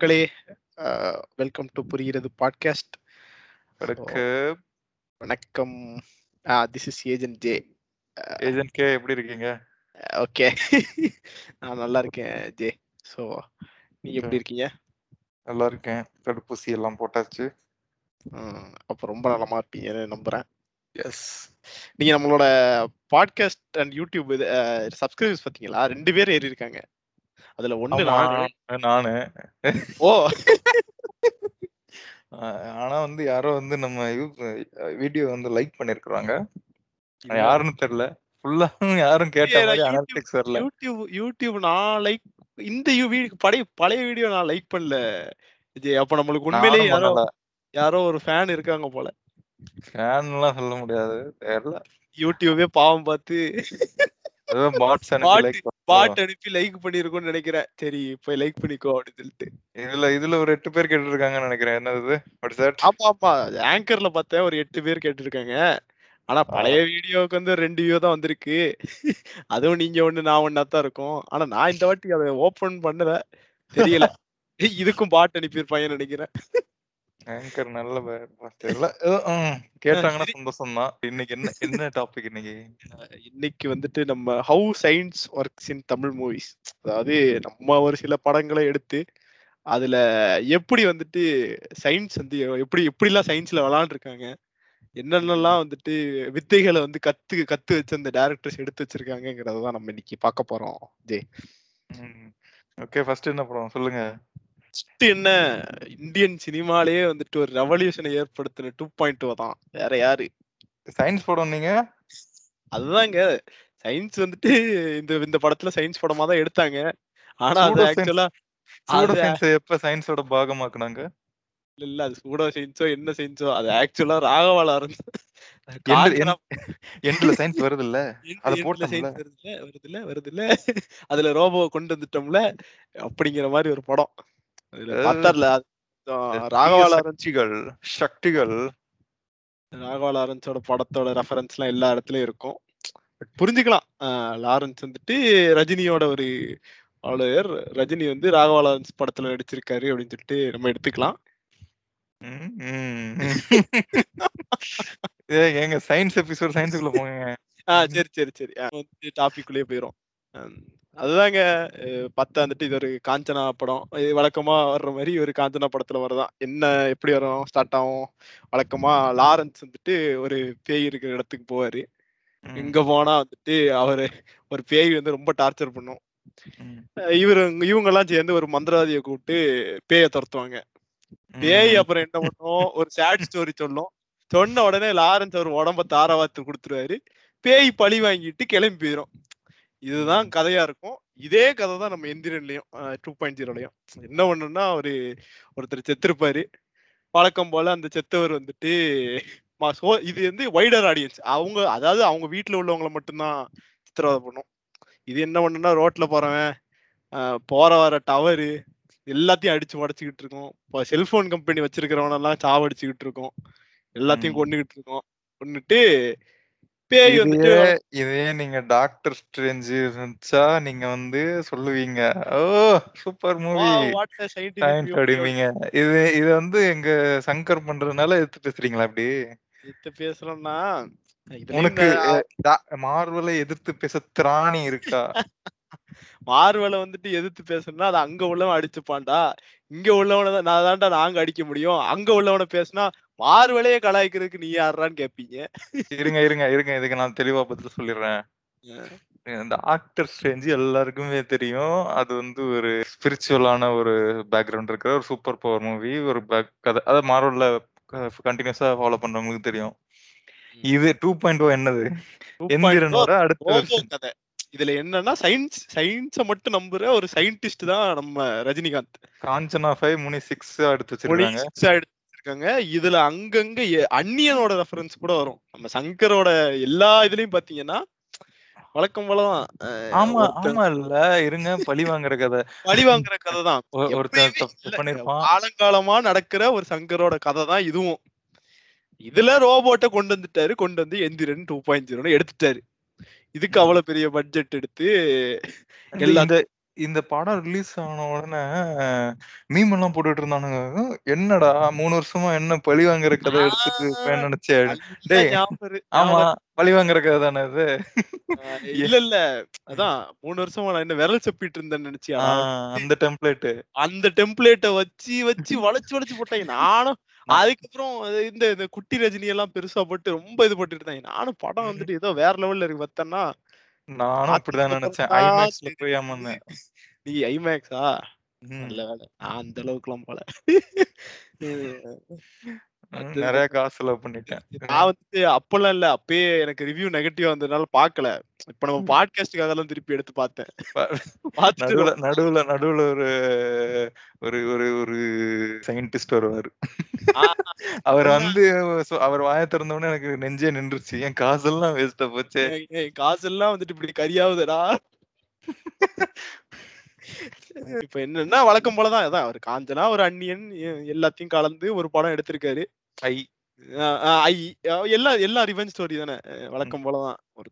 மக்களே welcome to புரிகிறது podcast. அடுக்கு வணக்கம். This is agent J agent K எப்படி இருக்கீங்க? ஓகே. நான் நல்லா இருக்கேன் ஜே ஸோ நீ எப்படி இருக்கீங்க? நல்லா இருக்கேன். தடுப்பூசி எல்லாம் போட்டாச்சு. அப்போ ரொம்ப நலமா இருப்பீங்கன்னு நம்புறேன். எஸ் நீங்க நம்மளோட பாட்காஸ்ட் அண்ட் யூடியூப் இது சப்ஸ்கிரைபர்ஸ் பாத்தீங்களா? ரெண்டு பேர் ஏறி இருக்காங்க அதுல ஒண்ணு நானு. நானு. ஓ. ஆனா வந்து யாரோ வந்து நம்ம வீடியோ வந்து லைக் பண்ணிருக்காங்க யாருன்னு தெரியல ஃபுல்லா யாரும் கேட்ட மாதிரி அனலிட்டிக்ஸ் வரல. யூடியூப் யூடியூப் நான் லைக் இந்த பழைய பழைய வீடியோ நான் லைக் பண்ணல. விஜய் அப்ப நம்மளுக்கு உண்மையிலேயே யாரோ யாரோ ஒரு ஃபேன் இருக்காங்க போல. ஃபேன்லாம் சொல்ல முடியாது. தெரியல யூடியூபே பாவம் பார்த்து பாட் அனுப்பி லைக் பண்ணிருக்கோம்னு நினைக்கிறேன். சரி போய் லைக் பண்ணிக்கோ அப்படின்னு சொல்லிட்டு. இதுல இதுல ஒரு எட்டு பேர் கேட்டு இருக்காங்கன்னு நினைக்கிறேன். என்னது ஆமா ஆமா. ஆங்கர்ல பார்த்தேன். ஒரு எட்டு பேர் கேட்டு இருக்காங்க ஆனா பழைய வீடியோவுக்கு வந்து ரெண்டு வியூ தான் வந்திருக்கு. அதுவும் நீங்க ஒண்ணு நான் ஒன்னா தான் இருக்கும். ஆனா நான் இந்த வாட்டி அதை ஓபன் பண்ணல. தெரியல. இதுக்கும் பாட் அனுப்பியிருப்பாங்கன்னு நினைக்கிறேன். ஆங்கர் நல்ல தெரியல கேட்டாங்கன்னா சந்தோஷம் தான் இன்னைக்கு என்ன என்ன டாபிக் இன்னைக்கு? இன்னைக்கு வந்துட்டு நம்ம how science works in Tamil movies அதாவது நம்ம ஒரு சில படங்களை எடுத்து அதுல எப்படி வந்துட்டு சயின்ஸ் வந்து எப்படி எப்படிலாம் சயின்ஸ்ல விளாண்டுருக்காங்க என்னென்னலாம் வந்துட்டு வித்தைகளை வந்து கத்து கத்து வச்சு அந்த டேரக்டர்ஸ் எடுத்து வச்சிருக்காங்கிறத தான் நம்ம இன்னைக்கு பார்க்க போறோம். ஜெய் ஓகே ஃபர்ஸ்ட் என்ன படம்? சொல்லுங்க. என்ன? இந்தியன் சினிமாலேயே வந்துட்டு ஒரு ரெவல்யூஷனை ஏற்படுத்தின டூ பாயிண்ட் டூ தான். வேற யாரு? சயின்ஸ் படம் நீங்க? அதுதாங்க. சயின்ஸ் வந்துட்டு இந்த இந்த படத்துல சயின்ஸ் படமா தான் எடுத்தாங்க. ஆனா அது ஆக்சுவலா எப்ப சயின்ஸோட பாகமாக்குனாங்க? இல்ல அது சூடோ சயின்ஸோ என்ன சயின்ஸோ அது ஆக்சுவலா ராகவால இருந்து எண்ட்ல சயின்ஸ் வருது இல்ல அத போட்டு சயின்ஸ் வருது இல்ல வருது இல்ல வருது இல்ல அதுல ரோபோ கொண்டு வந்துட்டோம்ல? அப்படிங்கிற மாதிரி ஒரு படம். பத்தர்ல ராகவா லாரன்சிகள் சக்திகள் ராகவா லாரன்ஸோட படத்தோட ரெஃபரன்ஸ் எல்லாம் எல்லா இடத்துலயும் இருக்கும். புரிஞ்சுக்கலாம். லாரன்ஸ் வந்துட்டு ரஜினியோட ஒரு ஆளுநர். ரஜினி வந்து ராகவா லாரன்ஸ் படத்துல நடிச்சிருக்காரு அப்படின்னு சொல்லிட்டு நம்ம எடுத்துக்கலாம். ஏங்க சயின்ஸ் எபிசோட் சயின்ஸுக்குள்ள போங்க. ஆ சரி சரி சரி. டாபிக் குள்ளேயே போயிரும். அதுதாங்க பத்து வந்துட்டு இது ஒரு காஞ்சனா படம். வழக்கமா வர்ற மாதிரி ஒரு காஞ்சனா படத்துல வரதான் என்ன எப்படி வரும் ஸ்டார்ட் ஆகும். வழக்கமா லாரன்ஸ் வந்துட்டு ஒரு பேய் இருக்கிற இடத்துக்கு போவாரு. இங்க போனா வந்துட்டு அவரு ஒரு பேய் வந்து ரொம்ப டார்ச்சர் பண்ணும். இவரு இவங்க எல்லாம் சேர்ந்து ஒரு மந்திரவாதியை கூப்பிட்டு பேய துரத்துவாங்க. பேய் அப்புறம் என்ன பண்ணும்? ஒரு சேட் ஸ்டோரி சொல்லும். சொன்ன உடனே லாரன்ஸ் அவர் உடம்ப தாராவாத்து கொடுத்துருவாரு. பேய் பழி வாங்கிட்டு கிளம்பி போயிரும். இதுதான் கதையா இருக்கும். இதே கதை தான் நம்ம எந்திரன்லயும் டூ பாயிண்ட் ஜீரோலயும் என்ன ஒண்ணுன்னா ஒரு ஒருத்தர் செத்துருப்பாரு. வழக்கம் போல அந்த செத்தவர் வந்துட்டு இது வந்து வைடர் ஆடியன்ஸ் அவங்க அதாவது அவங்க வீட்டுல உள்ளவங்களை மட்டும்தான் சித்திரவதை பண்ணும். இது என்ன பண்ணுன்னா ரோட்ல போறவன் போற வர டவரு எல்லாத்தையும் அடிச்சு உடச்சுக்கிட்டு இருக்கோம். இப்போ செல்போன் கம்பெனி வச்சிருக்கிறவனெல்லாம் சாவடிச்சுக்கிட்டு இருக்கோம். எல்லாத்தையும் கொண்டுகிட்டு இருக்கோம். கொண்டுட்டு பேய் வந்துட்டு இதே நீங்க டாக்டர் ஸ்ட்ரேஞ்ச் இருந்துச்சா? நீங்க வந்து சொல்லுவீங்க. ஓ சூப்பர் மூவி. சயின்ஸ் அடிப்பீங்க இது இது வந்து எங்க சங்கர் பண்றதுனால எடுத்து பேசுறீங்களா அப்படி எடுத்து பேசுறோம்னா உனக்கு மார்வலை எதிர்த்து பேச திராணி இருக்கா? மார்வலை வந்துட்டு எதிர்த்து பேசணும்னா அது அங்க உள்ளவன் அடிச்சுப்பான்டா. இங்க உள்ளவனை நான் தான்டா நாங்க அடிக்க முடியும். அங்க உள்ளவனை பேசினா மார்வலையே கலாய்க்கிறதுக்கு நீ யாருறான்னு கேப்பீங்க. இருங்க இருங்க இருங்க. இதுக்கு நான் தெளிவா பதில் சொல்லிடுறேன் இந்த ஆக்டர் ஸ்ட்ரேஞ்ச் எல்லாருக்குமே தெரியும். அது வந்து ஒரு ஸ்பிரிச்சுவலான ஒரு பேக்ரவுண்ட் இருக்கிற ஒரு சூப்பர் பவர் மூவி ஒரு பேக் கதை அதாவது மார்வல்ல கண்டினியூஸா ஃபாலோ பண்றவங்களுக்கு தெரியும். இது டூ பாயிண்ட் ஓ என்னது? எந்திரனோட அடுத்த கதை. இதுல என்னன்னா சயின்ஸ் சயின்ஸ மட்டும் நம்புற ஒரு சயின்டிஸ்ட் தான் நம்ம ரஜினிகாந்த். காஞ்சனா ஃபைவ் முனி சிக்ஸ் எடுத்து வச்சிருக்காங்க. வச்சிருக்காங்க இதுல அங்கங்க அந்நியனோட ரெஃபரன்ஸ் கூட வரும். நம்ம சங்கரோட எல்லா இதுலயும் பாத்தீங்கன்னா வழக்கம் போலதான் ஆமா ஆமா இல்ல. இருங்க பழி வாங்குற கதை. பழி வாங்குற கதை தான். ஒருத்தர் காலங்காலமா நடக்கிற ஒரு சங்கரோட கதை தான் இதுவும். இதுல ரோபோட்டை கொண்டு வந்துட்டாரு. கொண்டு வந்து எந்திரன் டூ பாயிண்ட் ஜீரோன்னு எடுத்துட்டாரு. இதுக்கு அவ்வளவு பெரிய பட்ஜெட் எடுத்து எல்லா இந்த படம் ரிலீஸ் ஆன உடனே மீம் எல்லாம் போட்டுட்டு இருந்தானுங்க. என்னடா 3 வருஷமா என்ன பழி வாங்குற கதை எடுத்துட்டு இருப்பேன்னு நினைச்சேன். நல்லா டேய் ஞாபகம் இரு- ஆமா. பழி வாங்குற கதை தானே இது. இல்ல இல்ல அதான் மூணு வருஷமா நான் என்ன விரல் சப்பிட்டு இருந்தேன்னு நினைச்சியா ஆ, அந்த டெம்ப்ளேட். அந்த டெம்ப்ளேட்ட வச்சு வச்சு வளைச்சு வளைச்சு போட்டாங்க நானும் அதுக்கப்புறம் அது இந்த இந்த குட்டி ரஜினி எல்லாம் பெருசா போட்டு ரொம்ப இது போட்டுட்டு இருந்தாங்க நானும் படம் வந்துட்டு ஏதோ வேற லெவல்ல இருக்கு பார்த்தேன்னா நானும் அப்படிதான் நினைச்சேன். ஐமேக்ஸ்ல போய் ஏமாந்தேன். நீ ஐமேக்ஸா. நல்ல வேலை நான் அந்த அளவுக்குலாம் போல நிறைய காசு செலவு பண்ணிட்டேன். நான் வந்துட்டு அப்பெல்லாம் இல்ல. அப்பயே எனக்கு ரிவ்யூ நெகட்டிவா வந்ததுனால பாக்கல. இப்ப நம்ம பாட்காஸ்டுக்கு அதெல்லாம் திருப்பி எடுத்து பார்த்தேன். நடுவுல நடுவுல நடுவுல ஒரு ஒரு ஒரு ஒரு சயின்டிஸ்ட் வருவாரு. அவர் வந்து அவர் வாய திறந்த உடனே எனக்கு நெஞ்சே நின்றுச்சு. என் காசெல்லாம் வேஸ்டா போச்சே. காசெல்லாம் வந்துட்டு இப்படி கரியாவுதுடா. இப்ப என்னன்னா வழக்கம் போலதான். அதான் அவர் காஞ்சனா ஒரு அந்நியன் எ- எல்லாத்தையும் கலந்து ஒரு படம் எடுத்திருக்காரு. ஐ ஐ எல்லா எல்லா ரிவெஞ்ச் ஸ்டோரி தானே. வழக்கம் போலதான். ஒரு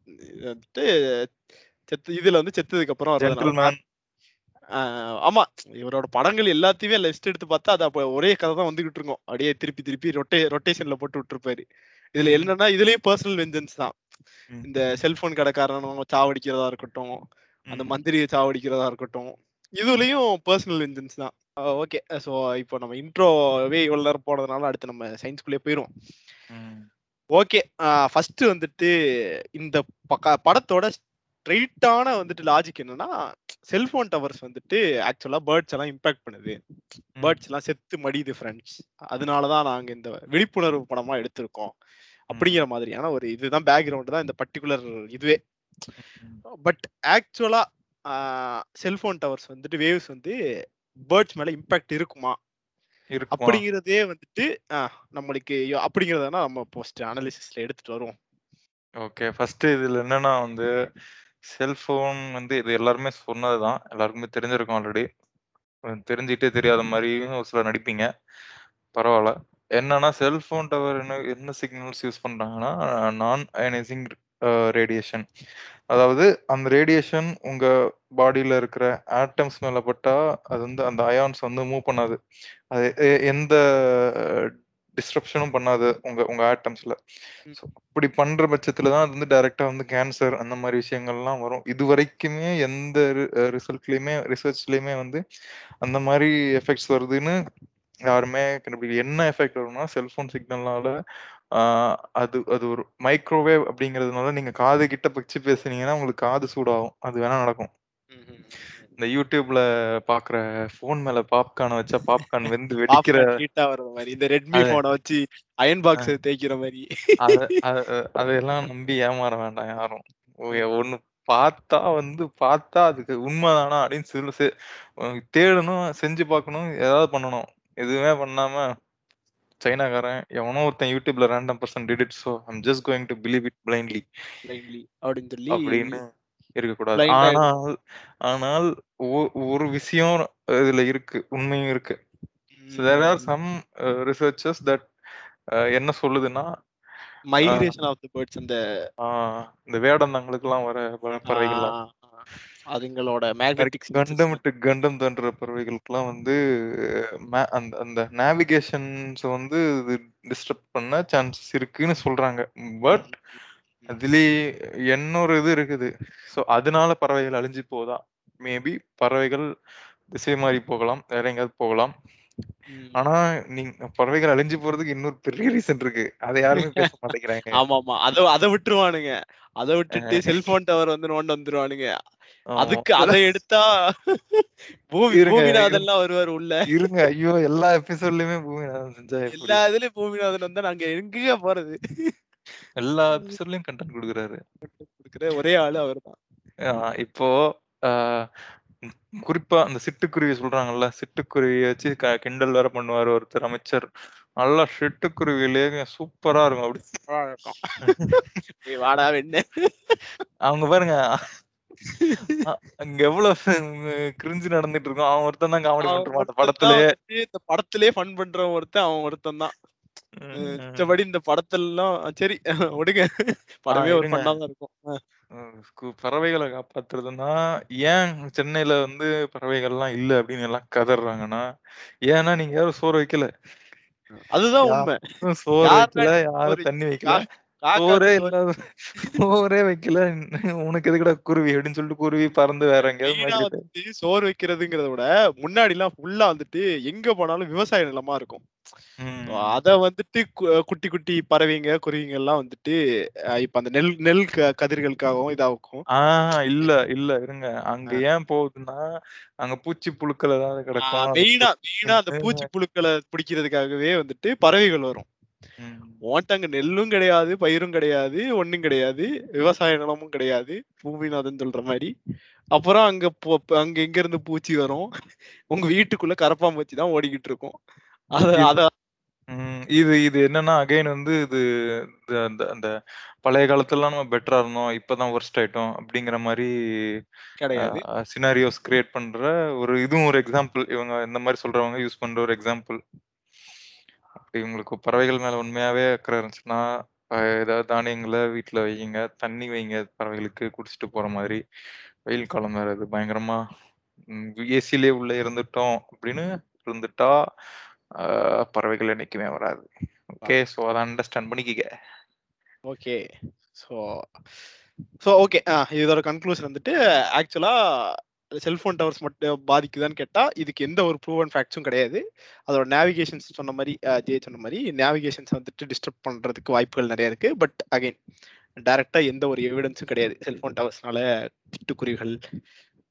செத்து இதுல வந்து செத்ததுக்கு அப்புறம் ஆமா இவரோட படங்கள் எல்லாத்தையுமே லிஸ்ட் எடுத்து பார்த்தா அது அப்ப ஒரே கதை தான் வந்துகிட்டு இருக்கும். அப்படியே திருப்பி திருப்பி ரொட்டே ரொட்டேஷன்ல போட்டு விட்டுருப்பாரு. இதுல என்னன்னா இதுலயும் பர்சனல் வெஞ்சன்ஸ் தான். இந்த செல்போன் கடைக்காரன் சாவடிக்கிறதா இருக்கட்டும் அந்த மந்திரியை சாவடிக்கிறதா இருக்கட்டும் இதுலயும் பர்சனல் வெஞ்சன்ஸ் தான். ஓகே. ஸோ இப்போ நம்ம இன்ட்ரோவே இவ்வளவு நேரம் போனதுனால அடுத்து நம்ம சயின்ஸ்குள்ளே போயிரும் ஓகே. ஃபர்ஸ்ட் வந்துட்டு இந்த பக்க- படத்தோட ஸ்ட்ரெயிட்டான வந்துட்டு லாஜிக் என்னன்னா செல்போன் டவர்ஸ் வந்துட்டு ஆக்சுவலா பேர்ட்ஸ் எல்லாம் இம்பாக்ட் பண்ணுது. பேர்ட்ஸ் எல்லாம் செத்து மடியுது ஃப்ரெண்ட்ஸ் அதனாலதான் நாங்க இந்த விழிப்புணர்வு படமா எடுத்திருக்கோம். அப்படிங்கிற மாதிரியான ஒரு இதுதான் பேக்ரவுண்ட் தான் இந்த பர்டிகுலர் இதுவே. பட் ஆக்சுவலா செல்போன் டவர்ஸ் வந்துட்டு வேவ்ஸ் வந்து பேர்ட்ஸ் மேல இம்பாக்ட் இருக்குமா? அப்படிங்கிறதே வந்துட்டு நம்மளுக்கு அப்படிங்கிறதனா நம்ம போஸ்ட் அனாலிசிஸ்ல எடுத்துட்டு வருவோம். ஓகே ஃபர்ஸ்ட் இதுல என்னன்னா வந்து செல்போன் வந்து இது எல்லாருமே சொன்னதுதான். எல்லாருக்குமே தெரிஞ்சிருக்கும் ஆல்ரெடி தெரிஞ்சுக்கிட்டே தெரியாத மாதிரியும் ஒரு சிலர் நடிப்பீங்க. பரவாயில்ல. என்னன்னா செல்போன் டவர் என்ன என்ன சிக்னல்ஸ் யூஸ் பண்றாங்கன்னா நான் அயனைசிங் ரேடியேஷன் அதாவது அந்த ரேடியேஷன் உங்க பாடியில இருக்கிற ஆட்டம்ஸ் மேல பட்டா அது வந்து அந்த அயான்ஸ் வந்து மூவ் பண்ணாது. அது எந்த டிஸ்ட்ரப்ஷனும் பண்ணாது உங்க உங்க ஆட்டம்ஸ்ல அப்படி பண்ற பட்சத்துல தான் அது வந்து டைரக்டா வந்து கேன்சர் அந்த மாதிரி விஷயங்கள்லாம் வரும். இது வரைக்குமே எந்த ரிசல்ட்லயுமே ரிசர்ச்லயுமே வந்து அந்த மாதிரி எஃபெக்ட்ஸ் வருதுன்னு யாருமே கண்டுபிடிக்கல. என்ன எஃபெக்ட் வரும்னா செல்போன் சிக்னல்னால அது அது ஒரு மைக்ரோவேவ் அப்படிங்கிறதுனால நீங்க காது கிட்ட வச்சு பேசுனீங்கன்னா உங்களுக்கு காது சூடாகும். அது வேணா நடக்கும். இந்த யூடியூப்ல பாக்குற போன் மேல பாப்கார்ன் வச்சா பாப்கார்ன் வெந்து வெடிக்கிற ஹீட்டா வர்ற மாதிரி. இந்த ரெட்மி அது- வச்சு அயன் பாக்ஸ் தேய்க்கிற மாதிரி. அத- அத- அதையெல்லாம் நம்பி ஏமாற வேண்டாம் யாரும். ஓ- ஒண்ணு பார்த்தா வந்து பார்த்தா அதுக்கு உண்மைதானா அப்படின்னு சொல்லி செ- உனக்கு தேடணும் செஞ்சு பார்க்கணும் ஏதாவது பண்ணணும். எதுவுமே பண்ணாம சைனாக்காரன் எவனோ ஒருத்தன் யூடியூப்ல random person did it so I'm just going to believe it blindly blindly. அப்படின்னு சொல்லி அப்படின்னு இருக்கக்கூடாது. Blind ஆ ஆனால் ஆனால் ஒ- ஒரு விஷயம் இதுல இருக்கு உண்மையும் இருக்கு. There are some researchers that என்ன சொல்லுதுன்னா மைக்ரேஷன் ஆஃப் தி பேர்ட்ஸ் அந்த ஆஹ் இந்த வேடந்தாங்களுக்கு எல்லாம் வர ப- அதுங்களோட மேக்னெட்டிக் கண்டம் விட்டு கண்டம் தோன்ற பறவைகளுக்கெல்லாம் வந்து ma- அந்த அந்த நேவிகேஷன்ஸ் வந்து டிஸ்டர்ப் பண்ண சான்சஸ் இருக்குன்னு சொல்றாங்க. பட் அதுலயே இன்னொரு இது இருக்குது. ஸோ அதனால பறவைகள் அழிஞ்சு போதா மேபி பறவைகள் திசை மாறி போகலாம் வேற எங்கேயாவது போகலாம். ஆனா நீங்க பறவைகள் அழிஞ்சு போறதுக்கு இன்னொரு பெரிய ரீசன் இருக்கு. அதை யாருமே பேச மாட்டேங்கிறாங்க. ஆமா ஆமா அத அத விட்டுருவானுங்க. அத விட்டுட்டு செல்போன் டவர் வந்து நோண்ட வந்துருவானுங்க. ஆமா. அதுக்கு அதை எடுத்தா பூமி இருங்க, பூமிநாதன் வருவார் உள்ள. இருங்க. ஐயோ எல்லா எபிசோட்லயுமே பூமிநாதன் செஞ்சா எப்படி? எல்லா இதுலயும் பூமிநாதன் வந்தா நாங்க எங்கேயா போறது. எல்லா எபிசோட்லயும் கண்டென்ட் கொடுக்குறாரு. கொடுக்குற ஒரே ஆளு அவர்தான். ஆஹ் இப்போ ஆஹ் உம் குறிப்பா அந்த சிட்டுக்குருவி சொல்றாங்கல்ல சிட்டுக்குருவியை வச்சு க- கிண்டல் வேற பண்ணுவாரு ஒருத்தர் அமைச்சர். நல்லா சிட்டுக்குருவியிலேயே சூப்பரா இருக்கும். அப்படி சூப்பரா இருக்கும். ஏய் வாடா வெண்ணே. அவங்க பாருங்க அ- அங்க எவ்வளவு கிரிஞ்சு நடந்துட்டு இருக்கும். அவன் ஒருத்தன் தான் காமெடி அவன் பண்ணிட்டு ஒருத்தன் தான் படத்திலேயே இந்த படத்திலே ஃபன் பண்ற ஒருத்தன் அவன் ஒருத்தன் தான். மிச்சபடி இந்த படத்தெல்லாம் சரி விடுங்க. படமே ஒரு இருங்க. ஃபன்னா தான் இருக்கும். ம். பறவைகள காப்பாத்துறதுன்னா, ஏன் சென்னையில வந்து பறவைகள்லாம் இல்ல அப்படின்னு எல்லாம் கதர்றாங்கன்னா, ஏன்னா நீங்க யாரும் சோறு வைக்கல. அதுதான் உண்மை. சோறு யாருடா வைக்கல, சோறு யாரும் தண்ணி வைக்கல. சோறே காக்காக்கு சோறு இல்லாத சோறே வைக்கல. உனக்கு எதுக்குடா குருவி அப்படின்னு சொல்லிட்டு குருவி பறந்து வேற எங்கேயாவது மெயினா வந்துட்டு சோறு வைக்கிறதுங்கிறத விட, முன்னாடிலாம் ஃபுல்லா வந்துட்டு எங்க போனாலும் விவசாய நிலமா இருக்கும். அத வந்துட்டு கு குட்டி குட்டி பறவைங்க, குருவிங்கலாம் வந்துட்டு அ இப்ப அந்த நெல் நெல் க கதிர்களுக்காகவும் இதாகும். ஆ இல்ல, இல்ல இருங்க. அங்க. ஏன் போகுதுன்னா, அங்க பூச்சி புழுக்கள் ஏதாவது ஆ கிடக்கும். அத மெயினா மெயினா அந்த பூச்சி புழுக்கள பிடிக்கிறதுக்காகவே வந்துட்டு பறவைகள் வரும். ம். உன்ட்ட அங்க நெல்லும் கிடையாது, பயிரும் கிடையாது, ஒண்ணும் கிடையாது. விவசாய நிலமும் கிடையாது. பூமிநாதன் சொல்ற மாரி. அப்புறம் அங்க பொ அங்க எங்கேருந்து பூச்சி வரும்? உங்க வீட்டுக்குள்ள கரப்பான்பூச்சி தான் ஓடிக்கிட்டு இருக்கும். அத இது அத ம். இது இது என்னன்னா அகைன் வந்து இது இந்த அந்த அந்த பழைய காலத்துலலாம் நம்ம பெட்டரா இருந்தோம். இப்ப தான் வொர்ஸ்ட் ஆயிட்டோம். அப்படிங்கிற மாரி அ கிடையாது. சினாரியோஸ் கிரியேட் பண்ற ஒரு இதுவும் ஒரு எக்ஸாம்பிள். இவங்க இந்த மாரி சொல்றவங்க யூஸ் பண்ற ஒரு எக்ஸாம்பிள். அப்படி உங்களுக்கு பறவைகள் மேல உண்மையாவே அக்கறை இருந்துச்சுன்னா, அ ஏதாவது தானியங்கள வீட்ல வையுங்க. தண்ணி வைங்க பறவைகளுக்கு குடிச்சிட்டு போற மாதிரி. வெயில் காலம் வேற இது பயங்கரமா ம் ஏசிலயே உள்ள இருந்துட்டோம் அப்படின்னு இருந்துட்டா, பறவைகள் என்னைக்குமே வராது. ஓகே. ஸோ அத அண்டர்ஸ்டாண்ட் பண்ணிக்கங்க. ஓகே. So so okay. இதோட கன்க்ளூஷன் வந்துட்டு ஆக்சுவலா செல்ஃபோன் டவர்ஸ் மட்டும் பாதிக்குதான்னு கேட்டா, இதுக்கு எந்த ஒரு ப்ரூவன் ஃபேக்ட்ஸும் கிடையாது. அதோட நேவிகேஷன்ஸ் சொன்ன அ ஜெய் சொன்ன மாரி நேவிகேஷன்ஸ் வந்துட்டு டிஸ்டர்ப் பண்றதுக்கு வாய்ப்புகள் நெறைய இருக்கு. பட் அகைன் டைரக்ட்டா எந்த ஒரு எவிடன்ஸும் கிடையாது. செல்ஃபோன் டவர்ஸ்னால சிட்டுக்குருவிகள்,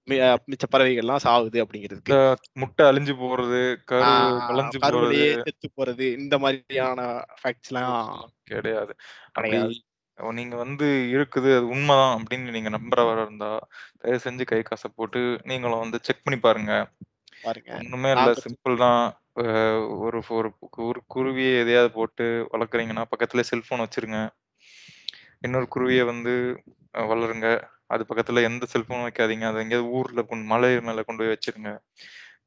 மிச்ச பறவைகள்லாம் சாவுது அப்படிங்கிறதுக்கு. இந்த முட்டை அழிஞ்சு போறது, கரு போறது. செத்து போறது, இந்த மாதிரியான ஃபேக்ட்ஸ்லாம் நியூஸ்லாம் கிடையாது. கிடையாது. நீங்க வந்து இருக்குது அது உண்மதான் அப்படின்னு நீங்க நம்புறவரா இருந்தா, தயவு செஞ்சு கை காச போட்டு நீங்களும் வந்து செக் பண்ணி பாருங்க. பாருங்க. ஒண்ணுமே இல்ல. சிம்பிள் தான். ஒரு ஒரு குருவிய எதையாவது போட்டு வளர்க்குறீங்கன்னா, பக்கத்திலேயே செல்ஃபோன் வச்சிருங்க. இன்னொரு குருவிய வந்து வளருங்க. அது பக்கத்துல எந்த செல்ஃபோனும் வைக்காதீங்க. அது எங்கேயாவது ஊர்ல கொண்டு மலை மேல கொண்டு போய் வச்சிருங்க.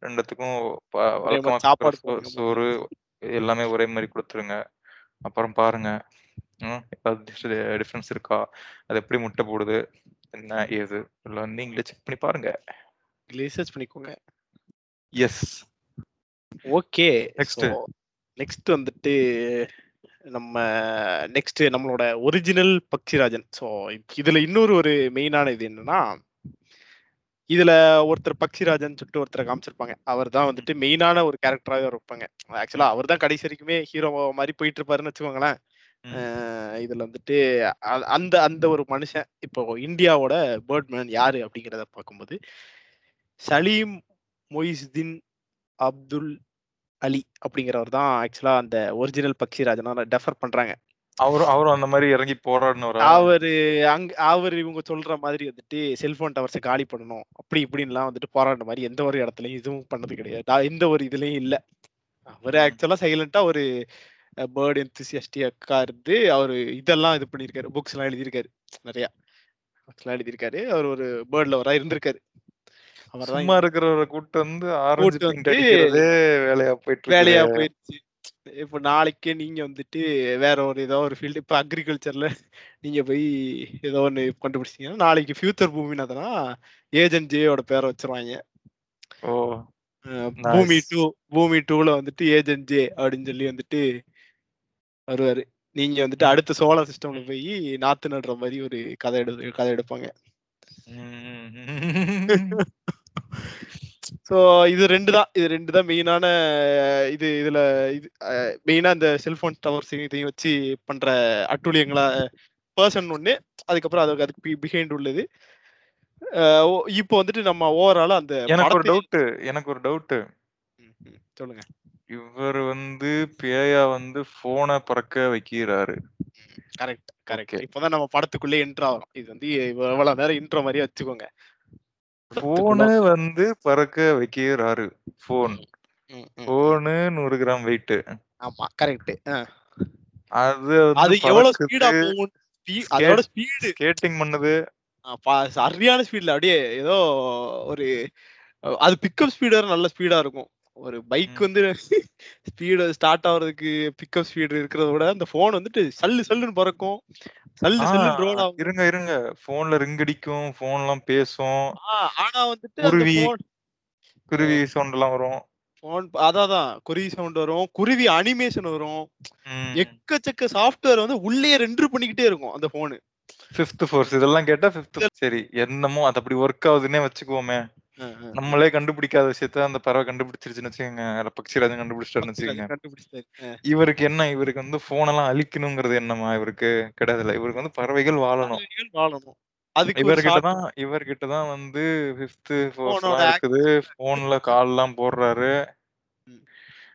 2த்துக்கும் ப ஒரே வழக்கமா மாரி குடுக்குற சாப்பாடு சோ போடுங்க சோறு. எல்லாமே ஒரே மாரி குடுத்துருங்க. அப்புறம் பாருங்க. ம் ஏதாவது டிஃப் டிஃபரன்ஸ் இருக்கா? அது எப்படி முட்டை போடுது? என்ன? ஏது? எல்லாம் நீங்களே செக் பண்ணி பாருங்க. ரிசர்ச் பண்ணிக்கோங்க. எஸ். ஓகே. நெக்ஸ்ட். நெக்ஸ்ட் வந்துட்டு நம்ம நெக்ஸ்ட் நம்மளோட ஒரிஜினல் பக்ஷிராஜன். ஸோ இதுல இன்னொரு ஒரு மெயினான இது என்னன்னா, இதுல ஒருத்தர் பக்ஷிராஜன் சொல்லிட்டு ஒருத்தர காமிச்சிருப்பாங்க. அவர் தான் வந்துட்டு மெயினான ஒரு கேரக்டராவே இருப்பாங்க. ஆக்சுவலா. அவர் தான் கடைசி வரைக்குமே ஹீரோ மாரி போயிட்டு இருப்பாருன்னு வச்சுக்கோங்களேன். இதுல வந்துட்டு அந்த அந்த ஒரு மனுஷன் இப்போ இந்தியாவோட பேர்ட்மேன் யாரு அப்படிங்கிறத பார்க்கும்போது, சலீம் மொய்சுதீன் அப்துல் அலி அப்படிங்கிறவர் தான் ஆக்சுவலா அந்த ஒரிஜினல் பக்ஷிராஜனா டெஃபர் பண்றாங்க. அவரும் அவரும் அந்த மாரி இறங்கி போராடினவரா? அவரு அங் அவரு இவங்க சொல்ற மாதிரி வந்துட்டு செல்ஃபோன் டவர்ஸ காலி பண்ணணும். அப்படி இப்படின்லாம் வந்துட்டு போராடின மாரி எந்த ஒரு இடத்துலயும் இதுவும் பண்ணது கிடையாது. எந்த ஒரு இதுலயும் இல்ல. அவரு. ஆக்சுவலா சைலன்ட்டா ஒரு பேர்ட் என்தூசியாஸ்டிக்கா இருந்து அவரு இதெல்லாம் இது பண்ணியிருக்காரு. புக்ஸ்லாம் எழுதியிருக்காரு. நெறையா. புக்ஸ்லாம் எழுதியிருக்காரு. அவர் ஒரு பேர்ட் லவ்வரா இருந்திருக்காரு. அவர் சும்மா இருக்கிறவர கூட்டு வந்து ஆரஞ்சு வந்து வேலையா போயிட்டு. வேலையா போயிருச்சு. இப்ப நாளைக்கே நீங்க வந்துட்டு வேற ஒரு ஏதோ ஒரு ஃபீல்டு இப்ப அக்ரிகல்ச்சர்ல நீங்க போய் ஏதோ ஒண்ணு கண்டுபிடிச்சீங்கன்னா, நாளைக்கு ஃபியூச்சர் பூமிநாதனா ஏஜென்ட் ஜேயோட பேர வச்சுருவாய்ங்க. ஓ! பூமி. 2 பூமி 2ல வந்துட்டு ஏஜென்ட் ஜே அப்படின்னு சொல்லி வந்துட்டு வருவாரு. நீங்க வந்துட்டு. அடுத்த சோலார் சிஸ்டம்ல. போயி நாத்து நடுற மாரி ஒரு கதை எடு கதை எடுப்பாங்க. ஸோ இது 2 தான். இது 2 தான் மெயினான இது இதுல இது மெயினா இந்த செல்ஃபோன் டவர்ஸ் இதையும் வச்சு பண்ற அட்டூழியங்களா பெர்சன் ஒண்ணு. அதுக்கப்புறம் அது அதுக்கு பி பிஹைண்ட் உள்ளது. இப்போ வந்துட்டு நம்ம ஓவராலா அந்த எனக்கு ஒரு டவுட்டு எனக்கு ஒரு டவுட்டு. சொல்லுங்க. இவரு வந்து பேயா வந்து ஃபோன பறக்க வைக்கிறாரு. Correct, correct. இப்பதான் நம்ம படத்துக்குள்ளே என்டர் ஆகுறோம். இது வந்து இவ்வளவு நேரம் இன்ட்ரோ மாரியே வச்சுக்கோங்க. ஃபோன படத்துக்குள்ள வந்து பறக்க வைக்கிறாரு. ஃபோன். ம், ம், ம், ம். Phone 100 gram weight. ஆமா, கரெக்ட். அ. அது வந்து அது எவ்வளவு ஸ்பீடா பறக்குது. போகும்? ஸ்பீ அதோட ஸ்கேட் ஸ்பீடு ஸ்கேட்டிங் பண்ணுது. அ ப சரியான ஸ்பீட்ல அப்படியே ஏதோ ஒரு அது பிக்கப் ஸ்பீடு வேற நல்ல ஸ்பீடா இருக்கும். ஒரு பைக். வந்து ஸ்பீடு ஸ்டார்ட் ஆவறதுக்கு பிக்கப் ஸ்பீடு இருக்கிறத விட, அந்த ஃபோன் வந்துட்டு சல்லு சல்லுன்னு பறக்கும். சல்லு ஆ சல்லுன்னு ரோல் ஆகும். இருங்க, இருங்க. ஃபோன்ல ரிங் அடிக்கும். ஃபோன்லாம் பேசும். ஆனா வந்துட்டு குருவி குருவி சவுண்ட்லாம் வரும். ஃபோன் அதான் குருவி சவுண்ட் வரும். குருவி அனிமேஷன் வரும். எக்கச்சக்க சாஃப்ட்வேர் வந்து உள்ளயே ரெண்டர் பண்ணிக்கிட்டே இருக்கும் அந்த ஃபோனு. ஃபிஃப்த் ஃபோர்ஸ் இதெல்லாம் கேட்டா ஃபிஃப்த் சரி என்னமோ அது அப்படி ஒர்க் ஆகுதுன்னே வச்சுக்குவோமே. நம்மளே கண்டுபிடிக்காத விஷயத்த அந்த பறவை கண்டுபிடிச்சிருச்சுன்னு வச்சுக்கோங்க. இல்ல பக்ஷிராஜன் கண்டுபிடிச்சிட்டாருன்னு வச்சுக்கோங்க. கண்டுபிடிச்சிட்டாரு. இவருக்கு என்ன? இவருக்கு வந்து ஃபோனெல்லாம் அழிக்கணுங்கிறது என்னமா இவருக்கு? கிடையாதுல்ல. இவருக்கு வந்து பறவைகள் வாழணும். பறவைகள் வாழணும். அதுக்கு ஒரு இவர்கிட்ட ஷார்ட் தான் இவர்கிட்ட தான் வந்து ஃபோனோட ஃபோர்ஸ்லாம் இருக்குது. ஆக்சஸ் ஃபோன்ல கால்லாம் போடுறாரு.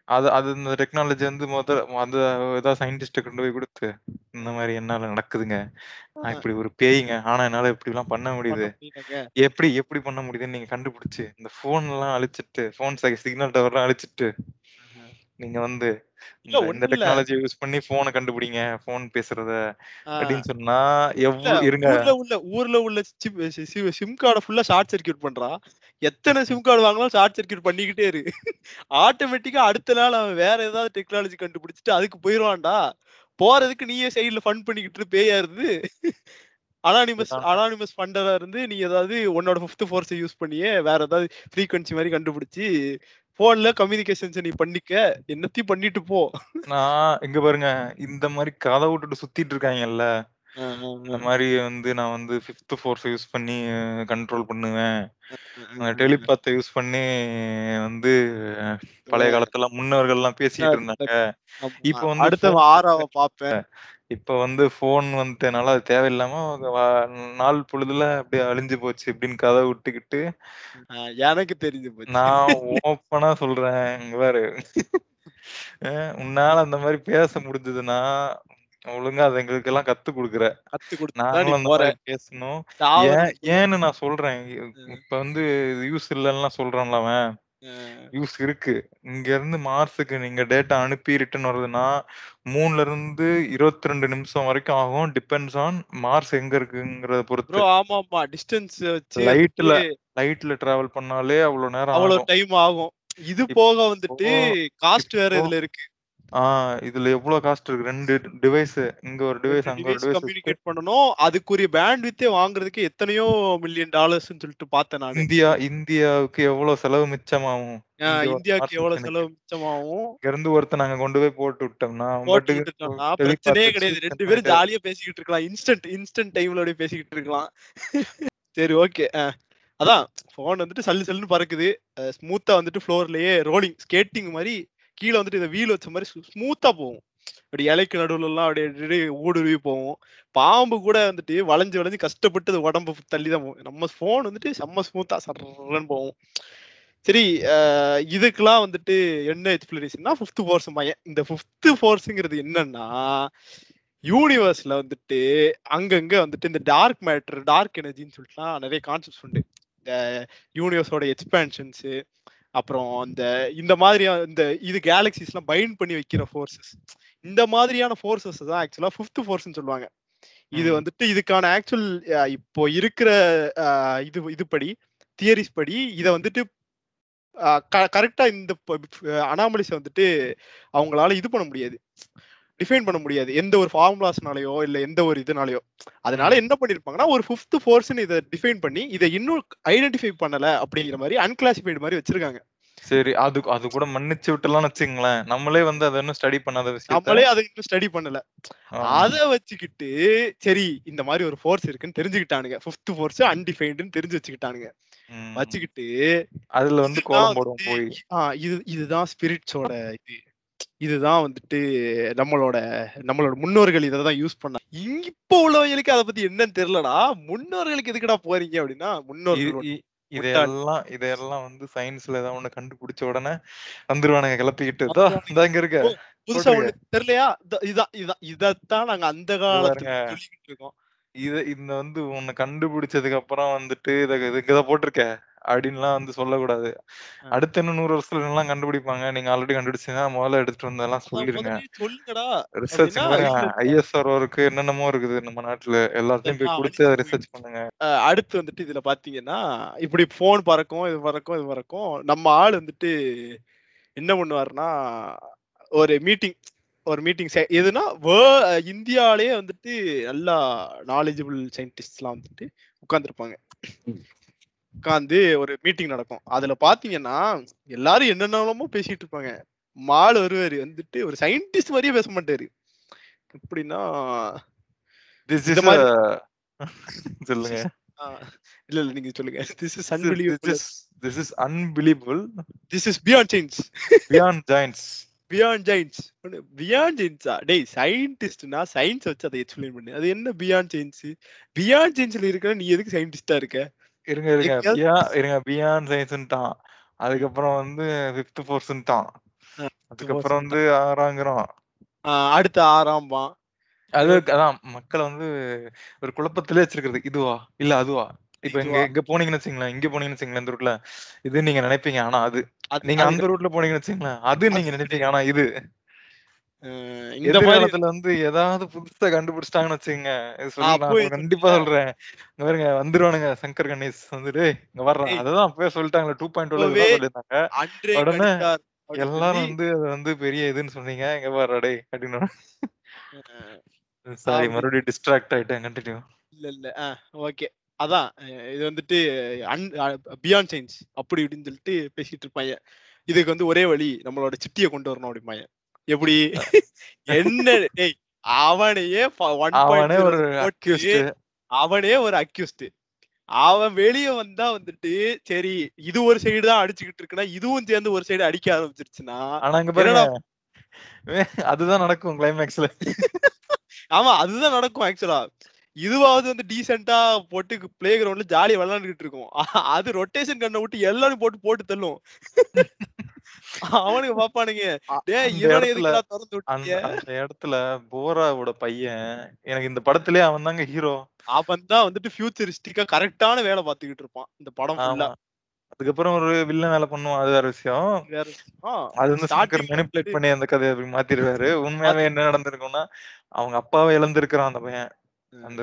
அது அது இந்த டெக்னாலஜி வந்து மொத அந்த ஏதாவது சயின்டிஸ்ட்ட கொண்டு போய் குடுத்து, இந்த மாரி என்னால நடக்குதுங்க. நான். இப்படி ஒரு பேய்ங்க. ஆனா என்னால இப்படிலாம் பண்ண பண்ண முடியுது. முடியலங்க. எப்படி எப்படி பண்ண முடியுதுன்னு நீங்க கண்டுபிடிச்சு, இந்த ஃபோன்லாம் அழிச்சிட்டு, ஃபோன் ச சிக்னல் டவர்லாம் அழிச்சிட்டு, ஆஹ. நீங்க வந்து இல்ல இந்த இந்த ஒண்ணும் இல்ல. டெக்னாலஜிய யூஸ் பண்ணி ஃபோன கண்டுபிடிங்க. ஃபோன் பேசுறத ஆ. அப்படின்னு சொன்னா, இல்ல இருங்க. ஊர்ல உள்ள ஊர்ல உள்ள சிப் சி சி சிம் கார்ட ஃபுல்லா ஷார்ட் சர்க்யூட் பண்றான். எத்தன. சிம் கார்டு வாங்குனாலும் ஷார்ட் சர்க்யூட் பண்ணிக்கிட்டே இரு. ஆட்டோமேட்டிக்கா அடுத்த நாள் அவன் வேற ஏதாவது டெக்னாலஜி கண்டுபிடிச்சுட்டு அதுக்கு போயிருவான்டா. போறதுக்கு நீயே சைடுல ஃபன் பண்ணிக்கிட்டு இரு பேயா இருந்து. அனானிமஸ் இதுதான் அனானிமஸ் ஃபண்டரா இருந்து நீ ஏதாவது உன்னோட ஃபிஃப்த் ஃபோர்ஸ யூஸ் பண்ணியே வேற ஏதாவது ஃப்ரீக்வென்சி மாரி கண்டுபிடிச்சு, ஃபோன்ல கம்யூனிகேஷன்ஸ நீ பண்ணிக்க. என்னத்தையும் பண்ணிட்டு போ. நான் இங்க பாருங்க. இந்த மாரி கத விட்டுட்டு சுத்திட்டு அ, இந்த. மாரி வந்து நான் வந்து ஃபிஃப்த் ஃபோர்ஸ யூஸ் பண்ணி கண்ட்ரோல் பண்ணுவேன். டெலிபாத்த யூஸ் பண்ணி வந்து பழைய. காலத்துல முன்னோர்கள்லாம் பேசிட்டு இருந்தாங்க. இப்ப வந்து அடுத்தவன் ஃபோன் ஆறாவ பாப்பேன். இப்ப வந்து ஃபோன் வந்துட்டனால அது தேவையில்லாம வ நாள் பொழுதுல அப்படியே அழிஞ்சு போச்சு அப்படின்னு கத விட்டுக்கிட்டு, எனக்கு தெரிஞ்சு போச்சு. நான் ஓப்பனா சொல்றேன். இங்க பாரு. அ உன்னால அந்த மாரி பேச முடிஞ்சதுன்னா, ஒழுங்கா அத எங்களுக்கெல்லாம் கத்துக் குடுக்குற. கத்து குடுத்துட்டு தான் நீ நாங்களும் அந்த போற. மாரி பேசணும். ஏன் சாவறதுக்கு ஏன்னு நான் சொல்றேன். இப்ப வந்து யூஸ் இல்லன்னுலாம் சொல்றான்ல அவன். யூஸ் இருக்கு. இங்க இருந்து மார்ஸுக்கு நீங்க டேட்டா அனுப்பி ரிட்டர்ன் வருதுன்னா, 3ல இருந்து 22 நிமிஷம் வரைக்கும் ஆகும். டிபெண்ட்ஸ் ஆன் மார்ஸ் எங்க இருக்குங்கிறத பொறுத்து. ஆமாமா. டிஸ்டன்ஸ் வச்சு லைட்ல லைட்ல டிராவல் பண்ணாலே அவ்ளோ நேரம் அவ்வளோ ஆகும். டைம் ஆகும். இது போக வந்துட்டு காஸ்ட் வேற இதுல இருக்கு. ஆ இதுல எவ்ளோ காஸ்ட் இருக்கு. 2 டிவைஸ் இங்க ஒரு 2 டிவைஸ், அங்க ஒரு டிவைஸ். கம்யூனிகேட் பண்ணணும். அதுக்குரிய பேண்ட்வித்தே வாங்குறதுக்கு எத்தனையோ மில்லியன் டாலர்ஸ்ன்னு சொல்லிட்டு பார்த்தேன் நானு. இந்தியா இந்தியாவுக்கு எவ்ளோ செலவு மிச்சமாகும். இந்தியாவுக்கு மார்ஸ் எவ்வளோ மிஷனுக்கு. செலவு மிச்சமாகும். இங்க இருந்து ஒருத்தன் அங்க கொண்டு போய் போட்டு விட்டோம்னா, போட்டு பிரச்சனையே கிடையாது. 2 சென்ட் பேரும் ஜாலியா பேசிக்கிட்டு இருக்கலாம். இன்ஸ்டன்ட் இன்ஸ்டன்ட் டைம்ல பேசிக்கிட்டு இருக்கலாம். சரி ஓகே. அதான் ஃபோன் வந்துட்டு சல்லு சல்லுன்னு பறக்குது. ஸ்மூத்தா வந்துட்டு ஃப்ளோர்லயே ரோலிங் ஸ்கேட்டிங் மாரி கீழே வந்துட்டு இந்த வீல் வச்ச மாதிரி ஸ்மூத்தா போகும். அப்படி இலைக்கு நடுவுலலாம் அப்படியே அப்படியே ஊடுருவி போகும். பாம்பு கூட வந்துட்டு வளைஞ்சு வளைஞ்சு கஷ்டப்பட்டு அது உடம்பு தள்ளி தான் போகும். நம்ம ஃபோன் வந்துட்டு செம்ம ஸ்மூத்தா சர்றன்னு போகும். சரி இதுக்கெல்லாம் வந்துட்டு என்ன எக்ஸ்பிளனேஷன்னா, ஃபிஃப்த் ஃபோர்ஸ் பையன் இந்த ஃபிஃப்த் ஃபோர்ஸுங்கிறது என்னன்னா, யூனிவர்ஸ்ல வந்துட்டு அங்கங்க வந்துட்டு இந்த டார்க் மேட்டர், டார்க் எனர்ஜின்னு சொல்லிட்டுலாம் நிறைய கான்செப்ட்ஸ் உண்டு. இந்த யூனிவர்ஸோட எக்ஸ்பேன்ஷன்ஸு அப்புறம் இந்த இந்த மாதிரியா இந்த இது கேலக்ஸிஸ்லாம் பைண்ட் பண்ணி வைக்கிற ஃபோர்ஸஸ். இந்த மாதிரியான ஃபோர்ஸஸ் தான் ஆக்சுவலா ஃபிஃப்த் ஃபோர்ஸ்ன்னு சொல்லுவாங்க. இது. வந்துட்டு இதுக்கான ஆக்சுவல் இப்போ இருக்கிற இது இதுபடி தியரிஸ் படி இத வந்துட்டு அ க கரெக்ட்டா இந்த அனாமலிஸ வந்துட்டு அவங்களால இது பண்ண முடியாது. டிஃபைன் பண்ண முடியாது. எந்த ஒரு ஃபார்முலாஸ்னாலயோ, இல்ல எந்த ஒரு இதுனாலயோ. அதனால. என்ன பண்ணியிருப்பாங்கன்னா, ஒரு ஃபிஃப்த் ஃபோர்ஸ்ன்னு இத டிஃபைன் பண்ணி, இத இன்னும் ஐடென்டிஃபை பண்ணல அப்படிங்கிற மாரி அன்கிளாசிஃபைட் மாரி வச்சிருக்காங்க. சரி. அது அது கூட மன்னிச்சு விட்டுறலாம்னு வச்சுக்கங்களேன். நம்மளே வந்து அத இன்னும் ஸ்டடி பண்ணாத விஷயத்த நம்மளே அத இன்னும் ஸ்டடி பண்ணல. அத வச்சுக்கிட்டு, சரி இந்த மாரி ஒரு ஃபோர்ஸ் இருக்குன்னு தெரிஞ்சுக்கிட்டானுங்க. ஃபிஃப்த் ஃபோர்ஸ் அன்டிஃபைன்டுன்னு தெரிஞ்சு வச்சுக்கிட்டானுங்க. வச்சுக்கிட்டு, அதுல வந்து கோலம் வந்துட்டு போய். இது இதுதான் ஸ்பிரிட்ஸோட இது. இதுதான் வந்துட்டு நம்மளோட நம்மளோட முன்னோர்கள் இத தான் யூஸ். இங் இப்போ உள்ளவங்களுக்கு அத பத்தி என்னன்னு தெரியலடா. முன்னோர்களுக்கு எதுக்குடா போறீங்க அப்படின்னா, முட்டாள் இதெல்லாம் இதெல்லாம் வந்து சயின்ஸ்ல ஏதாவது ஒண்ணு கண்டுபிடிச்ச உடனே வந்துருவானுங்க கிளப்பிக்கிட்டு. இங்க இருக்க. புதுசா. ஒண்ணு தெரியலையா? இத இதான் இதான் இதத்தான் நாங்க அந்த. காலத்துல இருக்கோம். இத இந்த வந்து ஒண்ணு கண்டுபிடிச்சதுக்கு அப்புறம் வந்துட்டு இத இத போட்டிருக்க. அப்படின்லாம் வந்து சொல்லக்கூடாது. அடுத்த இன்னும் 100 வருஷத்துல என்னலாம் கண்டுபிடிப்பாங்க. நீங்க ஆல்ரெடி கண்டுபிடிச்சீங்கன்னா முதல்ல எடுத்துட்டு வந்ததெல்லாம் அதான் சொல்லிருங்க. ரிசர்ச். ஐஎஸ்ஆர்ஓ இருக்கு. என்னென்னமோ இருக்குது நம்ம நாட்டுல. எல்லாத்தையும் போய் குடுத்து. ரிசர்ச் பண்ணுங்க. அடுத்து வந்துட்டு இதுல பார்த்தீங்கன்னா, இப்படி ஃபோன் பறக்கும், இது பறக்கும், இது பறக்கும். நம்ம ஆள் வந்துட்டு என்ன பண்ணுவாருன்னா ஒரு மீட்டிங் ஒரு மீட்டிங் எதுனா இந்தியாவிலேயே வந்துட்டு நல்லா நாலேஜபிள் சயின்டிஸ்ட்லாம் வந்துட்டு உட்கார்ந்துருப்பாங்க உட்காந்து ஒரு மீட்டிங் நடக்கும். அதுல பாத்தீங்கன்னா எல்லாரும் என்னென்னமோ பேசிட்டு இருப்பாங்க. மால் வருவாரு வந்துட்டு ஒரு சயின்டிஸ்ட் மாதிரியே பேச மாட்டாரு. எப்படின்னா சொல்லுங்க. இல்ல இல்ல நீங்க சொல்லுங்க. This is unbelievable this is unbelievable this is beyond science beyond science beyond science beyond சயின்ஸா டேய் சயின்டிஸ்ட்னா சயின்ஸ் வச்சு அதை எக்ஸ்பிளைன் பண்ணு. அது என்ன பியாண்ட் சயின்ஸ் பியாண்ட் சயின்ஸ்ல இருக்கிற நீ எதுக்கு சயின்டிஸ்டா இருக்க? இருங்க இருங்க. எங்கேயாவது பியா இருங்க. பியாண்ட் சயின்ஸ்ன்ட்டான் அதுக்கப்புறம் வந்து ஃபிஃப்த் ஃபோர்ஸ்ன்ட்டான் அதுக்கப்புறம் வந்து ஆறாங்கிறோம். ஆ, அடுத்த ஆறாம்பான் அது அதான் மக்களை வந்து ஒரு குழப்பத்திலே வச்சிருக்கிறது. இதுவா? இல்ல அதுவா? இப்ப இங்க இதுவா? இங்க போனீங்கன்னு வச்சுங்களேன் இங்க போனீங்கன்னு வச்சுங்களேன் இந்த ரூட்ல. இது நீங்க நினைப்பீங்க. ஆனா அது. அது- நீங்க அது அந்த ரூட்ல போனீங்கன்னு வச்சுங்களேன் அது நீங்க நினைப்பீங்க. ஆனா இது. இந்த எதிர்காலத்துல வந்து ஏதாவது புதுசா கண்டுபிடிச்சிட்டாங்கன்னு இது கண்டிப்பா சொல்றேன். பாருங்க வந்துருவானுங்க சங்கர் கணேஷ் வந்துட்டு இங்க வர்றான் ஏய். அதுதான் அப்பவே சொல்லிட்டாங்க டூ பாயிண்ட் அப்பவே சொல்லியிருந்தாங்க. அன்றே உடனே எல்லாரும் வந்து அது வந்து பெரிய இதுன்னு சொன்னீங்க. இங்க டேய் அப்படின்னு. சாரி மறுபடியும் டிஸ்ட்ராக்ட் ஆயிட்டேன். கண்டினியூ இல்ல இல்ல. ஓகே. அதான். இது வந்துட்டு பியாண்ட் சயின்ஸ் அப்படி இப்படின்னு சொல்லிட்டு பேசிட்டு இருப்பாங்க. இதுக்கு வந்து ஒரே வழி நம்மளோட சிட்டியை கொண்டு வரணும் அப்படிம்பாங்க எப்படி? என்ன? டேய் அவனையே அவனே ஒரு அவனே ஒரு அக்யூஸ்ட் அவன் வெளிய வந்தா வந்துட்டு சரி இது ஒரு சைடு தான் அடிச்சுக்கிட்டு இருக்குன்னா இதுவும் சேர்ந்து ஒரு சைடு அடிக்க ஆரம்பிச்சிருச்சுன்னா அதுதான் நடக்கும் கிளைமேக்ஸ்ல ஆமா அதுதான் நடக்கும் ஆக்சுவலா இதுவாவது வந்து டீசெண்டா போட்டு பிளே கிரவுண்ட்ல ஜாலியா விளையாண்டுகிட்டு இருக்கும். அது ரொட்டேஷன் கண்ணை விட்டு எல்லாரும் போட்டு போட்டு தள்ளும் அவனுக்கு பாப்பானுங்க. அந்த இடத்துல போராவோட பையன் எனக்கு இந்த படத்திலே அவன் தாங்க ஹீரோ அவன் தான் வந்துட்டு ஃபியூச்சரிஸ்டிக்கா கரெக்டான வேலை பார்த்துக்கிட்டு இருப்பான் இந்த படம் ஃபுல்லா அதுக்கப்புறம் ஒரு வில்லன் வேலை பண்ணுவான். அது வேற விஷயம். அது வந்து மெனிப்புலேட் வந்துட்டு- பண்ணி அந்த கதையை அப்படி மாத்திருவாரு உண்மையாவே என்ன நடந்திருக்கும்னா அவங்க அப்பாவை இழந்திருக்கிறான் அந்த பையன்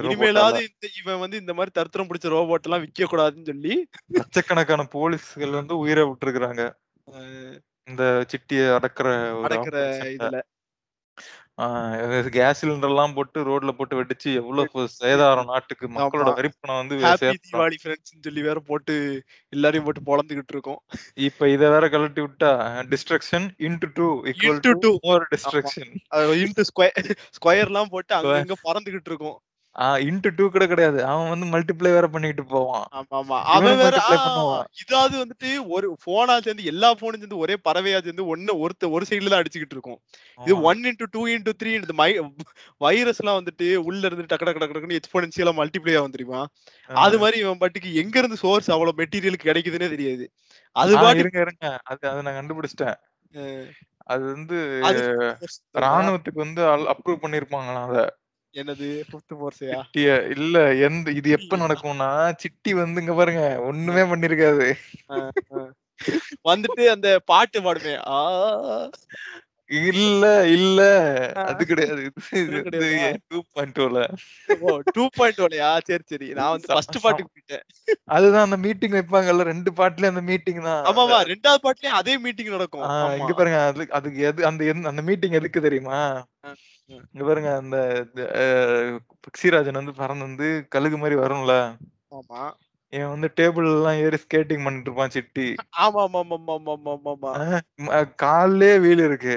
இனிமேலாவது இந்த இவன் வந்து இந்த மாதிரி தருத்திரம் பிடிச்ச ரோபோட் எல்லாம் விக்க கூடாதுன்னு சொல்லி லட்சக்கணக்கான போலீஸ்கள் வந்து உயிரை விட்டுருக்காங்க இந்த சிட்டியை அடக்குற ஒரு அடக்குற. இதுல கேஸ் சிலிண்டர் எல்லாம் போட்டு ரோட்ல போட்டு வெடிச்சு எவ்வளவு சேதாரம் நாட்டுக்கு மக்களோட. வரிப்பணம் வந்து ஹாப்பி. தீபாவளி ஃப்ரெண்ட்ஸ் சொல்லி வேற போட்டு எல்லாரையும் போட்டு பொழந்துகிட்டு இருக்கோம் இப்ப இத வேற கழட்டி விட்டா destruction into two Into two. More destruction into square square எல்லாம் போட்டு அங்கங்க பறந்துகிட்டு இருக்கும் இன்டு டூ கூட கிடையாது. அவன் வந்து மல்டிப்ளை வேற பண்ணிட்டு போவான். ஆமா ஆமா அவன் வேற ஆ. இதாவது வந்துட்டு ஒரு போனா சேர்ந்து எல்லா போனும் சேர்ந்து ஒரே பறவையா சேர்ந்து ஒண்ணு ஒருத்த ஒரு சைடுல தான் அடிச்சுக்கிட்டு இருக்கும். இது. One into two into three இந்த மை வைரஸ் எல்லாம் வந்துட்டு உள்ள இருந்து டக்கு டக்கு டக்கு டக்குன்னு எக்ஸ்போனன்சியலா மல்டிப்ளை ஆகும் தெரியுமா? அது மாதிரி இவன் பாட்டுக்கு எங்க இருந்து சோர்ஸ் அவ்வளவு மெட்டீரியலுக்கு கிடைக்குதுன்னே தெரியாது. அது ஆ, பாட்டு இருங்க இருங்க. அது அதை நான் கண்டுபிடிச்சிட்டேன். அது வந்து ராணுவத்துக்கு வந்து அப்ரூவ் பண்ணிருப்பாங்களாம் அத. என்னது ஃபிஃப்த் ஃபோர்ஸையா இல்ல எந்த இது எப்ப நடக்கும்னா சிட்டி வந்து இங்க பாருங்க ஒண்ணுமே பண்ணிருக்காது. வந்துட்டு அந்த பாட்டு பாடுமே ஆ. இல்ல இல்ல. அது கிடையாது? டூ பாயிண்ட் டூல ஓ டூ பாயிண்ட் சரி சரி. நான் வந்து ஃபர்ஸ்ட் பாட்டுக்கு போயிட்டேன் அதுதான் அந்த மீட்டிங் வைப்பாங்கல்ல ரெண்டு பாட்டுல அந்த மீட்டிங் தான். ஆமாமா ரெண்டாவது பாட்டுலயும் அதே மீட்டிங் நடக்கும். இங்க பாருங்க அது அதுக்கு எது அந்த அந்த மீட்டிங் எதுக்கு தெரியுமா. இங்க பாருங்க அந்த பக்ஷிராஜன் வந்து பறந்து வந்து கழுகு மாதிரி வரும்ல. ஆமா. இவன் வந்து டேபிள் எல்லாம் ஏறி ஸ்கேட்டிங் பண்ணிட்டு இருப்பான் சிட்டி. ஆமா ஆமா ஆமா ஆமா ஆமா ஆமா வீல் இருக்கு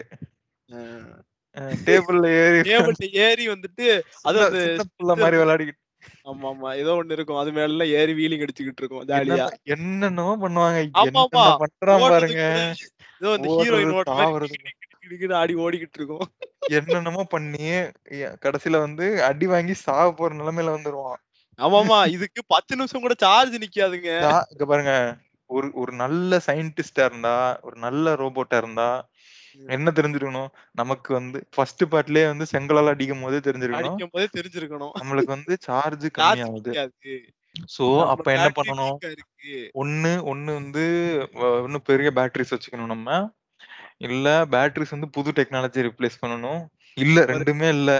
டேபிள்ல ஏறி டேபிள் ஏறி வந்துட்டு அது அந்த புள்ள மாதிரி விளையாடிக்கிட்டு ஆமா ஆமா ஏதோ ஒண்ணு இருக்கும். அது மேல ஏறி வீலிங் அடிச்சுக்கிட்டு இருக்கும் ஜாலியா. என்னென்ன- என்னென்னமோ பண்ணுவாங்க. என்னென்ன பண்றான் பாருங்க. ஏதோ அந்த ஹீரோயின் ஓட்ட ஆடி ஓடிக்கிட்டு இருக்கும். என்னென்னமோ பண்ணி கடைசியில வந்து அடி வாங்கி சாவ போற நிலைமையில வந்துருவான். ஆமாமா இதுக்கு பத்து நிமிஷம் கூட சார்ஜ் நிக்காதுங்க. இங்க பாருங்க. ஒரு ஒரு நல்ல சயின்டிஸ்டா இருந்தா ஒரு நல்ல ரோபோட்டா இருந்தா என்ன தெரிஞ்சிருக்கணும்? நமக்கு வந்து ஃபர்ஸ்ட் பார்ட்லயே வந்து செங்கலால அடிக்கும் போதே தெரிஞ்சிருக்கணும். அடிக்கும் போதே தெரிஞ்சிருக்கணும். நம்மளுக்கு வந்து சார்ஜ் கம்மியாகுது. சோ அப்ப என்ன பண்ணணும்? இருக்கு. ஒண்ணு ஒண்ணு வந்து இன்னும் பெரிய பேட்டரிஸ் வச்சுக்கணும் நம்ம. இல்ல பேட்டரிஸ் வந்து புது டெக்னாலஜி ரிப்ளேஸ் பண்ணணும். இல்ல 2மே இல்ல.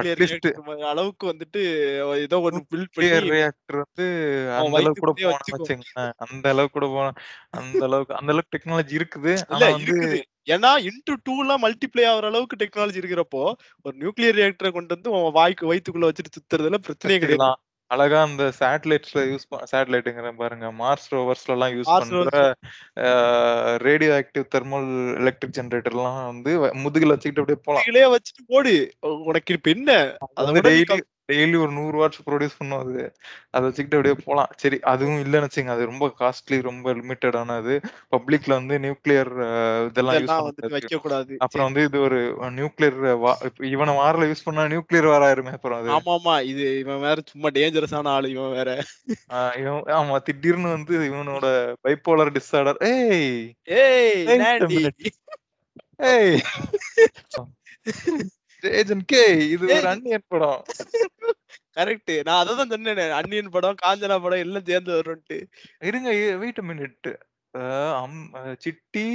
அட்லீஸ்ட் அளவுக்கு வந்துட்டு ஏதோ பில்ட் பண்ணி நியூக்ளியர் ரியாக்டர் வந்து அந்த அளவுக்கு கூட. வச்சுக்கங்களேன். அந்த அளவுக்கு கூட போனா அந்த அளவுக்கு அந்த அளவுக்கு டெக்னாலஜி இருக்குது. ஆனா வந்து. ஏன்னா இன்டு 2லாம் மல்டிப்ளை ஆகுற அளவுக்கு டெக்னாலஜி இருக்கிறப்போ, ஒரு நியூக்ளியர் ரியாக்டர கொண்டு வந்து உன் வாய்க்கு வயித்துக்குள்ள வச்சுட்டு சுத்துறதுல பிரச்சனையே கிடையாது. அழகா அந்த சேட்டலைட்ஸ்ல யூஸ் ப சேட்டலைட்ங்கிறேன் பாருங்க. மார்ஸ் ரோவர்ஸ்லலாம் யூஸ் மார்ஸ் பண்ற ரேடியோ ஆக்டிவ் தெர்மல் எலக்ட்ரிக் ஜெனரேட்டர்லாம் வந்து வ முதுகுல வச்சுக்கிட்டு அப்படியே போலாம். வச்சுட்டு போடு. உனக்கு இப்ப என்ன? வந்து டெய்லி டெய்லி ஒரு 100 வாட்ஸ் ப்ரொடியூஸ் பண்ணும் அது. அத வச்சுக்கிட்டு அப்படியே போலாம். சரி அதுவும் இல்லன்னு வச்சுக்கங்க. அது ரொம்ப காஸ்ட்லி ரொம்ப லிமிட்டடானது. பப்ளிக்ல வந்து நியூக்ளியர் இதெல்லாம் யூஸ். வைக்கக்கூடாது. அப்புறம். வந்து இது ஒரு நியூக்ளியர் இவன வார்ல யூஸ் பண்ணா நியூக்ளியர் வார் ஆயிருமே அப்புறம் அது. ஆமாமா. இது இவன் வேற சும்மா டேஞ்சரஸான ஆளு இவன் வேற. இவன் ஆமா திடீர்னு வந்து இவனோட பைபோலார் டிஸார்டர் ஏய்! ஏய். ஏய்! ஏஜென்ட் கே இது ஒரு. அந்நியன் படம். கரெக்ட். நான் அததான் சொன்னேனே. அந்நியன் படம், காஞ்சனா படம் எல்லாம் சேர்ந்து வரும்ன்ட்டு. இருங்க வெயிட் மினிட். சிட்டி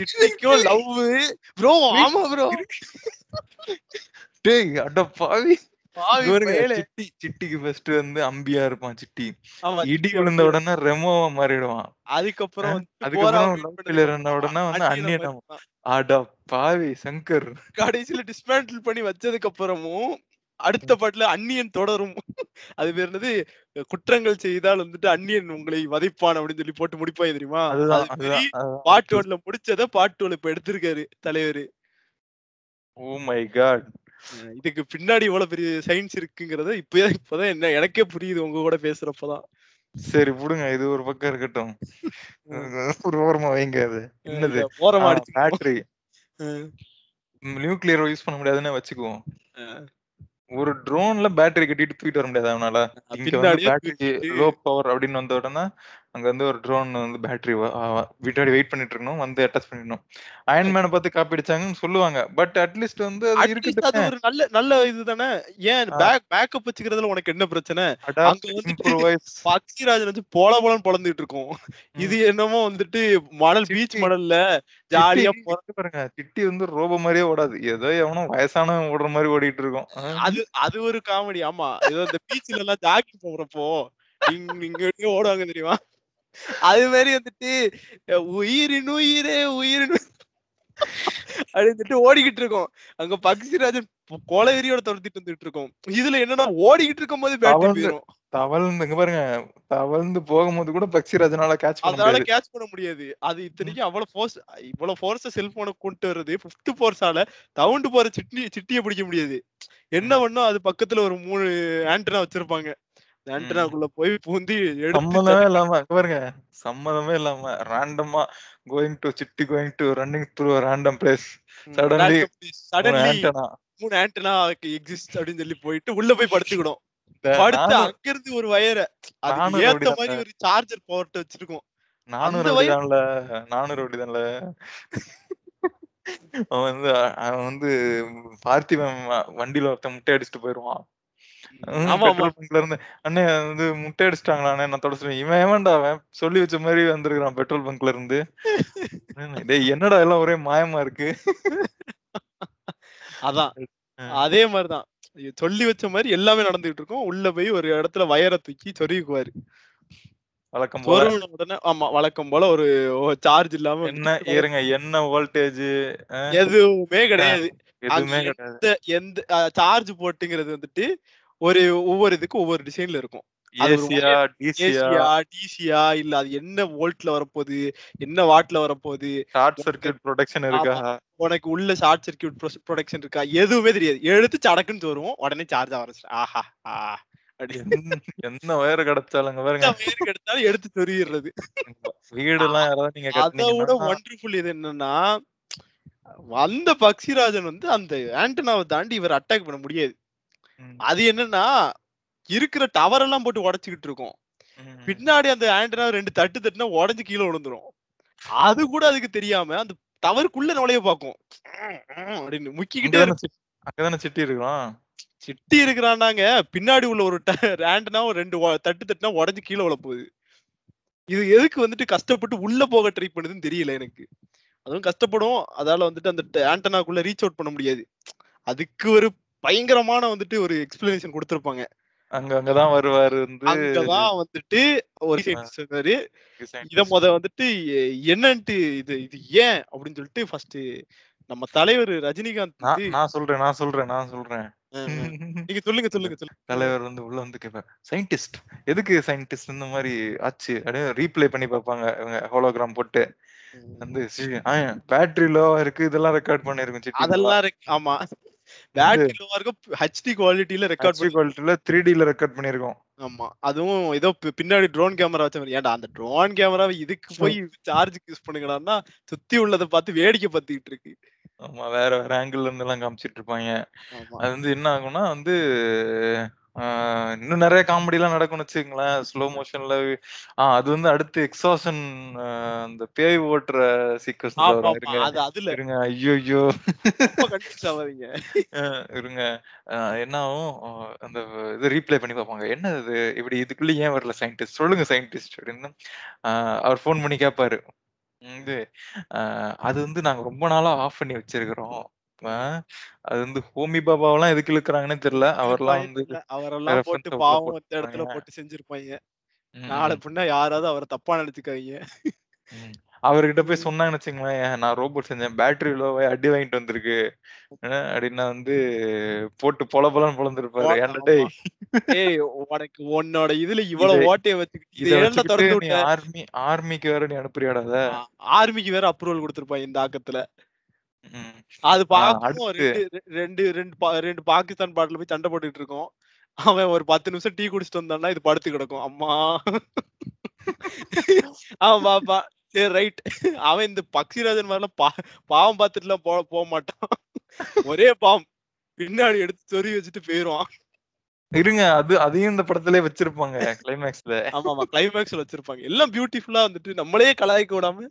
சிட்டிக்கும் லவ்வு. ப்ரோ ஆமா ப்ரோ. டேய் அட பாவி! சிட்டி சிட்டிக்கு ஃபர்ஸ்ட் வந்து அம்பியா இருப்பான் சிட்டி. இடி விழுந்த உடனே ரெமோவா மாறிடுவான். அதுக்கப்புறம் அதுக்கப்புறம் உடனே வந்து. அட பாவி சங்கர். கடைசில டிஸ்மேண்டில் பண்ணி வச்சதுக்கு அப்புறமும் அடுத்த பாட்டுல அந்நியன் தொடரும். அது பேர் என்னது? குற்றங்கள் செய்தால் வந்துட்டு அந்நியன் உங்களை வதைப்பான் அப்படின்னு சொல்லி போட்டு முடிப்பாங்க தெரியுமா? பார்ட் 1ல முடிச்சத பார்ட் 2ல இப்ப எடுத்திருக்காரு தலைவரு. Oh my god! இதுக்கு பின்னாடி இவ்வளவு பெரிய சயின்ஸ் இருக்குங்கிறத இப்பதான் இப்பதான் என்ன எனக்கே புரியுது உங்க கூட பேசுறப்ப தான். சரி விடுங்க. இது ஒரு பக்கம் இருக்கட்டும். ஒரு ஓரமா வைங்க அது. என்னது? ஓரமா அடிச்சுக்குவோம். பேட்டரி. நியூக்ளியர் யூஸ் பண்ண முடியாதுன்னு வச்சுக்குவோம். ஒரு ட்ரோன்ல பேட்டரி கட்டிட்டு தூக்கிட்டு வர முடியாதா அவனால? இங்க வந்து பேட்டரி லோ பவர் அப்படின்னு வந்த உடனே, அங்க வந்து ஒரு ட்ரோன் வந்து பேட்டரி வ அ பின்னாடி வெயிட் பண்ணிட்டு இருக்கணும். வந்து அட்டாச் பண்ணிடணும். அயர்ன் மேன பார்த்து காப்பி அடிச்சாங்கன்னு சொல்லுவாங்க. பட் அட்லீஸ்ட் வந்து அது இருக்கட்டுமே. ஒரு நல்ல நல்ல இது தானே. ஏன். பேக் பேக்கப் வச்சுக்கிறதுல உனக்கு என்ன பிரச்சனை? அங்க இம்ப்ரூவைஸ். பக்திராஜன் வந்து பொல பொலன்னு பொளந்துட்டு இருக்கும். இது. என்னமோ வந்துட்டு மணல் பீச் சிட்டி ஜாலியா இங்க பாருங்க. சிட்டி வந்து ரோபோ மாரியே ஓடாது. ஏதோ எவனோ வயசானவன் ஓடுற மாரி ஓடிட்டு இருக்கும். அது அது ஒரு காமெடி. ஆமா. ஏதோ இந்த பீச்லலாம் ஜாக்கிங் போறப்போ டிங் டிங்ன்னு ஓடுவாங்க தெரியுமா? அது மாரி வந்துட்டு உயிரின் உயிரே உயிரின் உயிரே அப்படின்னு சொல்லிட்டு ஓடிக்கிட்டு இருக்கும். அங்க பக்திராஜன் கொல வெறியோட துரத்திட்டு வந்துட்டு இருக்கும். இதுல என்னன்னா ஓடிக்கிட்டு இருக்கும்போது பேட்டரி தவழ்ந்து போயிரும். தவழ்ந்து இங்க பாருங்க. தவழ்ந்து போகும்போது கூட பக்சிராஜனால கேட்ச் பண்ண அதனால. கேட்ச் பண்ண முடியாது. அது. இத்தனைக்கும் அவ்வளோ ஃபோர்ஸ் இவ்வளோ ஃபோர்ஸ செல்போன கொண்டு வர்றது 5த் ஃபோர்ஸால தவுண்டு போற சிட்டி சிட்டிய பிடிக்க முடியாது. என்ன. பண்ணும் அது பக்கத்துல ஒரு 3 ஆண்டனா வச்சிருப்பாங்க. ஆண்டனாக்குள்ள போய் பூந்து சம்மந்தமே இல்லாம பாருங்க. சம்மந்தமே இல்லாம ரேண்டமா going to Chitti going to running through random place. Suddenly randomly 3 suddenly antenna. 3 antenna exist அப்படின்னு சொல்லி போயிட்டு உள்ள போய் படுத்துக்கிடும். இந்த படுத்து நானும் அங்கிருந்து ஒரு வயர ரவுடி ஏத்த. மாரி ஒரு சார்ஜர் போர்ட் வச்சிருக்கும். நானும் அந்த ரவுடி வயர் தான்ல. நானும் ரவுடி தான்ல. அவன் வந்து அவன் வந்து பார்த்திபன் வண்டியில ஒருத்தன் முட்டை அடிச்சுட்டு போயிருவான். பெட்ரோல் பங்க்ல இருந்து "அண்ணே வந்து முட்டை அடிச்சுட்டாங்களாண்ணே" நான் தொட சொல்லுவேன். இவன் எவன்டா அவன்? சொல்லி வச்ச மாரி வந்திருக்கான் பெட்ரோல் பங்க்ல இருந்து. டேய் என்னடா எல்லாம் ஒரே மாயமா இருக்கு. அதான். அதே மாரி தான். சொல்லி வச்ச மாரி எல்லாமே நடந்துகிட்டு இருக்கும். உள்ள போய் ஒரு இடத்துல வயர தூக்கி சொருகிக்குவாரு. வழக்கம் போல. உடனே ஆமா வழக்கம் போல ஒரு சார்ஜ் இல்லாம என்ன இருங்க என்ன வோல்டேஜ் எதுவுமே கிடையாது. எதுவுமே கிடையாது. எந்த சார்ஜ் போர்ட்ங்கிறது வந்துட்டு ஒரு ஒவ்வொரு இதுக்கும் ஒவ்வொரு டிசைன்ல இருக்கும். டிசியா, இல்ல அது என்ன வோல்ட்ல வரப்போது, என்ன வாட்ல வரப்போது, ஷார்ட் சர்க்யூட் புரொடெக்ஷன் இருக்கா? உனக்கு உள்ள ஷார்ட் சர்க்யூட் ப்ரொ ப்ரொடெக்ஷன் இருக்கா? எதுவுமே தெரியாது. எடுத்து சடக்குன்னு சொருவும். உடனே சார்ஜ் ஆக ஆரம்பிச்சுரும். ஆஹா! ஆ என்ன வயர் கிடைச்சாலும் பாருங்க. வயர் கிடைச்சாலும் எடுத்து சொருகிர்றது. வீடுலாம் யாராவது நீங்க அத விட ஒண்டர்ஃபுல் இது என்னன்னா, வந்த பக்சிராஜன் வந்து அந்த ஆண்டனாவ தாண்டி இவர அட்டாக் பண்ண முடியாது. அது என்னன்னா, இருக்கிற டவர் எல்லாம் போட்டு உடைச்சுக்கிட்டு இருக்கும். பின்னாடி அந்த ஆண்டனா 2 தட்டு தட்டுனா உடைஞ்சு கீழ விழுந்துரும். அது கூட அதுக்கு தெரியாம அந்த டவருக்குள்ள நுழைய பார்க்கும். அப்படின்னு முக்கிக்கிட்டே தானே இருக்கும். சிட் அங்க தானே சிட்டி இருக்கான். சிட்டி இருக்கிறான்னாங்க, பின்னாடி உள்ள ஒரு ஆண்டனா ஒரு 2 ஒ தட்டு தட்டுனா உடைஞ்சு கீழ விழப்போகுது. இது எதுக்கு வந்துட்டு கஷ்டப்பட்டு உள்ள போக ட்ரை பண்ணுதுன்னு தெரியல எனக்கு. அதுவும் கஷ்டப்படும். அதால வந்துட்டு அந்த ஆண்டனாக்குள்ள ரீச் அவுட் பண்ண முடியாது. அதுக்கு ஒரு பயங்கரமான வந்துட்டு ஒரு எக்ஸ்ப்ளனேஷன் குடுத்திருப்பாங்க. அங்க அங்க தான் வருவாரு வந்து அங்க தான் வந்துட்டு ஒரு இருந்தாரு. இத. மொத வந்துட்டு என்னன்ட்டு இது இது ஏன் அப்படின்னு சொல்லிட்டு ஃபர்ஸ்ட்டு நம்ம தலைவர் ரஜினிகாந்த் நான் சொல்றேன், நான் சொல்றேன், நான் சொல்றேன். நீங்க சொல்லுங்க, சொல்லுங்க, சொல்லுங்க. தலைவர் வந்து உள்ள வந்து கேட்பாரு. சயின்டிஸ்ட் எதுக்கு சயின்டிஸ்ட் இந்த மாரி ஆச்சு? அப்படியே ரீப்ளே பண்ணி பார்ப்பாங்க. இவங்க ஹோலோகிராம் போட்டு. வந்து பேட்டரி லோவா இருக்கு. இதெல்லாம் ரெக்கார்ட் ஃபுல்லா. அதெல்லாம் ஆமா. பேட்டரி லோவா இருக்கும். ஹெச்டி குவாலிட்டில ரெக்கார்ட் பண்ணி குவாலிட்டில 3Dல ரெக்கார்ட் பண்ணியிருக்கோம். ஆமா. அதுவும் ஏதோ பின்னாடி ட்ரோன் கேமரா வச்ச மாரி. ஏன்டா அந்த ட்ரோன் கேமராவ இதுக்கு போய் சார்ஜ்க்கு யூஸ் பண்ணுங்கடான்னா, சுத்தி உள்ளத பார்த்து வேடிக்கை பார்த்துக்கிட்டு இருக்கு. ஆமா. வேற வேற ஆங்கிள்ல இருந்தெல்லாம் காமிச்சிட்டு இருப்பாய்ங்க. ஆமா. அது வந்து என்ன ஆகும்னா வந்து இன்னும் நெறைய காமெடிலாம் நடக்கும்னு வச்சுக்கங்களேன். ஸ்லோ மோஷன்ல ஆ அது வந்து அடுத்து எக்ஸாஷன் அந்த பேய் ஓட்டுற. ஆமாமா. இருங்க, அது அதுல இருங்க. ஆவாதீங்க. அ இருங்க. என்ன ஆகும், அந்த இது ரீப்ளே பண்ணி பார்ப்பாங்க. "என்னது இது? இப்படி இதுக்குள்ள ஏன் வரல சயின்டிஸ்ட்? சொல்லுங்க சயின்டிஸ்ட்" அப்படின்னு. அவர் ஃபோன் பண்ணி கேட்பாரு. அ அது வந்து நாங்க ரொம்ப நாளா ஆஃப் பண்ணி வச்சிருக்கிறோம். அது வந்து ஹோமி பாபாவெல்லாம் எதுக்கு இழுக்குறாங்கன்னே தெரியல. அவர்லாம் இழுப்பாய்ன்னு வந்து. அவரெல்லாம் போட்டு ரெஃபரன்ஸா உள்ள பாவம் போட்டுருப்பாங்க. இடத்துல போட்டு செஞ்சிருப்பாய்ங்க. நாள ம். பின்ன யாராவது அவர தப்பா நெனச்சுக்காதீங்க. ம். அவர்கிட்ட போய் ம். சொன்னாங்கன்னு வச்சுக்கங்களேன், "நான் ரோபோட் செஞ்சேன். பேட்டரி லோவாயி அடி வாங்கிட்டு வந்திருக்கு." அ அப்படின்னா வந்து போட்டு பொல பொலன்னு பொளந்திருப்பாரு. ஓட்ட "ஏன்டா ஆமா. டேய்!" ஏய் உனக்கு உன்னோட இதுல இத இவ்வளவு ஓட்டைய வச்சுக்கிட்டு இத இத ஏன்டா வச்சுக்கிட்டு தொறந்து நீ விட்ட? ஆர்மி ஆர்மிக்கு வேற நீ அனுப்புறியாடா அத? ஆ ஆர்மிக்கு வேற அப்ரூவல் குடுத்திருப்பாய்ங்க இந்த ஆக்கத்துல. அது ஆ பார்க்கவும் அடுத்து 2 2 2 பா 2 பாகிஸ்தான் பாட்டுல போய் சண்டை போட்டுட்டு இருக்கும். அவன் ஒரு 10 நிமிஷம் டீ குடிச்சிட்டு வந்தான்னா, இது படுத்து கிடக்கும். அம்மா! அவன் பாப்பான். சரி ரைட். அவன் இந்த பக்ஷிராஜன் மாரிலாம் பா பாவம் பார்த்துட்டுலாம் போ போமாட்டான். ஒரே பாம். பின்னாடி எடுத்து சொருவி வச்சுட்டு போயிருவான். இருங்க. அது அதையும் இந்த படத்திலேயே வச்சிருப்பாங்க கிளைமாக்ஸ்ல. ஆமாமா. கிளைமாக்ஸ்ல வச்சிருப்பாங்க. எல்லாம் பியூட்டிஃபுல்லா வந்துட்டு நம்மளே கலாய்க்க விடாம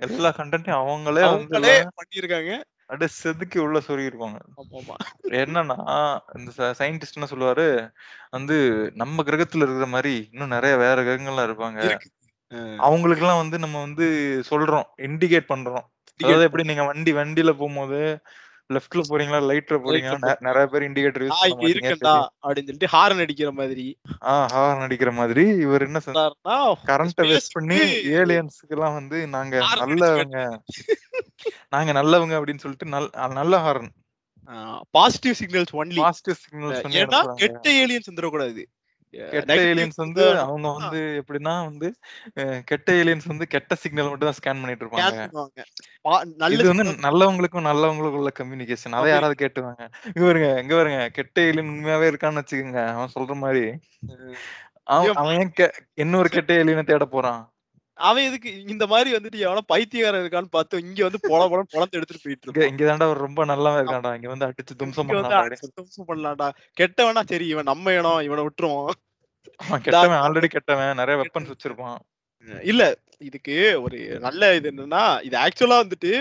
எல்லா கன்டென்ட்டையும் அவங்களே அவங்களே எல்லாம் பண்ணியிருக்காங்க. அப்படியே செதுக்கி உள்ள சொருகிருப்பாங்க. என்னன்னா, இந்த ச சயின்டிஸ்ட் என்ன சொல்லுவாரு, வந்து நம்ம கிரகத்துல இருக்கிற மாரி இன்னும் நெறைய வேற கிரகங்கள்லாம் இருப்பாங்க. இருக்கு. அ அவங்களுக்கெல்லாம் வந்து நம்ம வந்து சொல்றோம். இண்டிகேட் பண்றோம். அதாவது எப்படி நீங்க வண்டி வண்டியில போம்போது லெஃப்ட்ல போறீங்களா, ரைட்ல போறீங்களா. நெறைய பேர் இண்டிகேட்டர் யூஸ் பண்ண தெரியும். அப்படின்னு சொல்லிட்டு ஹாரன் அடிக்கிற மாதிரி. ஆ ஹாரன் அடிக்கிற மாதிரி இவர் என்ன செஞ் சொன்னாருன்னா கரண்ட்ட வேஸ்ட் பண்ணி ஸ்பேஸ்க்கு ஏலியன்ஸ்க்குலாம் வந்து நாங்க நல்லவங்க. நாங்க நல்லவங்க அப்படின்னு சொல்லிட்டு நல் நல்ல horn. Positive signals only. Positive signals ஏன்னா. கெட்ட ஏலியன்ஸ் வந்துரக்கூடாது. அ கெட்ட ஏலியன்ஸ் வந்து அவங்க வந்து எப்படின்னா வந்து கெட்ட ஏலியன்ஸ் வந்து கெட்ட சிக்னல் மட்டும் தான் ஸ்கேன் பண்ணிட்டு இருப்பாங்க. இது வந்து நல்லவங்களுக்கும் நல்லவங்களுக்கும் உள்ள கம்யூனிகேஷன். அத யாராவது கேட்டுவாங்க. இங்க பாருங்க, இங்க பாருங்க கெட்ட ஏலியன் உண்மையாவே இருக்கான்னு வச்சுக்கங்க. அவன் சொல்ற மாரி. ம். அவன் இன்னொரு கெட்ட ஏலியன தேட போறான்? அவன் எதுக்கு இந்த மாரி வந்துட்டு எவனோ பைத்தியக்காரன் இருக்கான்னு பார்த்து இங்க வந்து பொல பொலன்னு பொளந்து எடுத்துட்டு போயிட்டு இருப்பான். இங்க தான்டா அவன் ரொம்ப ஆமா. இருக்கான்டா. இங்க வந்து அடிச்சு தும்சம். தும்சம் பண்ணலாம்டா. கெட்டவனா சரி இவன் நம்ம இனம் இவன விட்டுருவோம். கெட்டவன் ஆல்ரெடி கெட்டவன். நெறைய வெப்பன்ஸ். வச்சிருப்பான். இல்ல இதுக்கு ஒரு நல்ல இது என்னன்னா, இது ஆக்சுவலா வந்துட்டு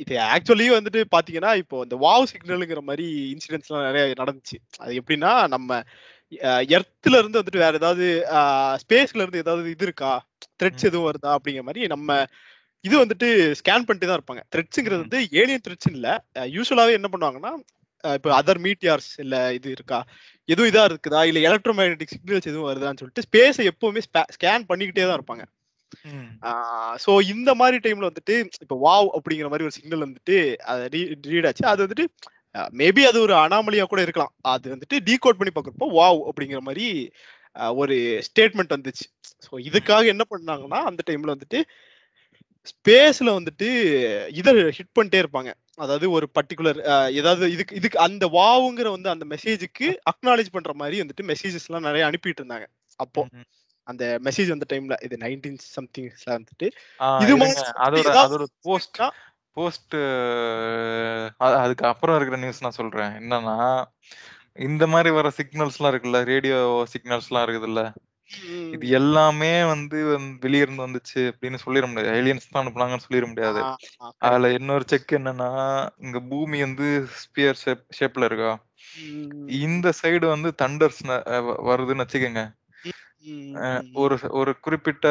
இது ஆக்சுவலி வந்துட்டு பார்த்தீங்கன்னா, இப்போ இந்த வாவ் சிக்னல்ங்கிற மாரி இன்சிடென்ட்ஸ்லாம் நெறைய நடந்துச்சு. அது எப்படின்னா, நம்ம எர்த்ல இருந்து வந்துட்டு வேற ஏதாவது ஸ்பேஸ்ல இருந்து ஏதாவது இது இருக்கா? த்ரெட்ஸ். எதுவும் வருதா? அப்படிங்கிற மாரி நம்ம இது வந்துட்டு ஸ்கேன் பண்ணிட்டு தான் இருப்பாங்க. த்ரெட்ஸ்ங்கிறது. வந்து ஏலியன் த்ரெட்ஸ்ன்னு இல்ல. அ யூசுவலாவே என்ன பண்ணுவாங்கன்னா, இப்போ. அதர் மீட்டியார்ஸ் இல்ல இது இருக்கா? எதுவும் இதா இருக்குதா? இல்ல எலக்ட்ரோ மேக்னெட்டிக் சிக்னல்ஸ் எதுவும் வருதான்னு சொல்லிட்டு ஸ்பேஸ எப்பவுமே ஸ்கேன் பண்ணிக்கிட்டே தான் இருப்பாங்க. சோ இந்த மாரி டைம்ல வந்துட்டு இப்போ வாவ் அப்படிங்கிற மாரி ஒரு சிக்னல் வந்துட்டு ரீட் ஆச்சு. அது வந்துட்டு மேபி அது ஒரு அனாமலியா கூட இருக்கலாம். அது வந்துட்டு டீகோட் பண்ணி பார்க்கிறப்போ வாவ் அப்படிங்கிற அ ஒரு ஸ்டேட்மெண்ட் வந்துச்சு. ஸோ. இதுக்காக என்ன பண்ணாங்கன்னா, அந்த டைம்ல வந்துட்டு ஸ்பேஸ்ல வந்துட்டு இத ஹிட் பண்ணிட்டே இருப்பாங்க. அதாவது ஒரு பர்ட்டிகுலர் அ ஏதாவது இதுக்கு இதுக்கு அந்த வாவ்ங்கிற வந்து அந்த மெசேஜ்க்கு அக்னாலெட்ஜ் பண்ற மாரி வந்துட்டு மெசேஜஸ்லாம் நெறைய அனுப்பிட்டு இருந்தாங்க. அப்போ. அந்த மெசேஜ் வந்த டைம்ல இது 19 சம்திங்ஸ்ல வந்துட்டு. இது. மாதிரி அதோட அதோட போஸ்ட் இருந்துச்சுன்னா போஸ்ட் அதுக்கு அப்புறம் இருக்கிற நியூஸ் நான் சொல்றேன். என்னன்னா, இந்த மாரி வர சிக்னல்ஸ்லாம் இருக்குல்ல, ரேடியோ சிக்னல்ஸ்லாம் இருக்குதுல்ல. இது. எல்லாமே வந்து வந் வெளிய இருந்து வந்துச்சு அப்படின்னு சொல்லிற முடியாது. ஏலியன்ஸ் தான் அனுப்புனாங்கன்னு சொல்லிற ஆ, முடியாது. அதுல. இன்னொரு செக் என்னன்னா, இங்க பூமி வந்து ஸ்பியர் ஷேப் ஷேப்ல இருக்கா? இந்த சைடு வந்து தண்டர்ஸ் வருதுன்னு வச்சுக்கங்க. ஒரு ஒரு குறிப்பிட்ட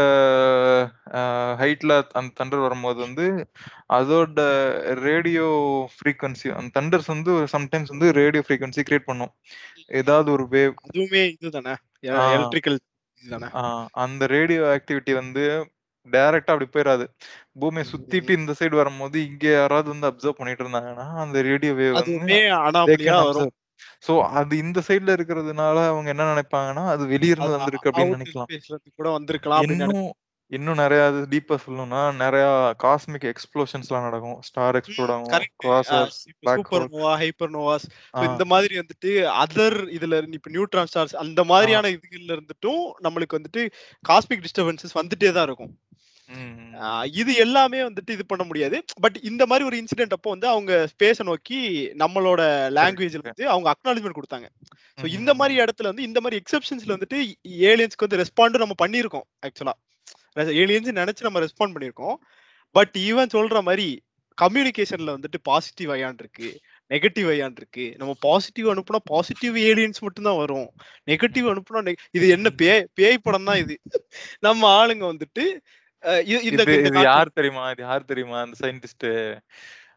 ஹைட்ல அந்த தண்டர் வரும்போது வந்து, அதோட ரேடியோ ஃப்ரீக்வென்சி அந்த தண்டர்ஸ் வந்து சம்டைம்ஸ் வந்து ரேடியோ ஃப்ரீக்வென்சி கிரியேட் பண்ணும். ஏதாவது ஒரு வேவ் அதுவுமே இதுதானே? எலக்ட்ரிக்கல் அந்த ரேடியோ ஆக்டிவிட்டி வந்து டைரக்ட்டா அப்படி போயிராது. பூமிய சுத்திட்டு. இந்த சைடு வரும்போது, இங்க யாராவது வந்து அப்சர்வ் பண்ணிட்டு இருந்தாங்கன்னா, அந்த ரேடியோ வேவ் வந்து ஸோ அது இந்த சைடுல இருக்கிறதுனால அவங்க என்ன நினைப்பாங்கன்னா, அது வெளிய இருந்து வந்திருக்கு அப்படின்னு நினைக்கலாம். கூட வந்திருக்கலாம் அப்படின்னு இன்னும். இன்னும் நெறைய அது டீப்பா சொல்லணும்னா, நெறையா காஸ்மிக் எக்ஸ்ப்ளோஷன்ஸ்லாம் நடக்கும். ஸ்டார் எக்ஸ்ப்ளோட் ம். ஆகும். கரெக்ட். அ குவாசர்ஸ், இப்ப black supernova, hypernovas ஆ. இந்த மாதிரி வந்துட்டு அதர் இதுல இப்ப நியூட்ரான் ஸ்டார்ஸ் அந்த ஆ. மாதிரியான இதுகள்ல இருந்துட்டும் நம்மளுக்கு வந்துட்டு காஸ்மிக் டிஸ்டர்பன்ஸஸ் வந்துட்டே தான் இருக்கும். இது எல்லாமே வந்துட்டு இது பண்ண முடியாது. பட் இந்த மாரி ஒரு இன்சிடென்ட் அப்போ வந்து அவங்க ஸ்பேஸ நோக்கி நம்மளோட லாங்குவேஜ்ல. வந்து அவங்க அக்னாலஜ்மென்ட் குடுத்தாங்க. ஸோ இந்த மாரி ம். இடத்துல வந்து இந்த மாரி எக்செப்ஷன்ஸ்ல வந்துட்டு ஏலியன்ஸ்க்கு வந்து ரெஸ்பாண்டும் நம்ம பண்ணியிருக்கோம் ஆக்சுவலா. ஏலியன்ஸ் நெனச்சு நம்ம ரெஸ்பாண்ட் பண்ணியிருக்கோம். பட் இவன் சொல்ற மாரி கம்யூனிகேஷன்ல வந்துட்டு பாசிட்டிவ் அயான் இருக்கு. நெகட்டிவ் அயான் இருக்கு. நம்ம பாசிட்டிவ் அனுப்புனா பாசிட்டிவ் ஏலியன்ஸ் மட்டும் தான் வரும். நெகட்டிவ். அனுப்புனா இது என்ன பேய் பேய் படம் தான் இது. நம்ம ஆளுங்க வந்துட்டு இது யார் தெரியுமா? இது யார் தெரியுமா? அந்த சயின்டிஸ்ட்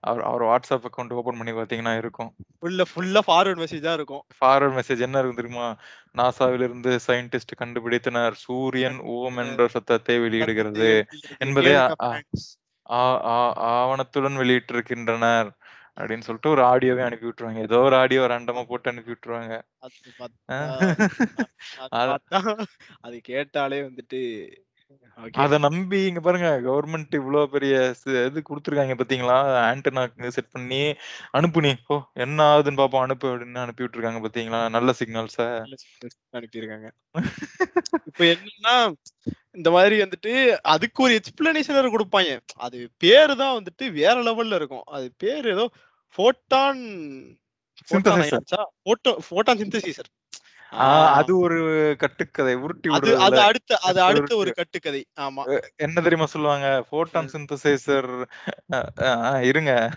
அவர் அவர் வாட்ஸ்அப் அக்கவுண்ட் ஓப்பன் பண்ணி பார்த்தீங்கன்னா இருக்கும். ஃபுல்லா ஃபுல்லா ஃபார்வர்ட் மெசேஜ் இருக்கும். ஃபார்வர்ட் மெசேஜ் என்ன இருக்கும் தெரியுமா? நாசாவிலிருந்து சயின்டிஸ்ட் கண்டுபிடித்தனர். சூரியன் ஓம் என்ற சத்தத்தை வெளியிடுகிறது. என்பதை ஆவணத்துடன் வெளியிட்டிருக்கின்றனர். அப்படின்னு சொல்லிட்டு ஒரு ஆடியோவே அனுப்பி விட்டுருவாங்க. ஏதோ ஒரு ஆடியோ ரேண்டமா போட்டு அனுப்பி விட்டுருவாங்க. அது கேட்டாலே வந்துட்டு. அத நம்பி இங்க பாருங்க கவர்ன்மென்ட் இவ்ளோ பெரிய இது குடுத்துருக்காங்க பார்த்தீங்களா? ஆண்டெனாக்கு செட் பண்ணி, "அனுப்பு நீ போ. என்ன ஆகுதுன்னு பார்ப்போம் அனுப்பு" அப்படின்னு அனுப்பி விட்டுருக்காங்க பார்த்தீங்களா? நல்ல சிக்னல்ஸ. நல்ல சிக்னல்ஸ் அனுப்பியிருக்காங்க. இப்ப என்னன்னா, இந்த மாதிரி வந்துட்டு அதுக்கு ஒரு எக்ஸ்ப்ளனேஷன் வேற குடுப்பாய்ங்க. அது பேரு தான் வந்துட்டு வேற லெவல்ல இருக்கும். அது பேரு ஏதோ photon photon synthesizer. Photo photon synthesizer. அது ஒரு கட்டுக்கதை. உருட்டி அது அது அடுத்த அது அடுத்த ஒரு கட்டுக்கதை. ஆமா. என்ன தெரியுமா சொல்லுவாங்க? ஃபோட்டான் ம். சிந்தசைசர் இருங்க.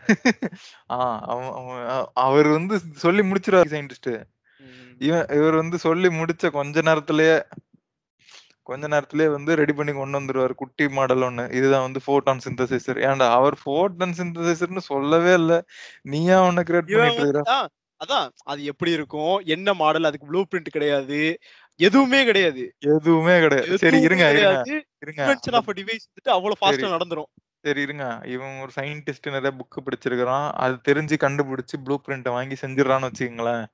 அவரு வந்து சொல்லி முடிச்சுருவாரு சயின்டிஸ்ட். இவன் இவரு வந்து சொல்லி முடிச்ச கொஞ்ச நேரத்திலேயே கொஞ்ச நேரத்திலேயே வந்து ரெடி பண்ணி கொண்டு வந்துருவாரு. குட்டி மாடல் ஒண்ணு. இதுதான் வந்து ஃபோட்டான் சிந்தசைசர். ஏன்டா அவர் ஃபோட்டான் சிந்தசைசர்ன்னு சொல்லவே இல்ல. நீயா ஒண்ண கிரியேட் பண்ணிட்டு அதான். அது எப்படி இருக்கும்? என்ன மாடல்? அதுக்கு ப்ளூ பிரிண்ட் கிடையாது. எதுவுமே கிடையாது. எதுவுமே கிடையாது. சரி இருங்க, இருங்க, ஆஃப் டிவைஸ் வந்துட்டு அவ்வளோ சரி, ஃபாஸ்ட்டா நடந்துரும். சரி இருங்க. இவன் ஒரு சயின்டிஸ்ட் நெறைய புக் படிச்சிருக்கிறான். அது தெரிஞ்சு கண்டுபிடிச்சு ப்ளூ பிரிண்ட்ட வாங்கி செஞ்சுடுறான்னு வச்சுக்கங்களேன்.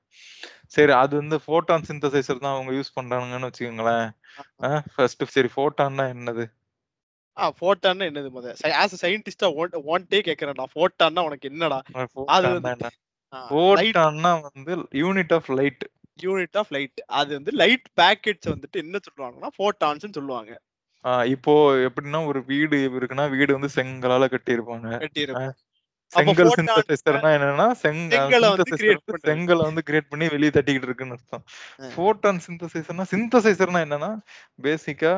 சரி அது வந்து ஃபோட்டான் சிந்தசைசர் தான் அவங்க யூஸ் பண்றாங்கன்னு வச்சுக்கங்களேன். ஃபர்ஸ்ட் சரி ஃபோட்டான்னா என்னது? ஆ ஃபோட்டான்னா என்னது மொத? ஆஸ் அ சயின்டிஸ்ட்டா உன்ட்ட உன்ட்டயே கேட்கிறேன்டா. ஃபோட்டான்னா உனக்கு என்னடா? அது ஃபோட்டான்னா வந்து unit of light. Unit of light. அது வந்து லைட் பாக்கெட்ஸ் வந்துட்டு என்ன சொல்லுவாங்கன்னா, ஃபோட்டான்ஸ்ன்னு சொல்லுவாங்க. இப்போ எப்படின்னா ஒரு வீடு இருக்குன்னா, வீடு வந்து செங்கலால கட்டியிருப்பாங்க. செங்கல் சிந்தசைசர்னா என்னன்னா, செங்கல. செங்கல வந்து கிரியேட் பண்ணி வெளிய தட்டிக்கிட்டு இருக்குன்னு அர்த்தம். அ. ஃபோட்டான் சிந்தசைசர்னா சிந்தசைசர்னா என்னன்னா, பேசிக்கா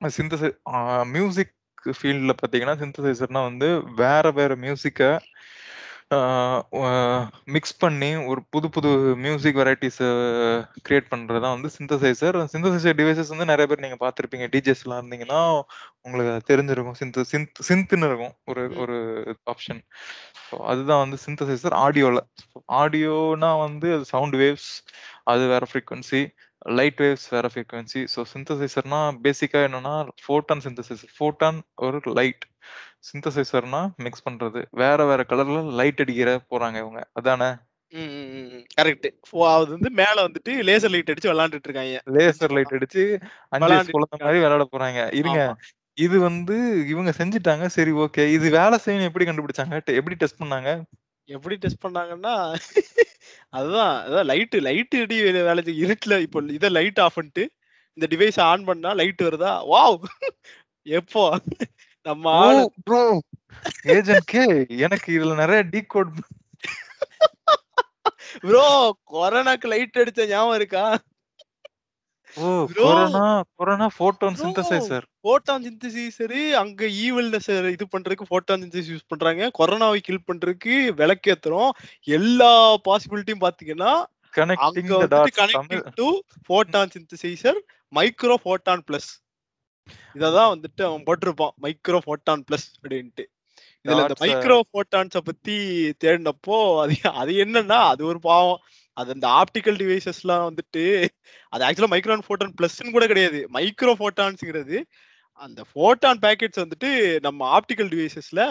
சிந்தசை மியூசிக் ஃபீல்ட்ல பார்த்தீங்கன்னா, சிந்தசைசர்னா வந்து வேற வேற மியூசிக்க ஆ மிக்ஸ் பண்ணி ஒரு புது புது மியூசிக் வெரைட்டீஸ கிரியேட் பண்றது தான் வந்து சிந்தசைசர். சிந்தசைசர் டிவைஸஸ் வந்து நெறைய பேர் நீங்க பார்த்திருப்பீங்க. டிஜேஸ்லாம் இருந்தீங்கன்னா, உங்களுக்கு அது தெரிஞ்சிருக்கும். சிந்த் சிந்த் சிந்த்ன்னு இருக்கும். ஒரு ம். ஒரு ஆப்ஷன். ஸோ அதுதான் வந்து சிந்தசைசர் ஆடியோல. ஆடியோனா வந்து அது சவுண்ட் வேவ்ஸ் அது வேற ஃப்ரீக்வென்சி. லைட் வேவ்ஸ் வேற ஃப்ரீக்வென்சி. ஸோ சிந்தசைசர்னா பேசிக்கா என்னன்னா, ஃபோட்டான் சிந்தசைசர். ஃபோட்டான் ஒரு லைட். சிந்தசைசர்னா மிக்ஸ் பண்றது. வேற வேற கலர்ல லைட் அடிக்கிற போறாங்க இவங்க. அதானே? கரெக்ட். அது வந்து மேல வந்துட்டு லேசர் லைட் அடிச்சு விளையாண்டுட்டு இருக்காய்ங்க. மிஞ்சி லேசர். லைட் அடிச்சு 5 வயசு விளையாண்டுட்டு குழந்தை இருக்கானுங்க. விளையாட போறாங்க. இருங்க. இது வந்து இவங்க செஞ்சுட்டாங்க. சரி ஓகே. இது வேலை செய்யும்னு எப்படி கண்டுபிடிச்சாங்க? எப்படி டெஸ்ட் பண்ணாங்க? எப்படி டெஸ்ட் பண்ணாங்கன்னா, அதுதான் அதான் லைட் லைட் எடி வேலை இருட்டுல இப்போ இத லைட் ஆஃப் பண்ணிட்டு, இந்த டிவைஸ ஆன் பண்ணா லைட் வருதா? வாவ்! எப்போ? நம்ம! ஆளு ப்ரோ! ஏஜென்ட் கே எனக்கு இதுல நெறைய டீகோட் ப்ரோ கொரோனாக்கு லைட் அடிச்ச ஞாபகம் இருக்கா? ஓ! Corona corona photon bro synthesizer. Photon synthesizer அங்க ஈவில்னஸ் இது பண்றதுக்கு ஃபோட்டான் சிந்தசிஸ் யூஸ் பண்றாங்க. கொரோனாவை கில் பண்றதுக்கு விளக்கேத்துறோம். எல்லா பாசிபிலிட்டியும் பார்த்தீங்கன்னா, connecting to photon synthesizer micro photon plus இததான் வந்துட்டு அவன் போட்டிருப்பான் மைக்ரோ ஃபோட்டான் பிளஸ் அப்படின்ட்டு. இதுல இந்த மைக்ரோ ஃபோட்டான்ஸ பத்தி தேடினப்போ அது அது என்னன்னா அது ஒரு பாவம். அது அந்த ஆப்டிக்கல் டிவைசஸ்லாம் வந்துட்டு அது ஆக்சுவலா மைக்ரோன் ஃபோட்டான் பிளஸ்ன்னு கூட கிடையாது. மைக்ரோ ஃபோட்டான்ஸ்ங்கிறது அந்த ஃபோட்டான் பேக்கெட்ஸ் வந்துட்டு நம்ம ஆப்டிக்கல் டிவைசஸ்ல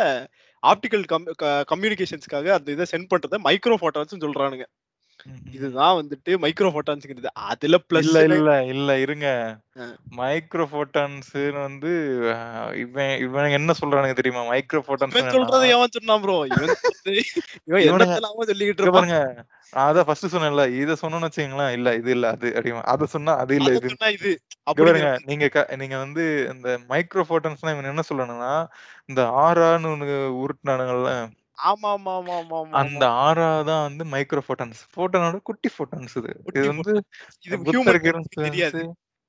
ஆப்டிக்கல் கம் கம்யூனிகேஷன்ஸ்க்காக அந்த இதை சென்ட் பண்றத மைக்ரோ ஃபோட்டான்ஸ் சொல்றானுங்க. இதுதான் வந்துட்டு மைக்ரோ ஃபோட்டான்ஸ்ங்கிறது அதுல பிளஸ் இல்ல இல்ல இல்ல இருங்க. மைக்ரோ போட்டான்ஸ் வந்து இவன் இவன் என்ன சொல்றானுங்க தெரியுமா? மைக்ரோ போட்டான்ஸ் சொல்றதை ஏன் சொன்னான் ப்ரோ இவன் இவன் என்னத்தெல்லாமோ சொல்லிக்கிட்டு நான் அதான் ஃபர்ஸ்ட் சொன்னேன்ல இத சொன்னோம்னு வச்சுங்களேன் இல்ல இது இல்ல அது அப்படிமா. அத சொன்னா அது இல்ல அது இது. சொன்னா இது. பாருங்க நீங்க நீங்க வந்து இந்த மைக்ரோ போட்டான்ஸ்னா இவன் என்ன சொல்லணும்னா இந்த ஆறான்னு ஒண்ணு உருட்டுனானுங்கல்ல. ஆமா ஆமா ஆமா ஆமா ஆமா அந்த ஆறா தான் வந்து மைக்ரோ போட்டான்ஸ் போட்டானோட குட்டி போட்டான்ஸ் இது. குட்டி இது வந்து இது புத்தருக்கு ஹியூமன் தெரியாது.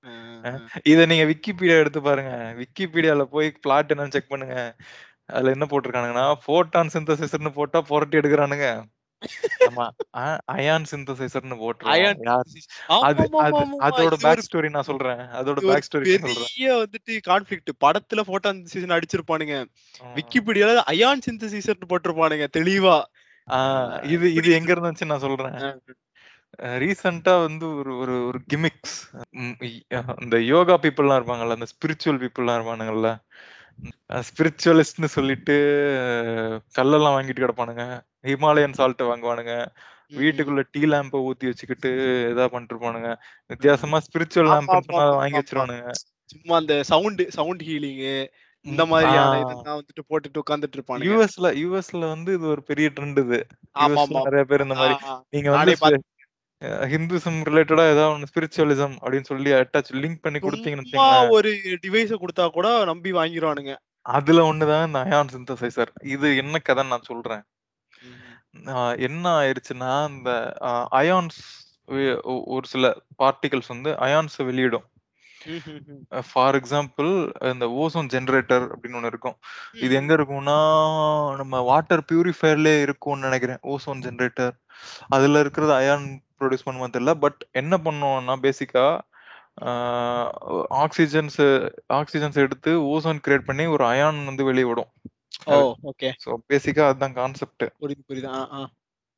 ஆ. இத நீங்க விக்கிபீடியா எடுத்து பாருங்க. விக்கிபீடியால போய் பிளாட் என்னன்னு செக் பண்ணுங்க. அதுல என்ன போட்டிருக்கானுங்கன்னா போட்டான் சிந்தசிசர்னு போட்டா புரட்டி எடுக்கிறானுங்க. ஆமா. அயான் சிந்தசைசர்னு synthesis. அது. அதோட பேக் ஸ்டோரி நான் சொல்றேன். அதோட பேக் ஸ்டோரி சொல்றேன். பெரிய வந்துட்டு கான்ஃபிளிக்ட் படத்துல போட்டான் சீசன் அடிச்சிருப்பானுங்க. விக்கிபீடியால அயான் சிந்தசிசர் போட்டிருப்பானுங்க தெளிவா. இது இது எங்க இருந்துச்சு நான் சொல்றேன். ரீசெண்டா வந்து ஒரு ஒரு ஒரு கிமிக்ஸ் இந்த யோகா பீப்புள்லாம் இருப்பாங்கல்ல அந்த ஸ்பிரிச்சுவல் பீப்புள்லாம் இருப்பானுங்கல்ல. ஸ்பிரிச்சுவலிஸ்ட்னு சொல்லிட்டு கல்லெல்லாம் வாங்கிட்டு கிடப்பானுங்க. Himalayan salt வாங்குவானுங்க. வீட்டுக்குள்ள டீ லேம்ப ஊத்தி வச்சுக்கிட்டு இதா பண்ணிட்டு இருப்பானுங்க வித்தியாசமா ஸ்பிரிச்சுவல் சொன்னா ஆமா, வாங்கி. வச்சிருவானுங்க. சும்மா அந்த சவுண்ட் சவுண்ட் ஹீலிங் இந்த ம், மாதிரியான ஆ. இதெல்லாம் வந்துட்டு போட்டுட்டு உட்கார்ந்துட்டு இருப்பானுங்க. யூஎஸ்ல யூஎஸ்ல வந்து இது ஒரு பெரிய ட்ரெண்ட் இது. யூஎஸ்ல ஆமா நிறைய பேர் இந்த மாதிரி ஆ. நீங்க நானே வந்து ஹிந்துசம் ரிலேட்டடா ஏதாவது ஒன்று ஸ்பிரிச்சுவலிசம் அப்படின்னு சொல்லி அட்டாச் லிங்க் பண்ணி கொடுத்தீங்கன்னு சும்மா ஒரு டிவைஸ கொடுத்தா கூட நம்பி வாங்கிடுவானுங்க அதுல ஒண்ணுதான் இந்த அயான் சிந்தசைசர் இது என்ன கதைன்னு நான் சொல்றேன். என்ன ஆயிருச்சுன்னா இந்த அயான்ஸ் ஒரு சில பார்ட்டிகல்ஸ் வந்து அயான்ஸ் வெளியிடும். ஃபார் எக்ஸாம்பிள் இந்த ஓசோன் ஜெனரேட்டர் அப்படின்னு ஒன்று இருக்கும். இது எங்க இருக்கும்னா நம்ம வாட்டர் பியூரிஃபயர்லயே இருக்கும்னு நினைக்கிறேன் ஓசோன் ஜெனரேட்டர் அதுல இருக்கிறது அயான் ப்ரொடியூஸ் பண்ணுமா தெரியல பட் என்ன பண்ணுவோம்னா பேசிக்கா ஆக்சிஜன்ஸ் ஆக்சிஜன்ஸ் எடுத்து ஓசோன் கிரியேட் பண்ணி ஒரு அயான் வந்து வெளியே விடும் ஓ ஓகே. ஸோ பேசிக்கா அதுதான் கான்செப்ட் புரியுது புரியுது. ஆ, ஆ.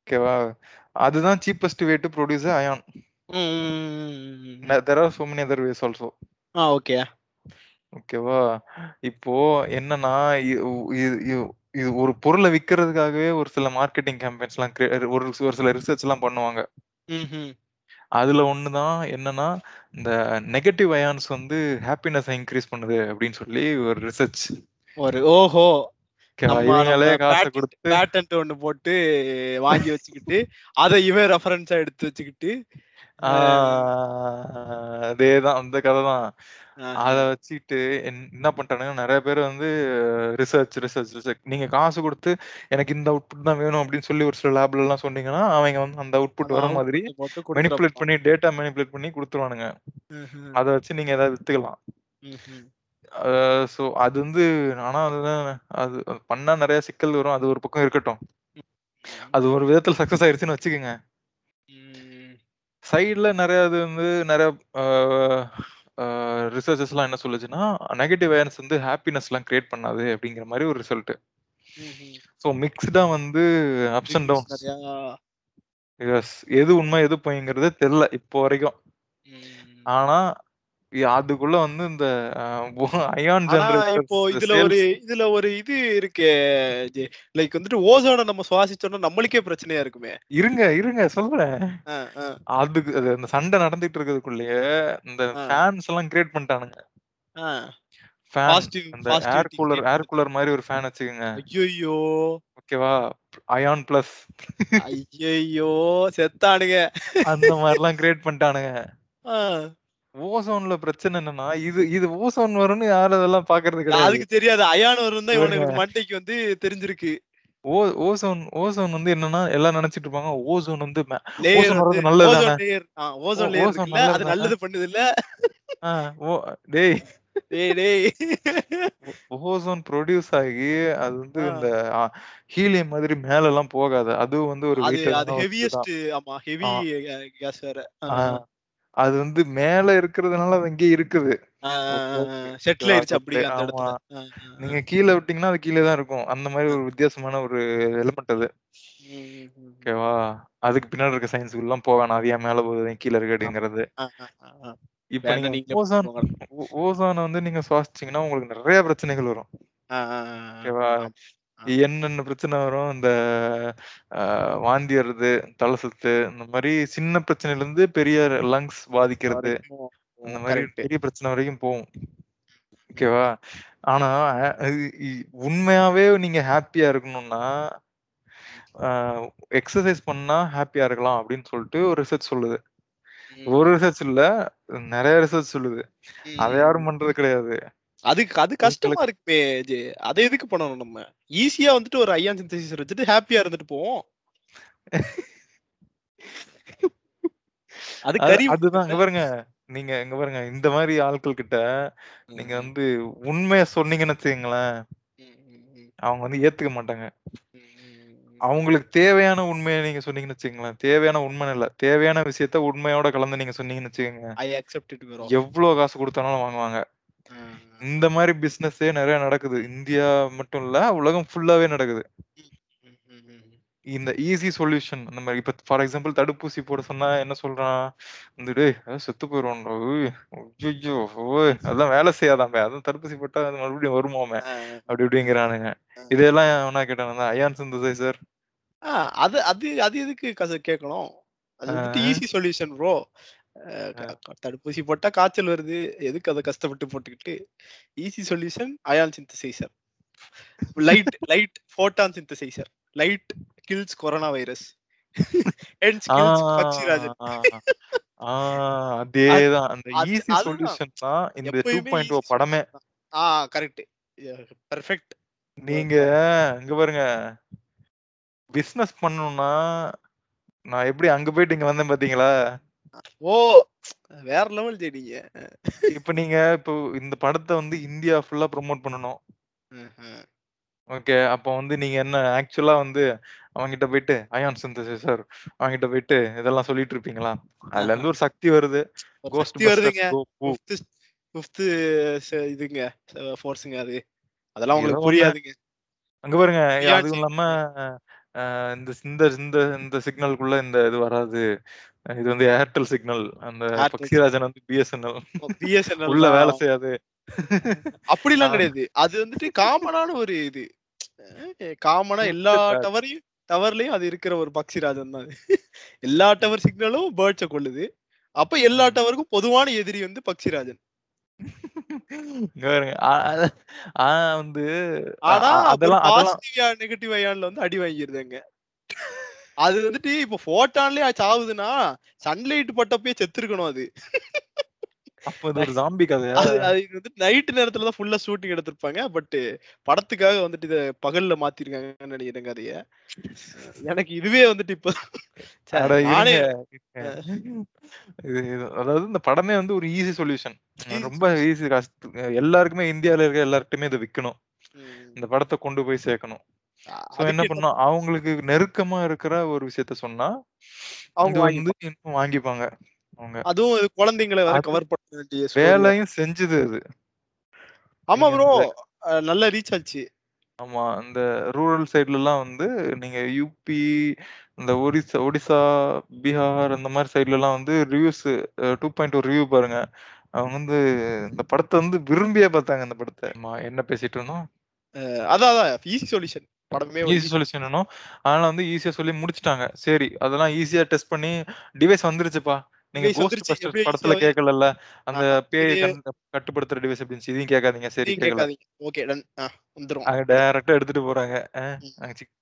ஓகேவா? அதுதான் cheapest way to produce ion. There are so many other ways also ah okay. ஓகேவா? இப்போ என்னன்னா இது ஒரு பொருளை விக்கிறதுக்காகவே ஒரு சில மார்க்கெட்டிங் கேம்பெயின்ஸ் எல்லாம் crea- ஒரு ஒரு சில ரிசர்ச் எல்லாம் பண்ணுவாங்க. அதுல ஒண்ணுதான் என்னன்னா இந்த நெகட்டிவ் அயான்ஸ் வந்து ஹாப்பினஸ் இன்க்ரீஸ் பண்ணுது அப்படின்னு சொல்லி ஒரு ரிசர்ச் ஒரு ஓஹோ! பேட்டன்ட் ஒண்ணு போட்டு வாங்கி வச்சுக்கிட்டு அதை இவன் ரெஃபரன்ஸா எடுத்து வச்சுக்கிட்டு அதேதான் அந்த கதை தான். அத வச்சுக்கிட்டு என்- என்ன பண்ணிட்டானுங்க நிறைய பேர் வந்து ரிசர்ச் ரிசர்ச் ரிசர்ச் நீங்க காசு கொடுத்து எனக்கு இந்த அவுட்புட் தான் வேணும் அப்படின்னு சொல்லி ஒரு சில லேப்ல எல்லாம் சொன்னீங்கன்னா அவங்க வந்து அந்த அவுட்புட் வர மாதிரி மெனிப்புலேட். பண்ணி டேட்டா மெனிப்புலேட் பண்ணி கொடுத்துருவானுங்க. அதை வச்சு நீங்க ஏதாவது வித்துக்கலாம் ம்ஹும். ஸோ அது வந்து ஆனா அதுதான் அது பண்ணா நிறைய சிக்கல் வரும் அது ஒரு பக்கம் இருக்கட்டும் அது ஒரு விதத்துல சக்சஸ் ஆயிருச்சுன்னு வச்சுக்கோங்க ம். சைடுல நிறைய இது வந்து நிறைய ரிசர்ச்சஸ் எல்லாம் என்ன சொல்லுச்சுன்னா நெகட்டிவ் அயர்ஸ் வந்து ஹாப்பினஸ் எல்லாம் கிரியேட் பண்ணாது அப்படிங்கிற மாதிரி ஒரு ரிசல்ட் ம்ஹும். ஸோ மிக்ஸ்டா வந்து அப்ஸ் அண்ட் டவுன்ஸ் நிறையா எஸ் எது உண்மை எது பொய்ங்கிறது தெரியல இப்போ வரைக்கும் ம். ஆனா அதுக்குள்ள வந்து இந்த அயான் ஆனா இப்போ இதுல ஒரு ஜெனரேட்டர் இதுல ஒரு இது இருக்கே லைக் வந்துட்டு ஓசோனை நம்ம சுவாசிச்சோம்னா நம்மளுக்கே பிரச்சனையா இருக்குமே? இருங்க இருங்க சொல்றேன் அதுக்கு அது அந்த சண்டை நடந்துட்டு இருக்கிறதுக்குள்ளேயே இந்த. ஃபேன்ஸ் எல்லாம் கிரியேட் பண்ணிட்டானுங்க. ஏர் கூலர் ஏர் கூலர் மாதிரி ஒரு ஃபேன் வச்சுக்கோங்க. ஐயோ ஓகேவா? அயான் பிளஸ் ஐயோ செத்தானுங்க. அந்த மாதிரிலாம் கிரியேட் பண்ணிட்டானுங்க. ஓசோன்ல பிரச்சனை என்னன்னா இது இது ஓசோன் வரும்னு யாரும் அதெல்லாம் பாக்குறது கிடையாது அதுக்கு தெரியாது அயான் வரும் தான். இவனுக்கு மண்டைக்கு வந்து தெரிஞ்சிருக்கு ஓ ஓசோன் ஓசோன் வந்து என்னன்னா எல்லாம் நினைச்சிட்டு இருப்பாங்க ஓசோன் வந்து ஓசோன் நல்லது ஓசோன் ஓசோன் அது நல்லது பண்ணுது இல்ல ஓ டேய் ஓசோன் ப்ரொடியூஸ் ஆகி அது வந்து. இந்த ஹீலியம் மாதிரி மேலலாம் போகாது. அதுவும் வந்து ஒரு. ஹெவியஸ்ட் ஆமா ஹெவி. கேஸ் வேற. அது வந்து மேல இருக்கிறதுனால அது அங்கேயே இருக்குது. செட்டில்? ஆயிருச்சு பட் அப்படியே அந்த ஆமா. நீங்க கீழ விட்டீங்கன்னா, அது கீழ தான் இருக்கும். அந்த ஆ. ஒரு வித்தியாசமான ஒரு எலிமெண்ட் அது. ஓகேவா? அதுக்கு பின்னாடி இருக்க சயன்ஸ்க்குல்லாம் போ வேணாம். அது ஏன் மேல போகுது? கீழ இருக்கு? அப்படிங்கிறது. இப்ப நீங்க ஓசோன் ஓசோன வந்து நீங்க சுவாசிச்சீங்கன்னா, உங்களுக்கு நெறைய பிரச்சனைகள் வரும். ஓகேவா? ஆ. என்னென்ன பிரச்சனை வரும்? இந்த அ வாந்தி வர்றது, தல சுத்து இந்த மாரி சின்ன பிரச்சனையிலருந்து பெரிய லங்ஸ் பாதிக்கிறது. வரைக்கும் அந்த ஓ மாரி கரெக்ட். பெரிய பிரச்சனை வரைக்கும் போகும். ஓகேவா? ஆனா இ உண்மையாவே நீங்க ஹேப்பியா இருக்கணும்னா, அ எக்ஸர்சைஸ் பண்ணா ஹேப்பியா இருக்கலாம் அப்படின்னு சொல்லிட்டு ஒரு ரிசர்ச் சொல்லுது. ஒரு. ரிசர்ச் இல்ல, நெறைய ரிசர்ச் சொல்லுது. அத ம். யாரும் பண்றது கிடையாது. அதுக்கு அது கஷ்டமா இருக்குமே. அத எதுக்கு பண்ணணும் நம்ம? ஈஸியா வந்துட்டு ஒரு அயான் சிந்தசிஸ் வச்சுட்டு ஹேப்பியா இருந்துட்டு போவோம். அது அதுதான் பாருங்க. நீங்க இங்க பாருங்க. இந்த மாரி ஆட்கள் கிட்ட நீங்க. வந்து உண்மைய சொன்னீங்கன்னு ம். அவங்க வந்து ஏத்துக்க மாட்டாங்க. அவங்களுக்கு தேவையான உண்மைய நீங்க சொன்னீங்கன்னு வச்சுக்கங்களேன், தேவையான உண்மைன்னு இல்ல. தேவையான விஷயத்த உண்மையோட கலந்து நீங்க சொன்னீங்கன்னு வச்சுக்கங்க. எவ்ளோ காசு குடுத்தாலும் வாங்குவாங்க. இந்த மாரி பிசினஸே நெறைய நடக்குது. இந்தியா மட்டும் இல்ல, உலகம் ஃபுல்லாவே நடக்குது. இந்த ஈஸி சொல்யூஷன் அந்த மாரி இப்ப ஃபார் எக்ஸாம்பிள் தடுப்பூசி போட சொன்னா என்ன சொல்றான்? வந்து "டேய் அதான் செத்து! ஓய் அதெல்லாம் வேலை செய்யாதாமே. அதான் தடுப்பூசி போட்டா அது மறுபடியும் வருமாமே." அப்படி இப்படிங்கிறானுங்க. இதெல்லாம் எவனா கேட்டானா? Ion synthesiser. ஆ அது அது அது எதுக்கு கேட்கணும்? அது வந்துட்டு ஈஸி சொல்யூஷன் ப்ரோ. தடுப்பூசி போட்டா காய்ச்சல் வருது. எதுக்கு அத கஷ்டப்பட்டு போட்டுக்கிட்டு? Easy solution ion synthesizer. Light light photon synthesizer. Light kills corona virus. அதேதான். அந்த ஈஸி. சொல்யூஷன் தான் இந்த எப்பயுமே 2.0 ஈஸி படமே. ஆ கரெக்ட். பெர்ஃபெக்ட். நீங்க ப இங்க பாருங்க. பிசினஸ் பண்ணணும்னா, நான் எப்படி அங்க போயிட்டு இங்க வந்தேன் பார்த்தீங்களா? ஓ! வேற லெவல் ஜி நீங்க. இப்ப நீங்க இப்போ இந்த படத்த வந்து இந்தியா ஃபுல்லா ப்ரமோட் பண்ணணும். ம்ஹ்ம். ஓகே. அப்போ வந்து நீங்க என்ன ஆக்சுவலா வந்து அவன்கிட்ட போயிட்டு அயான் சிந்தசைசர் அவன்கிட்ட போயிட்டு இதெல்லாம் சொல்லிட்டு இருப்பீங்களா? ஆஹ. அதுலருந்து ஒரு சக்தி வருது. கோஸ்ட் வருதுங்க. கோ பூ 5த் 5த் ச இதுங்க ஃபோர்ஸ்ங்க அது. அதெல்லாம் உங்களுக்கு. புரியாதுங்க. அங்க பாருங்க அதுவும். இல்லாம இந்த இந்த இந்த இந்த சிக்னலுக்குள்ள இந்த இது வராது. இது வந்து ஏர்டெல் சிக்னல். அந்த. பக்சிராஜன் வந்து பிஎஸ்என்எல் பிஎஸ்என்எல் உள்ள வேலை. செய்யாது. அப்படிலாம் கிடையாது. அது வந்துட்டு காமனான ஒரு இது. காமனா எல்லா டவரையும் டவர்லயும் அது இருக்கிற ஒரு பக்ஷிராஜன் தான் அது. எல்லா டவர் சிக்னலும் பேர்ட்ஸ கொல்லுது. அப்ப எல்லா. டவருக்கும் பொதுவான எதிரி வந்து பக்ஷிராஜன். வந்து ஆனா அதெல்லாம் நெகட்டிவ் அயான்ல வந்து அடி வாங்கிருதுங்க. அது வந்துட்டு இப்ப ஃபோட்டான்லயே சாவுதுன்னா, சன்லைட் பட்டப்பயே செத்துருக்கணும் அது. அப்ப இது ஒரு ஜாம்பி கதையா? அது வந்து நைட் நேரத்துல தான் ஃபுல்லா ஷூட்டிங் எடுத்திருப்பாங்க. பட் படத்துக்காக வந்துட்டு இத பகல்ல மாத்திருக்காங்கன்னு நெனைக்கிறேன் கதைய. எனக்கு இதுவே வந்துட்டு இப்ப அதாவது இந்த படமே வந்து ஒரு ஈஸி சொல்யூஷன். ரொம்ப. ஈஸி எல்லாருக்குமே இந்தியால இருக்க எல்லார்ட்டயுமே இத விக்கணும். இந்த படத்த கொண்டு போய் சேர்க்கணும். சோ என்ன அதுக்கு என்ன பண்ணணும், அவங்களுக்கு நெருக்கமா இருக்கிற ஒரு விஷயத்த சொன்னா, அவங்க இது வந்து வாங்கிப்பாங்க. இன்னும் வாங்கிப்பாங்க அவங்க. அதுவும் இது குழந்தைங்கள வேற அது கவர் பண்ண வேண்டிய. வேலையும் செஞ்சது அது. ஆமா நீங்க ப்ரோ. இந்த அ நல்ல ரீச் ஆச்சு. ஆமா. இந்த ரூரல் சைட்லலாம் வந்து நீங்க யுபி, இந்த ஒரிசா ஒடிசா, பீகார் அந்த மாரி சைட்லலாம் வந்து ரிவ்யூஸ் அ 2.0 ரிவ்யூ பாருங்க. அவங்க வந்து இந்த படத்த வந்து விரும்பியே பார்த்தாங்க இந்த படத்த. ஆமா என்ன பேசிட்டு இருந்தோம்? அதான் அதான் ஈஸி சொல்யூஷன். படமே ஈஸி சொல்யூஷன். அதனால வந்து ஈஸியா சொல்லி முடிச்சுட்டாங்க. சரி அதெல்லாம் ஈஸியா டெஸ்ட் பண்ணி டிவைஸ் வந்துருச்சுப்பா. நீங்க கோஸ்ட் படத்துல கேட்கலல்ல. அந்த. பேய கட்டுப்படுத்துற டிவைஸ் இருந்துச்சு? இதையும் கேட்காதீங்க. சரி. ஓகே. டைரக்ட்டா எடுத்துட்டு போறாங்க.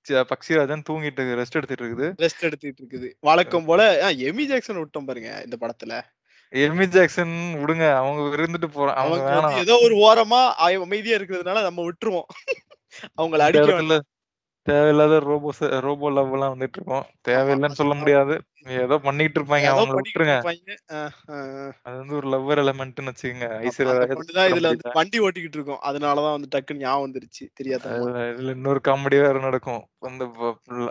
பக்ஷிராஜன் தூங்கிட்டு ரெஸ்ட் எடுத்துட்டு இருக்குது. ரெஸ்ட் எடுத்துட்டு இருக்குது. வழக்கம் போல எமி ஜாக்சன் விட்டோம் பாருங்க இந்த படத்துல. எமி ஜாக்சன் விடுங்க. அவங்க இருந்துட்டு போறா அவங்க. ஏதோ ஒரு ஓரமா அமைதியா இருக்கிறதுனால நம்ம விட்டுருவோம். அவங்கள இந்த அடிக்க இடத்துல வேண்டாம். தேவையில்லாத ரோபோஸ் ரோபோ லவ்லாம் வந்துட்டுருக்கும். ஆமா. தேவையில்லன்னு சொல்ல முடியாது. ஏதோ பண்ணிட்டு அவங்கள பண்ணிக்கிட்டு விட்டுருங்க. அது வந்து ஒரு லவ்வர் எலமெண்ட்ன்னு வச்சுக்கங்க. ஐஸ்வர்யா இதுல. வண்டி ஓட்டிக்கிட்டு இருக்கும். அதனால தான் வந்து டக்குன்னு ஞாபகம் வந்துருச்சு. அதுல இதுல இன்னொரு காமெடி வேற நடக்கும். அந்த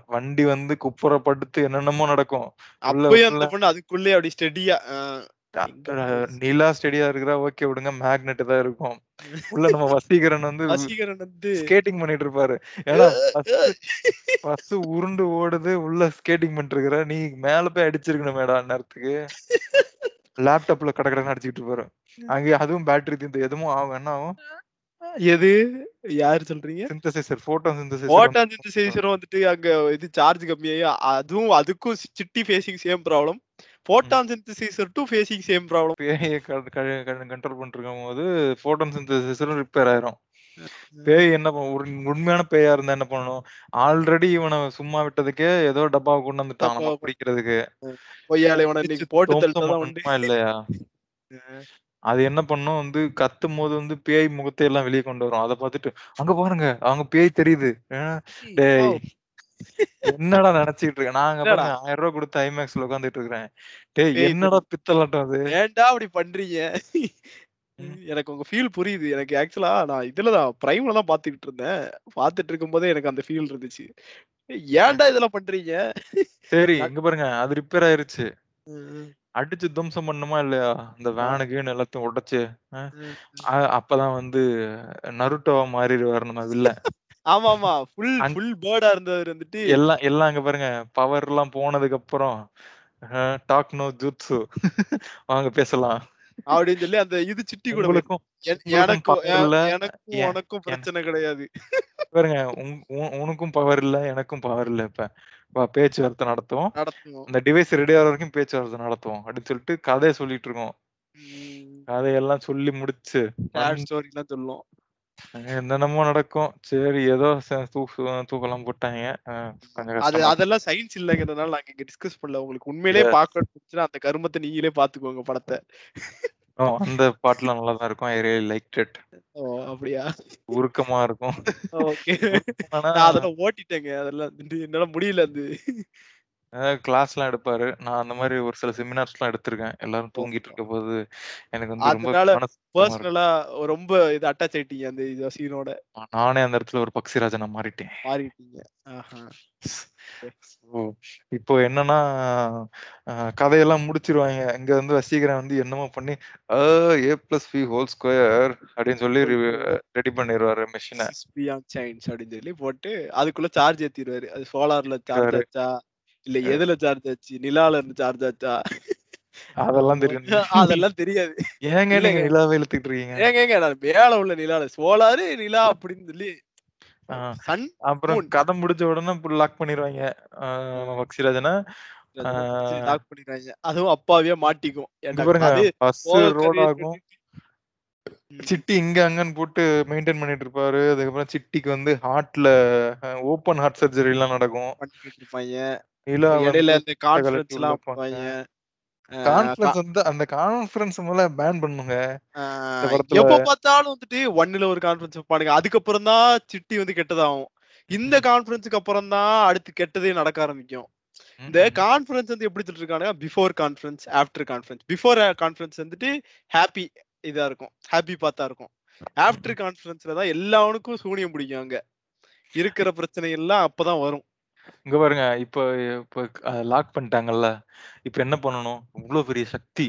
வண்டி வந்து குப்புற படுத்து என்னென்னமோ நடக்கும். உள்ள அந்த பொண்ணு அதுக்குள்ளயே அப்படி ஸ்டெடியா நிலா ஸ்டெடியா இருக்குறா, ஓகே விடுங்க. மேக்னெட் தான் இருக்கும். உள்ள நம்ம வசீகரன் வந்து வசீகரன் வந்து ஸ்கேட்டிங் பண்ணிட்டு இருப்பாரு. பஸ்ஸு பஸ்ஸு உருண்டு ஓடுது. உள்ள ஸ்கேட்டிங் பண்ணிட்டு இருக்கிற. நீ மேல போய் அடிச்சிருக்கணுமேடா அந்நேரத்துக்கு. லேப்டாப்ல கட கடன்னு அடிச்சுக்கிட்டு இருப்பாரு. அங்கே அதுவும் பேட்டரி தீர்ந்து எதுவும் ஆகும். என்ன ஆகும்? எது? யார் சொல்றீங்க? சிந்தசைசர், ஃபோட்டோ சிந்தசைசர் ஃபோட்டான் சிந்தசைசரும் வந்துட்டு அங்க இது சார்ஜ் கம்மியாயி அதுவும் அதுக்கும் சிட்டி ஃபேசிங் சேம் ப்ராப்ளம். ம். Photon synthesizer too facing same problem. பேய கண்ட்ரோல் பண்ணிட்டு இருக்கும்போது ஃபோட்டான் சிந்தசைசரும் ரிப்பேர் ஆயிரும். பேய் என்ன? ஒரு உண்மையான பேயா இருந்தா என்ன பண்ணணும்? ஆல்ரெடி இவன சும்மா விட்டதுக்கே ஏதோ டப்பாவ கொண்டு உண்டு. பண்ணணுமா இல்லையா? அது என்ன பண்ணும் வந்து கத்தும்போது வந்து பேய் முகத்தை எல்லாம் வெளிய கொண்டு வரும். அத பார்த்துட்டு, அங்க பாருங்க அங்க பேய் தெரியுது. டேய்! என்னடா நெனச்சுக்கிட்டு இருக்க? நான் அங்க என்னடா? பாருங்க ரூ. 1000 குடுத்து ஐமேக்ஸ்ல உட்கார்ந்துட்டு இருக்கிறேன். டேய் என்னடா. பித்தலாட்டம் அது? ஏன்டா அப்படி பண்றீங்க? எனக்கு உங்க ஃபீல் புரியுது. எனக்கு ஆக்சுவலா நான் இதுல தான் பிரைம்ல தான் பார்த்துக்கிட்டு இருந்தேன். பார்த்துட்டு இருக்கும்போதே எனக்கு அந்த ஃபீல் இருந்துச்சு. ஏன்டா இதெல்லாம் பண்றீங்க? சரி, இங்க பாருங்க. அது ரிப்பேர் ஆயிருச்சு. அடிச்சு துவம்சம் பண்ணணுமா இல்லையா? இந்த ஆ. வேனு கீனு எல்லாத்தையும் உடைச்சு, அப்பதான் வந்து நருட்டோவா மாறிருவாரு நம்ம வில்லன். ஆமாமா. ஃபுல் ஃபுல் பேர்டா இருந்தவர் வந்துட்டு எல்லாம் எல்லாம் அங்க பாருங்க. பவர்லாம் போனதுக்கு அப்புறம், டாக் நோ ஜுட்ஸு வாங்க பேசலாம். அப்படின்னு சொல்லி அந்த இது சிட்டி கூட எனக்கும் பவர். எனக்கும் உனக்கும் பிரச்சனை கிடையாது. பாருங்க உனக்கும் பவர் இல்ல. எனக்கும் பவர் இல்ல இப்ப. பேச்சுவார்த்தை நடத்துவோம். அந்த டிவைஸ் ரெடி ஆகுற வரைக்கும் பேச்சுவார்த்தை நடத்துவோம். அப்படின்னு சொல்லிட்டு கதைய சொல்லிட்டு இருக்கோம். கதையெல்லாம் சொல்லி முடிச்சு, ஸ்டோரிலாம் சொல்லும். என்னென்னமோ நடக்கும். சரி ஏதோ ச தூக்கு தூக்கெல்லாம் போட்டாய்ங்க. அ கொஞ்சம் அது கஷ்டமா அதெல்லாம் சயின்ஸ் இல்லங்கிறதுனால நாங்க இங்க டிஸ்கஸ் பண்ணல. உங்களுக்கு உண்மையிலேயே எஸ். பார்க்கணும்னு அந்த கருமத்த நீங்களே பார்த்துக்கோங்க படத்த. ஓ! அந்த பாட்டுலாம் நல்லா தான் இருக்கும். I really liked it. ஓ! அப்படியா? உருக்கமா இருக்கும். ஓகே. உருக்கமானா நான் அதெல்லாம் ஓட்டிட்டேங்க. அதெல்லாம் என்னால முடியல அது. அதாவது கிளாஸ்லாம் எடுப்பாரு. நான் அந்த ம். மாரி ஒரு சில செமினார்ஸ்லாம் எடுத்திருக்கேன். எல்லாரும் தூங்கிட்டு ஓஹோ! இருக்கும்போது, எனக்கு வந்து ரொம்ப அதனால மனசு கஷ்டமா இருக்கும். பெர்சனலா ரொம்ப இது அட்டாச் ஆயிட்டீங்க அந்த இது சீனோட. நானே அந்த இடத்துல ஒரு பக்சிராஜனா மாறிட்டேன். மாறிட்டீங்க. ஆஹா. ஓகே. ஓ! இப்போ என்னன்னா, அ கதையெல்லாம் முடிச்சுருவாய்ங்க. இங்க வந்து வசீகரன் வந்து என்னமோ பண்ணி, "அ A plus B whole square" அப்படின்னு சொல்லி ரெடி பண்ணிருவாரு மெஷின. திஸ் இஸ் பியாண்ட் சயன்ஸ் அப்படின்னு சொல்லி போட்டு, அதுக்குள்ள சார்ஜ் ஏத்திருவாரு. அது சோலார்ல சார்ஜ். ஆச்சா? இல்ல எதுல சார்ஜ் ஆச்சு? நிலால இருந்து சார்ஜ் ஆச்சா? அதெல்லாம். தெரியும். அதெல்லாம் தெரியாது. ஏங்க நீங்க. நிலாவ இழுத்துக்கிட்டு இருக்கீங்க? ஏங்க ஏங்க நான் மேல உள்ள நிலால சோலாரு, நிலா அப்படின்னு சொல்லி அப்புறம். கதை முடிஞ்ச உடனே லாக் அதெல்லாம் புடிச்சு லாக் பண்ணிருவாய்ங்க. அதுவும் அப்பாவியா மாட்டிக்கும். சிட்டி இங்க அங்கன்னு போட்டு மெயின்டெயின் பண்ணிட்டு இருப்பாரு. அதுக்கப்புறம் சிட்டிக்கு வந்து ஹார்ட்ல ஓப்பன் ஹார்ட் சர்ஜரிலாம் நடக்கும். நிலா இடையில இந்த கட்ட கழட்டி உள்ள கான்ஃபரன்ஸ்லாம் போங்க. பண்ணுவாய்ங்க. அ கா கான்ஃபரன்ஸ் வந்து அந்த கான்ஃபரன்ஸ் முதல்ல பேன் பண்ணுங்க. எப்ப பார்த்தாலும் வந்துட்டு 1ல ஒரு கான்ஃபரன்ஸ் வைப்பானுங்க. அதுக்கப்புறம் தான் சிட்டி வந்து கெட்டதாகும். இந்த. கான்ஃபரன்ஸ்க்கு அப்புறம் தான் அடுத்து கெட்டதே நடக்க ஆரம்பிக்கும். இந்த. கான்ஃபரன்ஸ் வந்து எப்படி சொல்லிருக்கானுங்க, before conference, after conference. Before conference வந்துட்டு ஹேப்பி இதா இருக்கும். ஹேப்பி பாத்தா இருக்கும். ஆஃப்டர். கான்ஃபரன்ஸ்ல தான் எல்லாவனுக்கும் சூனியம் பிடிக்கும் அங்க. இருக்கிற பிரச்சனை எல்லாம் அப்பதான் வரும். இங்க பாருங்க. இப்ப இப்ப அ லாக் பண்ணிட்டாங்கல்ல. இப்ப என்ன பண்ணணும்? இவ்ளோ பெரிய சக்தி,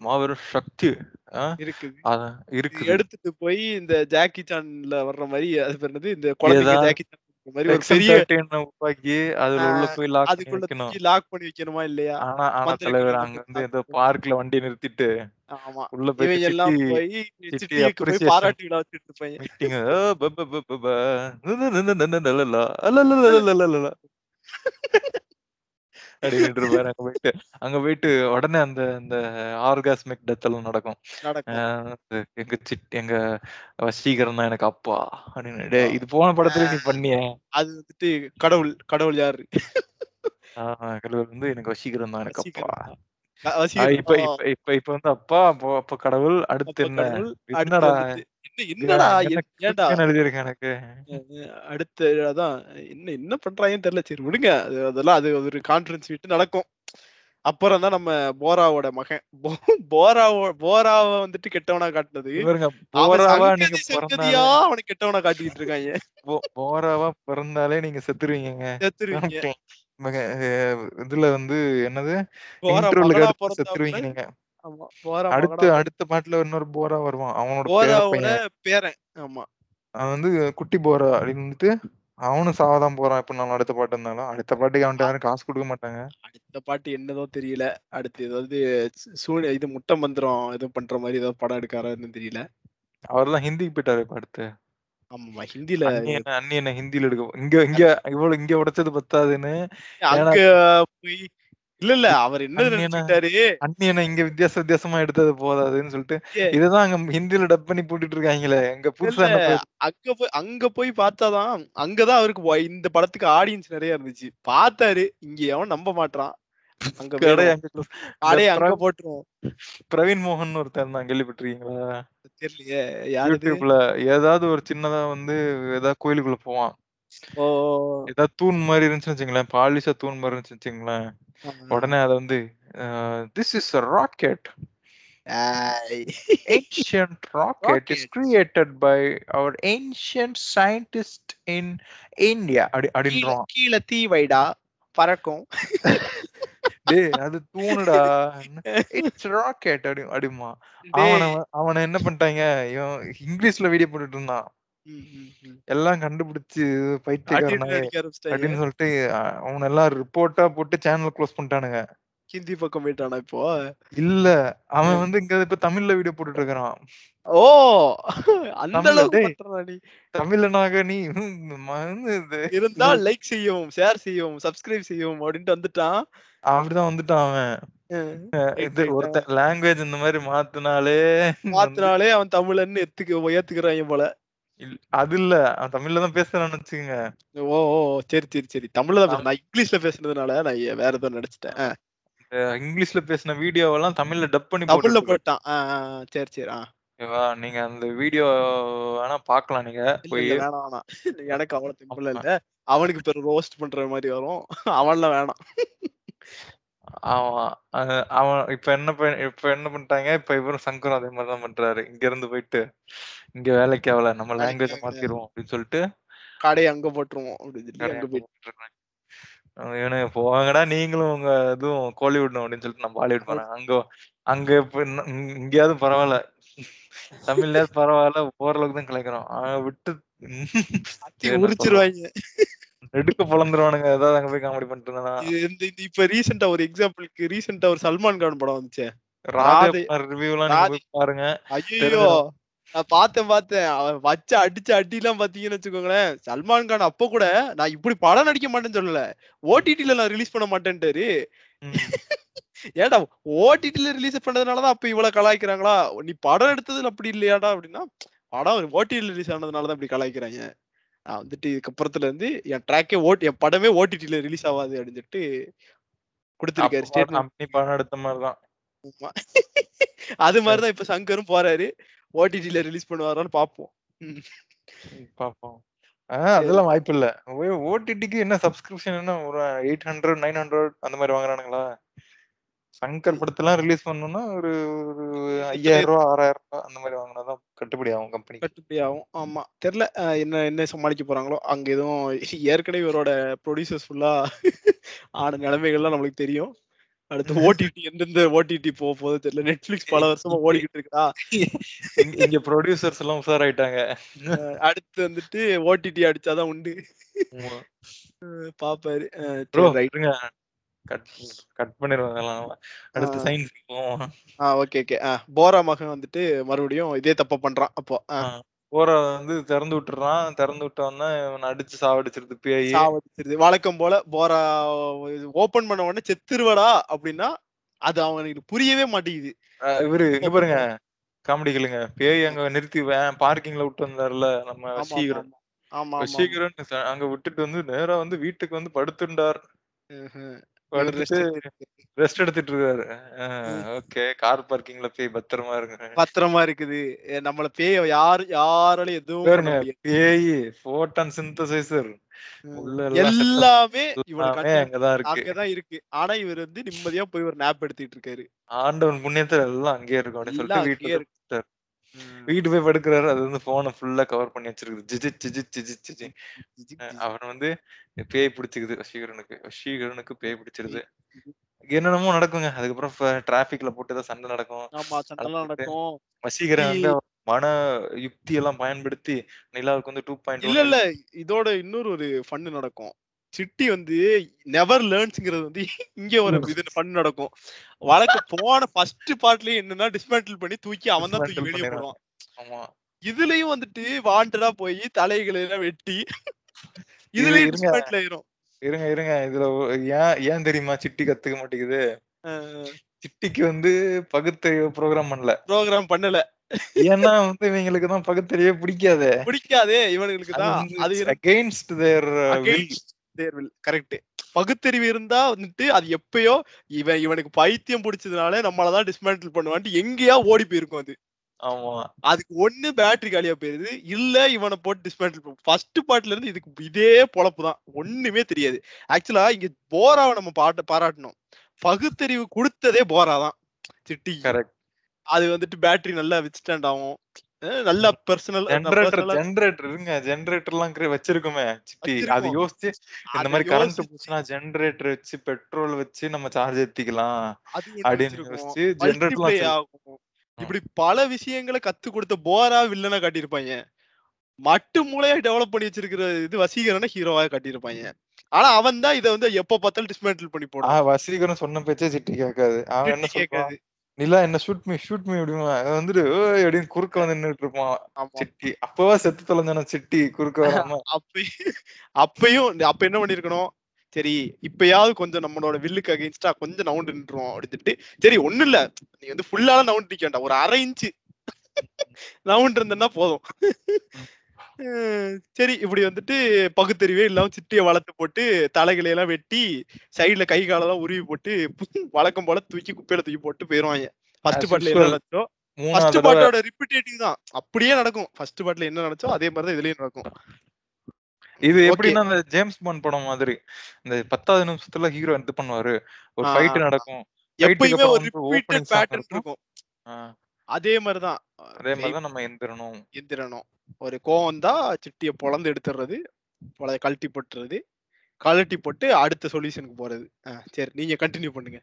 மாபெரும் சக்தி ஆ இருக்குது. அத இது இருக்குது. எடுத்துட்டு போய் இந்த ஜாக்கி சான்ல வர்ற மாரி அது பேர் என்னது? இந்த குழந்தைங்க ஏதா ஜாக்கி சான் இருக்க மாரி ஒரு செக்ஷன் பெரிய 13 உருவாக்கி ஆ அதுல உள்ள போய் லாக் பண்ணி அதுக்குள்ள வைக்கணும். தூக்கி லாக் பண்ணி வைக்கணுமா இல்லையா? ஆனா ஆனா தலைவர் அங்க வந்து ஏதோ பண்ணி பார்க்ல வண்டிய நிறுத்திட்டு, ஆமா. உள்ள போயிட்டு இவைங்க சிட்டி எல்லாம் போய் சிட்டி சிட்டிக்கு போய் அப்ரிசியேஷன் பாராட்டு விழா வச்சுட்டு இருப்பாய்ங்க. மீட்டிங் அ ப ப ப ப ப லலலா அலலலலலலலா அப்டின்னுட்டு இருப்பாரு அங்க போயிட்டு. அங்க போயிட்டு உடனே அந்த அந்த ஆர்காஸ்மிக் டெத் எல்லாம் நடக்கும். எங்க சிட் எங்க வசீகரன் தான் எனக்கு அப்பா அப்டின்னு. அப்பா. டேய் இது போன படத்துல நீ பண்ணியே. அது வந்துட்டு கடவுள். கடவுள் யாரு? கடவுள் வந்து எனக்கு வசீகரன் தான் எனக்கு அப்பா. வசீகரன் தான். அ அ வசீகரன் இப்ப இப்ப இப்ப இப்ப வந்து அப்பா, அப்போ அப்ப கடவுள், அடுத்து என்ன? கடவுள். அடுத்து என்னடா? வந்துட்டு என்னடா என்ன என் ஏன்டா எழுதியிருக்கேன் எனக்கு. அடுத்து அதான் என்ன என்ன பண்றாங்கன்னு தெரியல. சரி விடுங்க. அது அதெல்லாம் அது ஒரு கான்ஃபரன்ஸ் விட்டு நடக்கும். அப்புறம் தான் நம்ம போராவோட மகன். போராவோ போராவ வந்துட்டு கெட்டவனா காட்டுனது. போராவா நீங்க சங்கதி சங்கதியா பொறந்தாலே அவன கெட்டவனா காட்டிக்கிட்டு இருக்காய்ங்க. போ போராவா பிறந்தாலே நீங்க. செத்துருவீங்க. அ இதுல வந்து என்னது? செத்துருவீங்க நீங்க. ஆமா. போரா அடுத்து அடுத்த பாட்டுல இன்னொரு போரா வருவான். அவனோட பேர போராவோட பையன். பேரன். ஆமா. அவன் வந்து குட்டி போரா அப்படின்னுட்டு அவனும் சாவதான் போறான் எப்படினாலும் அடுத்த பாட்டு இருந்தாலும். அடுத்த பாட்டுக்கு அவன்ட்ட யாரும் காசு குடுக்க மாட்டாங்க. அடுத்த பாட்டு என்னதோ தெரியல. அடுத்து ஏதாவது சூ சூ இது முட்ட மந்திரம் எதுவும் பண்ற மாரி ஏதாவது படம் எடுக்காரான்னு தெரியல. அவர்லாம் ஹிந்திக்கு போயிட்டாரு இப்ப அடுத்து. ஆமாமா. ஹிந்தில அந்நியன அந்நியன ஹிந்தில எடுக்க இங்க இங்க இவ்வளவு இங்க உடைச்சது பத்தாதுன்னு ஏன்னா அங்க போய் இல்ல, இல்ல. அவர் என்ன இங்க வித்தியாச வித்தியாசமா எடுத்தது போதாதுன்னு சொல்லிட்டு இததான் அங்க ஹிந்தில டப் பண்ணி போட்டுட்டு இருக்காங்களே. இல்ல. புதுசா அங்க போய் அங்க போய் பார்த்தா தான் அங்க தான் அவருக்கு இந்த படத்துக்கு ஆடியன்ஸ் நெறைய இருந்துச்சு. பார்த்தாரு. இங்க எவன் நம்ப மாட்றான். அங்க. அங்க கடைய அங்க போட்டுருவோம். பிரவீன் மோகன் ஒருத்தன் இருந்தான் கேள்விப்பட்டிருக்கீங்களா? தெரியலையே. YouTubeல ஏதாவது ஒரு சின்னதா வந்து ஏதாவது கோயிலுக்குள்ள போவான். ஏதாவது தூண் மாரி இருந்துச்சுன்னு வச்சுக்கங்களேன். பாலிஷா தூண் மாரி இருந்துச்சுன்னு வச்சுக்கங்களேன். உடனே அத வந்து அ this is a rocket. Ancient rocket is rocket. created by our ancient scientist in India. அப்படின்றான். கீழ தீ வைடா. பறக்கும். டேய் அது தூணுடா. இட்ஸ் ராக்கெட் அப்படி அப்படிம்பான். அவன. அவன என்ன பண்ணிட்டாங்க, இவன் இங்கிலீஷ்ல வீடியோ போட்டுட்டு இருந்தான். எல்லாம் கண்டுபிடிச்சு ஆரம்பிச்சுட்டாய்ங்க. அப்படின்னு சொல்லிட்டு அவன எல்லாம் ரிப்போர்ட்டா போட்டு சேனல க்ளோஸ் பண்ணிட்டானுங்க. ஹிந்தி பக்கம் போயிட்டானா இப்போ? இல்ல. அவன் வந்து இங்க இப்ப தமிழ்ல வீடியோ போட்டுட்டு இருக்கிறான். ஓ! அந்த அளவுக்கு. தமிழனாக நீ இருந்தால் லைக் செய்யவும், ஷேர் செய்யவும், சப்ஸ்கிரைப் செய்யவும் அப்படின்ட்டு வந்துட்டான். அப்படிதான் வந்துட்டான் அவன். இது. ஒருத்தன் லாங்குவேஜ் இந்த மாரி மாத்துனாலே மாத்துனாலே அவன் தமிழன்னு எத்துக்க ஏத்துக்கிறாய்ங்க போல. இல் அது இல்ல. அவன் தமிழ்ல தான் பேசுறான்னு வச்சுக்கங்க. ஓ! ஓ! சரி, சரி, சரி. தமிழ்ல தான். நான் இங்கிலீஷ்ல பேசுனதுனால நான் வேற ஏதோ நெனச்சுட்டேன். இங்கிலீஷ்ல பேசின வீடியோவெல்லாம் தமிழ்ல டப் பண்ணி தமிழ்ல. போட்டான். சரி, சரி. ஆ. ஓகேவா? நீங்க அந்த வீடியோ வேணா பார்க்கலாம் நீங்க. போயி. எனக்கு அவ்வளோ தெம்புலாம் ஆமா. இல்ல. அவனுக்கு பிறகு ரோஸ்ட் பண்ற மாரி வரும். அவன்லாம் வேணாம். ஆமா. அ அவன் இப்ப என்ன ப இப்ப என்ன பண்ணிட்டாங்க, இப்ப இவரும் சங்கரும் அதே மாரி தான் பண்றாரு. இங்க இருந்து போயிட்டு, இங்க வேலைக்கு ஆவல. நம்ம லாங்குவேஜ வேலைக்காக மாத்திருவோம் அப்படின்னு சொல்லிட்டு கடைய அங்க போட்டுருவோம் அப்படின்னு சொல்லி கடைய அங்க அங்க போய் போட்டுட்டு இருக்காங்க. இவனுங்க போங்கடா நீங்களும் உங்க இதுவும் கோலிவுட்டும் அப்படின்னு சொல்லிட்டு நான் பாலிவுட் போறேன். அங்க அங்க இப்ப இங் இங்கேயாவது பரவால்ல. தமிழ்லயாவது பரவால்ல. ஓரளவுக்கு தான் கலாய்க்கிறோம். அ விட்டு அத்தி என்ன சொல்றது? உரிச்சிருவாய்ங்க. நெடுக்க பொளந்துருவானுங்க. ஏதாவது அங்க போய் காமெடி பண்ணிட்டு இந்த இப்ப ரீசென்ட்டா ஒரு எக்ஸாம்பிள்க்கு ரீசென்ட்டா ஒரு சல்மான் கான் படம் வந்துச்சே. ரிவ்யூலாம் பாருங்க. தெரிஞ்சிரும். நான் பார்த்தேன், பார்த்தேன். அவன் வச்ச அடிச்ச அடிலாம் பார்த்தீங்கன்னு வச்சுக்கோங்களேன், சல்மான் கான் அப்ப கூட நான் இப்படி படம் நடிக்க மாட்டேன்னு சொல்லல. ஓடிடில நான் ரிலீஸ் பண்ண மாட்டேன்ட்டாரு. ம். ஏன்டா ஓடிடில ரிலீஸ் பண்ணதுனால தான் அப்ப இவ்வளோ கலாய்க்கிறாங்களா? நீ படம் எடுத்ததுல அப்படி இல்லையாடா? அப்படின்னா, படம் ஓடிடில ரிலீஸ் ஆனதுனால தான் இப்படி கலாய்க்கிறாய்ங்க. நான் வந்துட்டு இதுக்கப்புறத்துல இருந்து என் ட்ராக்கே ஓட் என் படமே ஓடிடில ரிலீஸ் ஆவாது அப்படின்னு சொல்லிட்டு குடுத்திருக்காரு ஸ்டேட்மெண்ட். அப்படி படம் எடுத்த தான். ஆமா. அது மாரி தான் இப்ப சங்கரும் போறாரு. ஓடிடில ரிலீஸ் பண்ணுவாரான்னு பார்ப்போம். ம். ம் பார்ப்போம். ஆ சரி. அதெல்லாம் வாய்ப்பில்ல. ஓ ஓடிடிக்கு என்ன சப்ஸ்கிரிப்ஷன் என்ன ஒரு 800, 900 அந்த மாரி வாங்குறானுங்களா? சங்கர் படத்தெல்லாம் ரிலீஸ் பண்ணணும்னா ஒரு ஒரு ரூ. 5000 ரூ. 6000 அந்த மாரி வாங்குனா தான் கட்டுப்படி ஆகும் கம்பெனிக்கு. கட்டுப்படி ஆகும். ஆமா. தெர்ல. அ என்ன என்ன சமாளிக்க போறாங்களோ. அங்க எதுவும் ஏற்கனவே இவரோட புரொடியூசர்ஸ் ஃபுல்லா ஆன நிலைமைகள்லாம் நம்மளுக்கு தெரியும். அடுத்து ஓடிடி எந்தெந்த ஓடிடி போ போதோ தெரியல. Netflix பல வருஷமா ஓடிக்கிட்டு இருக்குதா? இங்க புரொடியூசர்ஸ் எல்லாம் உஷாராயிட்டாங்க. அ அடுத்து வந்துட்டு ஓடிடி அடிச்சா தான் உண்டு. பாப்பாரு. Cut cut. ஆ. அடுத்து சயின்ஸ்க்கு போவோம். ஆ ஓகே, ஓகே. ஆ போரா மகன் வந்துட்டு மறுபடியும் இதே தப்ப பண்றான் அப்போ. போரா வந்து திறந்து விட்டுறான். திறந்து விட்டோனே இவன அடிச்சு சாவடிச்சிருது பேயி. சாவடிச்சிருது. வழக்கம் போல போரா ஓப்பன் பண்ண உடனே செத்துருவடா அப்படின்னா, அது அவனுக்கு புரியவே மாட்டேங்குது. இவரு இங்க பாருங்க. காமெடி கேளுங்க. பேய் அங்க நிறுத்தி பார்க்கிங்ல விட்டு வந்தார்ல நம்ம ஆமா, ஆமா, வசீகரன். ஆமா. ஆமா, ஆமா, ஆமா. வசீகரன் ச அங்க விட்டுட்டு வந்து நேரா வந்து வீட்டுக்கு வந்து படுத்துண்டார். ரெஸ்ட் எடுத்துட்டு இருக்காரு. ஓகே. கார் பார்க்கிங்ல போய் பத்திரமா இருங்க பத்திரமா இருக்குது. நம்மள பேய யாரு யாராலையும் எதுவும் பேய் போட்டான் சிந்தசைசர் எல்லாம் அங்கதான் இருக்கு. அங்கதான் இருக்கு. ஆனா இவர் வந்து நிம்மதியா போய் ஒரு நேப் எடுத்துட்டு இருக்காரு. ஆண்டவன் புண்ணியத்துல எல்லாம் அங்கேயே இருக்கும் அப்படின்னு சொல்லிட்டு வீட்டுல இருக்கு. வீட்டு போய் படுக்கிறாரு. அது வந்து போனை ஃபுல்லா கவர் பண்ணி வச்சிருக்குது. ஜிஜி ஜிஜி ஜிஜி ஜிஜி அவன் வந்து பேய் பிடிச்சிக்குது. வசீகரனுக்கு. வசீகரனுக்கு பேய் பிடிச்சிருது. என்னென்னமோ நடக்குங்க. அதுக்கப்புறம் டிராபிக்ல போட்டு ஏதாவது சண்டை நடக்கும். வசீகரன் வந்து மன யுக்தி எல்லாம் பயன்படுத்தி நிலாவுக்கு வந்து டூ பாயிண்ட் இல்ல இல்ல இதோட இன்னொரு ஒரு ஃபன் நடக்கும். சிட்டி வந்து நெவர் லேர்ன்ஸ்ங்கிறது வந்து இங்க ஒரு இது ஃபன் நடக்கும். வழக்கு போன ஃபர்ஸ்ட் பார்ட்லயே என்னன்னா டிஸ்மேண்டில் பண்ணி தூக்கி அவன் தான் தூக்கி வெளியே. போடுவான். ஆமா. இதுலயும் வந்துட்டு வாண்டடா போய் தலைகளை எல்லாம் வெட்டி இது இதுலயும் இருங்க. டிஸ்மேண்டில் ஆயிரும். இருங்க இருங்க. இதுல ஏன் ஏன் தெரியுமா சிட்டி கத்துக்க மாட்டேங்குது? சிட்டிக்கு வந்து பகுத்தறிவு ப்ரோக்ராம் பண்ணல. ப்ரோக்ராம் பண்ணல. ஏன்னா வந்து இவங்களுக்கு தான் பகுத்தறிவே பிடிக்காதே. பிடிக்காதே இவனுங்களுக்கு தான். அது அகெயின்ஸ்ட் தேர் தேர்வில் கரெக்ட் பகுத்தறிவு இருந்தா வந்துட்டு அது எப்பயோ இவன் இவனுக்கு பைத்தியம் பிடிச்சதுனால நம்மளதான் டிஸ்மேண்டில் பண்ணுவான்ட்டு எங்கேயா ஓடி போயிருக்கும் அது. ஆமா. அதுக்கு ஒண்ணு பேட்டரி காலியா போயிருது. இல்ல இவனை போட்டு டிஸ்மேண்டில் ஃபர்ஸ்ட் பார்ட்ல இருந்து இதுக்கு இதே பொழப்பு தான். ஒண்ணுமே தெரியாது. ஆக்சுவலா இங்க போராவை நம்ம பாட்டு பாராட்டணும். பகுத்தறிவு கொடுத்ததே போரா தான். சிட்டி. கரெக்ட் அது வந்துட்டு பேட்டரி நல்லா வித்ஸ்டாண்ட் ஆகும். நல்லா பர்சனல் ஜெனரேட்டர் ஜெனரேட்டர் இருங்க. ஜெனரேட்டர் எல்லாம் கிர- வச்சிருக்கோமே. சிட்டி அது. யோசிச்சு இந்த மாதிரி கரண்ட் போச்சுன்னா ஜெனரேட்டர் வச்சு பெட்ரோல் வச்சு நம்ம சார்ஜ் ஏத்திக்கலாம் அப்படின்னு யோசிச்சு ஜெனரேட்டர் மல்டிப்ளை எல்லாம் ஆகும். இப்படி பல விஷயங்களை கத்து கொடுத்த போரா வில்லனா காட்டியிருப்பாங்க. மட்டு மூளையா டெவலப் பண்ணி வச்சிருக்கிற இது வசீகரனை ஹீரோவா காட்டியிருப்பாங்க. ஆனா அவன் தான் இதை வந்து எப்ப பார்த்தாலும் டிஸ்மேண்டில் பண்ணி போடுவான். வசீகரன் சொன்ன பேச்சே சிட்டி கேட்காது. அவன் என்ன கேட்காது. நிலா என்ன ஷூட் மீ ஷூட் மீ அப்படிமா வந்துட்டு "ஓய்" அப்படின்னு குறுக்க வந்து நின்னுட்டு இருப்பான். சிட்டி. அப்பவா செத்து தொலைஞ்சான சிட்டி குறுக்க வராம. அப்பயும் அப்பயும் அப்ப என்ன பண்ணிருக்கணும்? சரி இப்பயாவது கொஞ்சம் நம்மளோட வில்லுக்கு அகைன்ஸ்டா கொஞ்சம் நவுண்டு நின்றுவோம் அப்படின்ட்டு சரி ஒண்ணும் இல்ல. நீ வந்து ஃபுல்லால நவுண்டு நிக்க வேண்டாம். ஒரு அரை இன்ச்சு நவுண்டு இருந்தேன்னா போதும். சரி இப்படி வந்துட்டு பகுத்தறிவே இல்லாம சிட்டியை வளர்த்து போட்டு தலைகளை எல்லாம் வெட்டி சைடுல கை காலெல்லாம் உருவி போட்டு வழக்கம் போல தூக்கி குப்பையில தூக்கி போட்டு போயிருவாங்க. First usual. என்ன மூணாவது ஃபர்ஸ்ட் தடவை. பாட்டோட ரிப்பீட்டேட்டிவ் தான். அப்படியே நடக்கும். ஃபர்ஸ்ட் பாட்டுல என்ன நினைச்சோ அதே மாதிரி தான் இதுலயும் நடக்கும். இது. எப்படின்னா அந்த ஜேம்ஸ் பாண்ட் படம் மாதிரி. இந்த பத்தாவது நிமிஷத்துல ஹீரோ இது பண்ணுவாரு. ஒரு ஆ. ஃபைட் நடக்கும். எப்பயுமே அப்புறம் ஒரு வந்து ரிப்பீட்டட் பேட்டர்ன் இருக்கும். இருக்கும். ஆ, அதே மாதிரிதான் அதே மாதிரிதான் நம்ம எந்திரணும். எந்திரனும் ஒரு கோவம் தான் சிட்டிய பொளந்து எடுத்துறது பொல கழட்டி போட்டுறது கழட்டி போட்டு அடுத்த சொல்யூஷனுக்கு போறது. சரி நீங்க கண்டினியூ பண்ணுங்க.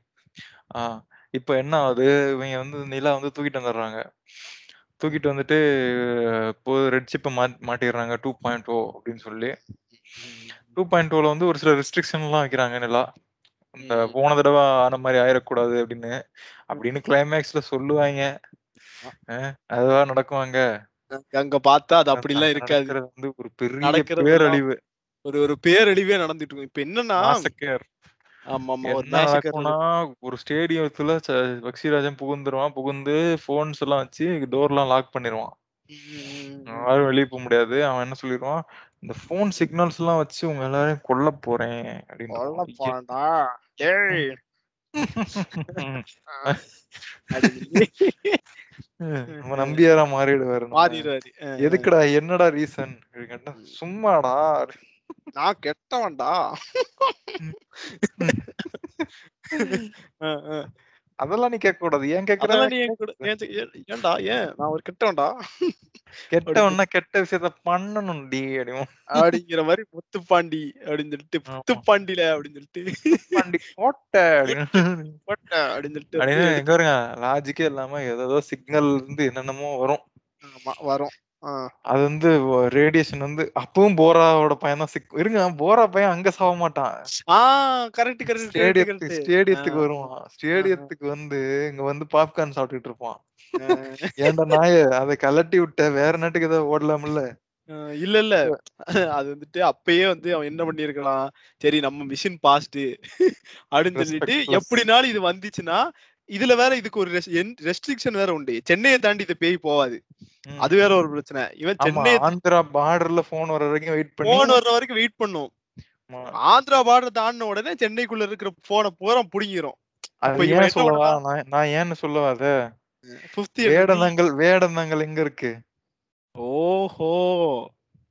ஆ இப்ப என்ன ஆகுது இவங்க வந்து நிலா வந்து தூக்கிட்டு வந்துடுறாங்க தூக்கிட்டு வந்துட்டு இப்போ ரெட் சிப்பை மா மாட்டிடுறாங்க டூ பாயிண்ட் ஓ அப்படின்னு சொல்லி. டூ பாயிண்ட் ஓல வந்து ஒரு சில ரெஸ்ட்ரிக்ஷன் எல்லாம் வைக்கிறாங்க நிலா. இந்த. போன தடவை ஆன மாதிரி ஆயிடக்கூடாது அப்படின்னு. அப்படின்னு கிளைமேக்ஸ்ல சொல்லுவாங்க அஹ் அதுவா நடக்குவாங்க அங்க பார்த்தா அது அப்படிலாம் இருக்காது. நடக்கிறது வந்து ஒரு பெரிய பேரழிவு. ஒரு ஒரு பேரழிவே நடந்துட்டு இருக்கும் இப்ப என்னன்னா மாசக்கேர் ஒரு என்ன massacre நடக்கும்னா ஒரு ஸ்டேடியத்துல பக்சிராஜன் புகுந்துருவான். புகுந்து போன்ஸ் எல்லாம் வச்சு டோர் எல்லாம் லாக் பண்ணிடுவான் ம், யாரும் வெளியே போக முடியாது. அவன் என்ன சொல்லிடுவான் இந்த போன் சிக்னல்ஸ் எல்லாம் வச்சு உங்க எல்லாரையும் கொல்ல போறேன். ஏய் அப்படின்னு நம்ம நம்பியாரா மாறிடுவாரு. மாறிடுவாரு. எதுக்குடா என்னடா ரீசன் கேட்டா சும்மாடா. நான் கெட்டவன்டா. அதெல்லாம் நீ கேட்க கூடாது ஏன் கேக்குற நீ ஏன்டா ஏன்? நான் ஒரு கெட்டவன்டா? கெட்டவன்னா கெட்ட விஷயத்த பண்ணணும்டி அப்படியும் அப்படிங்கிற மாதிரி முத்துப்பாண்டி அப்படின்னு சொல்லிட்டு. முத்துப்பாண்டில அப்படின்னு சொல்லிட்டு. பாண்டி கோட்டை அப்படின்னு. போட்ட அப்படின்னு சொல்லிட்டு எங்க வருங்க லாஜிக்கே இல்லாம ஏதோ சிக்னல் இருந்து என்னென்னமோ வரும். ஆமா வரும். அது வந்து ரேடியேஷன் வந்து அப்பவும் போராவோட பையன் தான் சிக் இருங்க போரா பையன் அங்க சாக மாட்டான். கரெக்ட் கரெக்ட் ஸ்டேடியத்துக்கு வருவான். ஸ்டேடியத்துக்கு வந்து இங்க வந்து பாப்கார்ன் சாப்பிட்டுட்டு இருப்பான். ஏன்டா நாய அதை கலட்டி விட்ட வேற நாட்டுக்கு ஏதோ ஓடலாம்ல? இல்ல இல்ல. அது வந்துட்டு அப்பயே வந்து அவன் என்ன பண்ணிருக்கலாம் சரி நம்ம மிஷின் பாஸ்ட் அப்படின்னு சொல்லிட்டு. எப்படினாலும் இது வந்துச்சுன்னா இதுல வேற இதுக்கு ஒரு ரெஸ்ட்ரிக்ஷன் வேற உண்டு. சென்னையை தாண்டி இது பேய் போவாது. அது வேற ஒரு பிரச்சனை. இவன் சென்னை ஆந்திரா பார்டர்ல போன் வர வரைக்கும் வெயிட் பண்ணி போன் வர்ற வரைக்கும் வெயிட் பண்ணும். ஆந்திரா பார்டர் தாண்டின உடனே சென்னைக்குள்ள இருக்கிற போனை பூரா புடிங்கிரும். சொல்லவா? நான் ஏன்னு சொல்லவா அத? வேடந்தாங்கல் வேடந்தாங்கல் எங்க இருக்கு? ஓஹோ.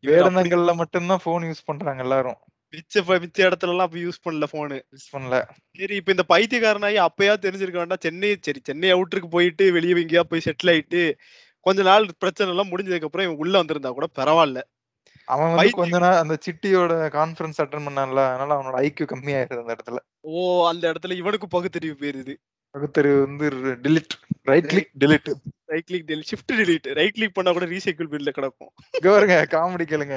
வேடந்தாங்கல்ல மட்டும்தான் போன் யூஸ் பண்றாங்க எல்லாரும். மிச்ச மிச்ச இடத்துல எல்லாம் அப்ப யூஸ் பண்ணல போனு யூஸ் பண்ணல. சரி இப்ப இந்த பைத்தியக்காரனாயி அப்பயா தெரிஞ்சிருக்க வேண்டாம். சென்னை சரி சென்னை அவுட்டருக்கு போயிட்டு வெளியே எங்கேயா போய் செட்டில் ஆயிட்டு கொஞ்ச நாள் பிரச்சனை எல்லாம் முடிஞ்சதுக்கு அப்புறம் இவன் உள்ள வந்திருந்தா கூட பரவாயில்ல. அவன் வந்து. கொஞ்ச நாள் அந்த சிட்டியோட கான்ஃபரன்ஸ் அட்டன் பண்ணான்ல. அதனால அவனோட ஐக்கியூ கம்மியாயிருது அந்த இடத்துல. ஓ அந்த இடத்துல இவனுக்கு பகுத்தறிவு போயிருது. பகுத்தறிவு வந்து delete right click delete right click delete shift delete. Right click பண்ணா கூட ரீசைக்கிள் பில்ல கிடக்கும். இங்க பாருங்க காமெடி கேளுங்க.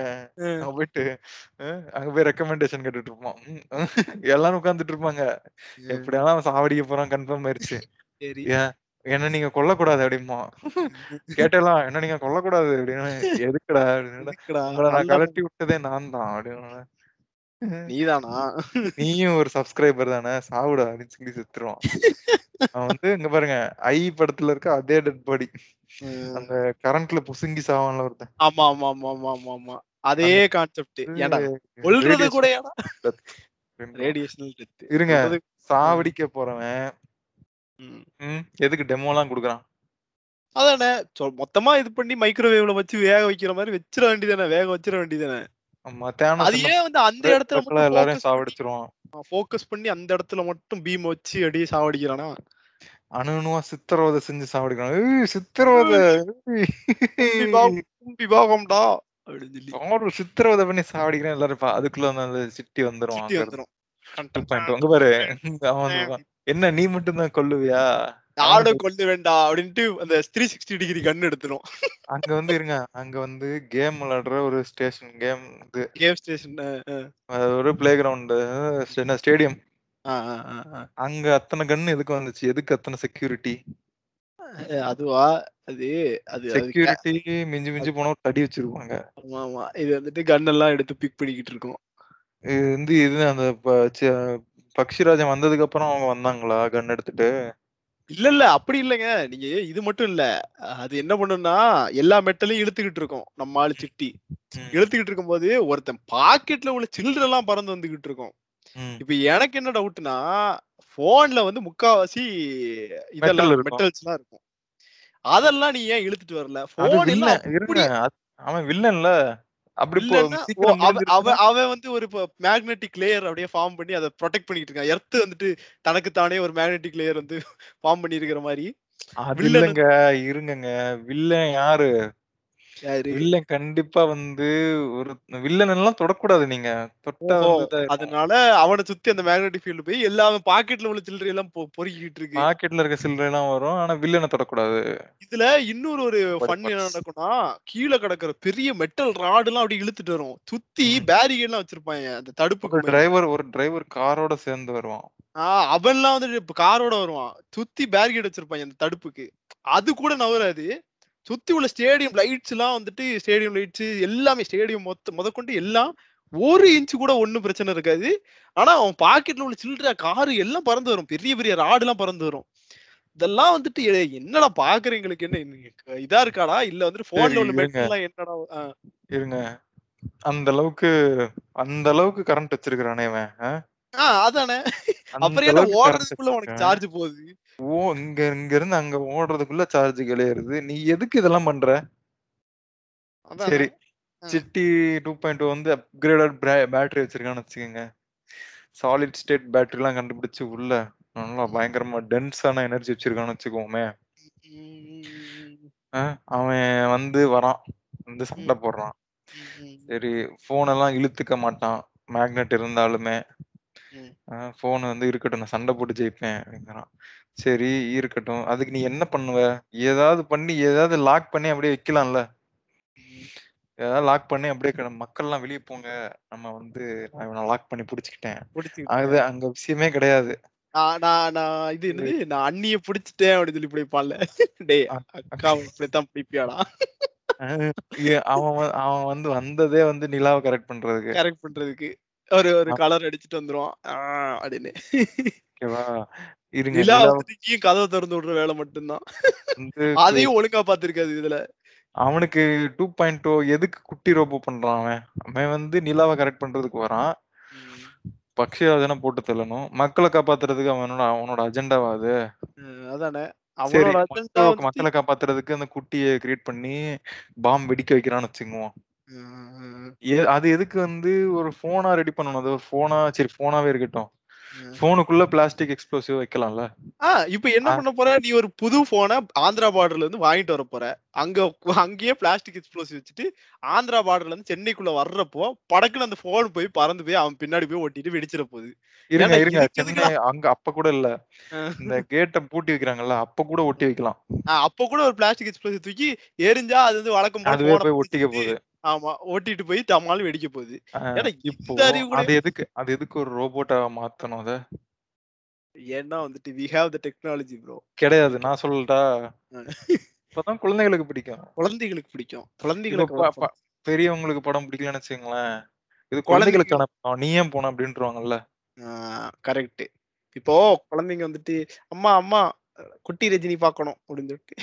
அங்க போயிட்டு அங்க போய் ரெக்கமெண்டேஷன் கேட்டுட்டு இருப்போம். எல்லாரும் உட்கார்ந்துட்டு இருப்பாங்க. எப்படியாலும் அவன் சாவடிக்க போறான் கன்ஃபார்ம் ஆயிருச்சு. என்ன நீங்க கொல்லக்கூடாது அப்படிமா கேட்டலாம் என்ன நீங்க கொல்லக்கூடாது அப்படின்னு. எதுக்குடா அப்படின்னு? உங்களை நான் கலட்டி விட்டதே நான் தான் அப்படின்னு. நீதானா? நீயும் ஒரு சப்ஸ்கிரைபர் தானே? சாவுடா அப்படின்னு சொல்லி செத்துருவான் அவன் வந்து இங்க பாருங்க ஐ படத்துல இருக்க அதே டெட் பாடி. அந்த கரண்ட்ல புசுங்கி சாவான்ல ஒருத்தன். ஆமா ஆமா ஆமா ஆமா ஆமா ஆமா. அதே கான்செப்ட் ஏன்டா கொல்றது கூட ஏடா. ரேடியேஷனல் டெத் இருங்க சாவடிக்க போறவன். எதுக்கு டெமோ எல்லாம் குடுக்குறான்? அதானே மொத்தமா இது பண்ணி மைக்ரோவேவ்ல வச்சு வேக வைக்கிற மாதிரி வச்சிட வேண்டியதானே வேக வச்சிட வேண்டியதானே ஆமா தேனோஸ் அது ஏன் வந்து அந்த இடத்துல எல்லாரையும் மட்டும் சாவடிச்சிருவான். ஃபோக்கஸ் பண்ணி அந்த இடத்துல மட்டும் பீம் வச்சு அப்படியே சாவடிக்கிறானா? அணு அணுவா சித்திரவதை செஞ்சு சாவடிக்கிறான். ஏய் சித்திரவதை விவாகம்டா அப்படின்னு சித்திரவதை பண்ணி சாவடிக்கிறேன் எல்லாரும் பா- அதுக்குள்ள அந்த சிட்டி வந்துரும் வந்துரும். பாரு. என்ன நீ மட்டும் தான் கொல்லுவியா? நானும் கொண்டு வேண்டா அப்படின்ட்டு அந்த த்ரீ சிக்ஸ்டி டிகிரி கன் எடுத்துரும். அங்க வந்து இருங்க. அங்க வந்து கேம் விளையாடுற ஒரு ஸ்டேஷன் கேம் இது. கேம் ஸ்டேஷன் ஒரு பிளே கிரவுண்ட் என்ன ஸ்டேடியம் அங்க அத்தனை கன் எதுக்கு வந்துச்சு? எதுக்கு அத்தனை செக்யூரிட்டி அதுவா? அது அது செக்யூரிட்டி மிஞ்சி மிஞ்சி போனா தடி வச்சிருப்பாங்க. ஆமா ஆமா. இது வந்துட்டு கன் எல்லாம் எடுத்து பிக் பண்ணிக்கிட்டு இருக்கோம். இது வந்து இது அந்த பக்ஷிராஜன் வந்ததுக்கு அப்புறம் அவங்க வந்தாங்களா? கன் எடுத்துட்டு? இல்ல இல்ல. அப்படி இல்லைங்க. நீங்க இது மட்டும் இல்ல. அது என்ன பண்ணும்னா எல்லா மெட்டலையும் இழுத்துக்கிட்டு இருக்கோம். நம்ம ஆளு சிட்டி. இழுத்துக்கிட்டு இருக்கும்போது ஒருத்தன் பாக்கெட்ல உள்ள சில்லற எல்லாம் பறந்து வந்துகிட்டு இருக்கும். இப்ப எனக்கு என்ன டவுட்னா போன்ல வந்து முக்காவாசி இதெல்லாம் இருக்கும். மெட்டல்ஸ் எல்லாம் இருக்கும். அதெல்லாம் நீ ஏன் இழுத்துட்டு வரல? போன் அது- அவன் வில்லன்ல. அப்படி போ- இல்லன்னா, ஓ, சீக்கிரம் அவ- அவ- முடிஞ்சிருச்சுன்னா- அவன் வந்து ஒரு மேக்னெட்டிக் லேயர் அப்படியே ஃபார்ம் பண்ணி அதை ப்ரொடெக்ட் பண்ணிட்டு இருக்கான். எர்த் வந்துட்டு தனக்கு தானே ஒரு மேக்னெட்டிக் லேயர் வந்து ஃபார்ம் பண்ணி இருக்கிற மாதிரி. அது வில்லன் இல்லங்க இருங்கங்க. வில்லன் யாரு? யாரு? வில்லன் கண்டிப்பா வந்து ஒரு வில்லன் எல்லாம் தொடக்கூடாது நீங்க. தொட்டா ஓஹோ, வந்து இதாயிரும். அதனால அவனை சுத்தி அந்த மேக்னெட்டிக் ஃபீல்டு போய் எல்லாமே பாக்கெட்ல உள்ள சில்லறை எல்லாம் பொ- பொறுக்கிட்டு இருக்கு. பாக்கெட்ல இருக்க சில்லறை எல்லாம் வரும். ஆனா வில்லனை தொடக்கூடாது. இதுல இன்னொரு ஒரு Body ஃபன் என்ன. நடக்கும்னா கீழே கிடக்குற பெரிய மெட்டல் ராடு எல்லாம் அப்படி இழுத்துட்டு வரும். சுத்தி ம். பேரிகேட் எல்லாம் வச்சிருப்பாங்க அந்த ஒரு தடுப்புக்கு. டிரைவர் ஒரு டிரைவர் காரோட சேர்ந்து வருவான். ஆஹ் அவன்லாம் வந்து இப்ப காரோட வருவான். சுத்தி பேரிகேட் வச்சிருப்பாங்க அந்த தடுப்புக்கு. அது கூட நவராது சுத்தி உள்ள ஸ்டேடியம் லைட்ஸ் எல்லாம் வந்துட்டு ஸ்டேடியம் லைட்ஸ் எல்லாமே ஸ்டேடியம் மொத்த முதற்கொண்டு எல்லாம் ஒரு இன்ச் கூட ஒண்ணும் பிரச்சனை இருக்காது. ஆனா அவன் பாக்கெட்ல உள்ள சில்லற காரு எல்லாம் பறந்து வரும். பெரிய பெரிய ராடு எல்லாம் பறந்து வரும். இதெல்லாம் வந்துட்டு என்னடா பாக்குறீங்களுக்கு என்ன? இதா இருக்காடா? இல்ல வந்துட்டு போன்ல உள்ள இருங்க. மெட்டல் எல்லாம் என்னடா? இருங்க. அந்த அளவுக்கு அந்த அளவுக்கு கரண்ட் வச்சிருக்கிறானே? ஆ? அதானே. அப்புறம் என்ன ஓடுறதுக்குள்ள உனக்கு. சார்ஜ் போகுது? ஓ இங்க இங்க இருந்து அங்க ஓடுறதுக்குள்ள சார்ஜ் கிளியருது நீ எதுக்கு இதெல்லாம் பண்ற? சரி. சிட்டி டூ பாயிண்ட் வந்து அப்கிரேடட் பேட்டரி வச்சிருக்கான்னு வச்சுக்கோங்க. சாலிட் ஸ்டேட் பேட்டரி எல்லாம் கண்டுபிடிச்சு உள்ள நல்லா பயங்கரமா டென்ஸான எனர்ஜி வச்சிருக்கான்னு வச்சுக்கோமே. அவன் வந்து வரான். வந்து சண்டை போடுறான். சரி போன் எல்லாம் இழுத்துக்க மாட்டான். மேக்னெட் இருந்தாலுமே. ம். போன் வந்து இருக்கட்டும் நான் சண்டை போட்டு ஜெயிப்பேன் அப்படிங்கிறான். சரி இருக்கட்டும். அதுக்கு நீ என்ன பண்ணுவ? ஏதாவது பண்ணி ஏதாவது லாக் பண்ணி அப்படியே வைக்கலாம்ல. ஏதாவது லாக் பண்ணி அப்படியே க- மக்கள்லாம் வெளியே போங்க. நம்ம வந்து நான் இவனை லாக் பண்ணி பிடிச்சிக்கிட்டேன். பிடிச்சுக்கிட்டேன். அது அங்க விஷயமே கிடையாது. ஆ, நான் நான் இது என்னது? நான் அண்ணிய பிடிச்சிட்டேன் அப்படின்னு சொல்லி பிடிப்பான்ல. டேய் ஆ. அக்கா இப்படித்தான் பிடிப்பியாடா? அவன் வ- அவன் வந்து வந்ததே வந்து நிலாவை கரெக்ட் பண்றதுக்கு. கரெக்ட் பண்றதுக்கு. ஒரு ஒரு. கலர் அடிச்சிட்டு வந்துருவான் அப்படின்னு இருங்க கதவை திறந்து விடுற வேலை மட்டும்தான் அதையும் ஒழுங்கா பாத்திருக்காது இதுல அவனுக்கு டூ பாயிண்ட் எதுக்கு குட்டி ரோபோ பண்றான் அவன் அவன் வந்து நிலாவை கரெக்ட் பண்றதுக்கு வரான் பக்ஷிராஜன போட்டு தள்ளணும். மக்கள காப்பாத்துறதுக்கு அவனோட அவனோட அஜெண்டாவா அது? அதானே. மக்கள காப்பாத்துறதுக்கு அந்த குட்டிய கிரியேட் பண்ணி, பாம் வெடிக்க வைக்கிறான்னு வச்சுக்குவோம். ம், ம், எ அது எதுக்கு வந்து ஒரு ஃபோனா ரெடி பண்ணணும்? அது ஒரு ஃபோனா சரி ஃபோனாவே இருக்கட்டும். ம். ஃபோனுக்குள்ள பிளாஸ்டிக் எக்ஸ்ப்ளோசிவ் வைக்கலாம்ல? ஆ இப்ப என்ன ஆ. பண்ண போற? நீ ஒரு புது ஃபோன ஆந்திரா பார்டர்ல இருந்து வாங்கிட்டு வரப் போற. அங்க அங்கேயே பிளாஸ்டிக் எக்ஸ்ப்ளோசிவ் வச்சுட்டு, ஆந்திரா பார்டர்ல இருந்து சென்னைக்குள்ள வர்றப்போ, படக்குன்னு அந்த ஃபோன் போய் பறந்து போய் அவன் பின்னாடி போய் ஒட்டிட்டு வெடிச்சிற போகுது. இருங்க, ஏன்டா இருங்க. இதுக்கு சென்னை எதுக்குடா? அங்க அப்ப கூட இல்ல. இந்த. கேட்ட பூட்டி வைக்கிறாங்கல்ல, அப்ப கூட ஒட்டி வைக்கலாம். ஆ அப்ப கூட ஒரு பிளாஸ்டிக் எக்ஸ்ப்ளோசிவ் தூக்கி எரிஞ்சா அது வந்து வழக்கம் போல அதுவே ஃபோன போய் ஒட்டிக்க போகுது. ஆமா. ஓட்டிட்டு போய் டமால்னு வெடிக்க போகுது. ஆ ஏன்டா இப்போ இந்த அறிவு கூட அது எதுக்கு அது எதுக்கு ஒரு ரோபோட்டா மாத்தணும் அத? ஏன்னா வந்துட்டு we have the technology bro. கிடையாது. நான் சொல்லட்டா? அ. அப்பதான் குழந்தைகளுக்கு பிடிக்கும். குழந்தைகளுக்கு பிடிக்கும். குழந்தைகள இப்ப ப பெரியவங்களுக்கு படம் பிடிக்கலன்னு வச்சுக்கங்களேன். இது குழந்தைகளுக்கான படம். நீ ஏன் போன அப்படின்ருவாங்கல்ல? ஆ கரெக்ட். இப்போ குழந்தைங்க வந்துட்டு, "அம்மா, அம்மா குட்டி ரஜினி பார்க்கணும்" அப்படின்னு சொல்லிட்டு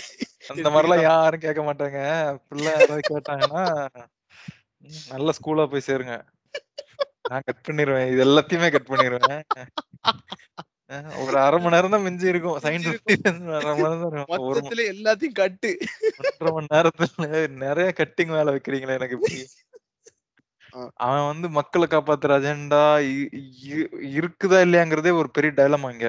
அந்த நம்ம யாரும் கேட்க மாட்டாங்க. அப்படிலாம் யாராவது கேட்டாங்கன்னா, நல்ல ஸ்கூலா போய் சேருங்க. நான் கட் பண்ணிருவேன். இது எல்லாத்தையுமே கட் பண்ணிருவேன். அ ஒரு 1/2 மணி நேரம் தான் மிஞ்சி இருக்கும். சைன் மிஞ்சிருக்கும். 50 1/2 மணி நேரம் தான் இருக்கும். ஒரு ம மொத்தத்துல எல்லாத்தையும் கட்டு. 1 1/2 மணி நேரத்துல நெறைய கட்டிங் வேல வைக்கிறீங்களே எனக்கு இப்படி. அவன் வந்து மக்கள காப்பாத்துற அஜெண்டா இருக்குதா இல்லையாங்கிறதே ஒரு பெரிய டயலமா இங்க.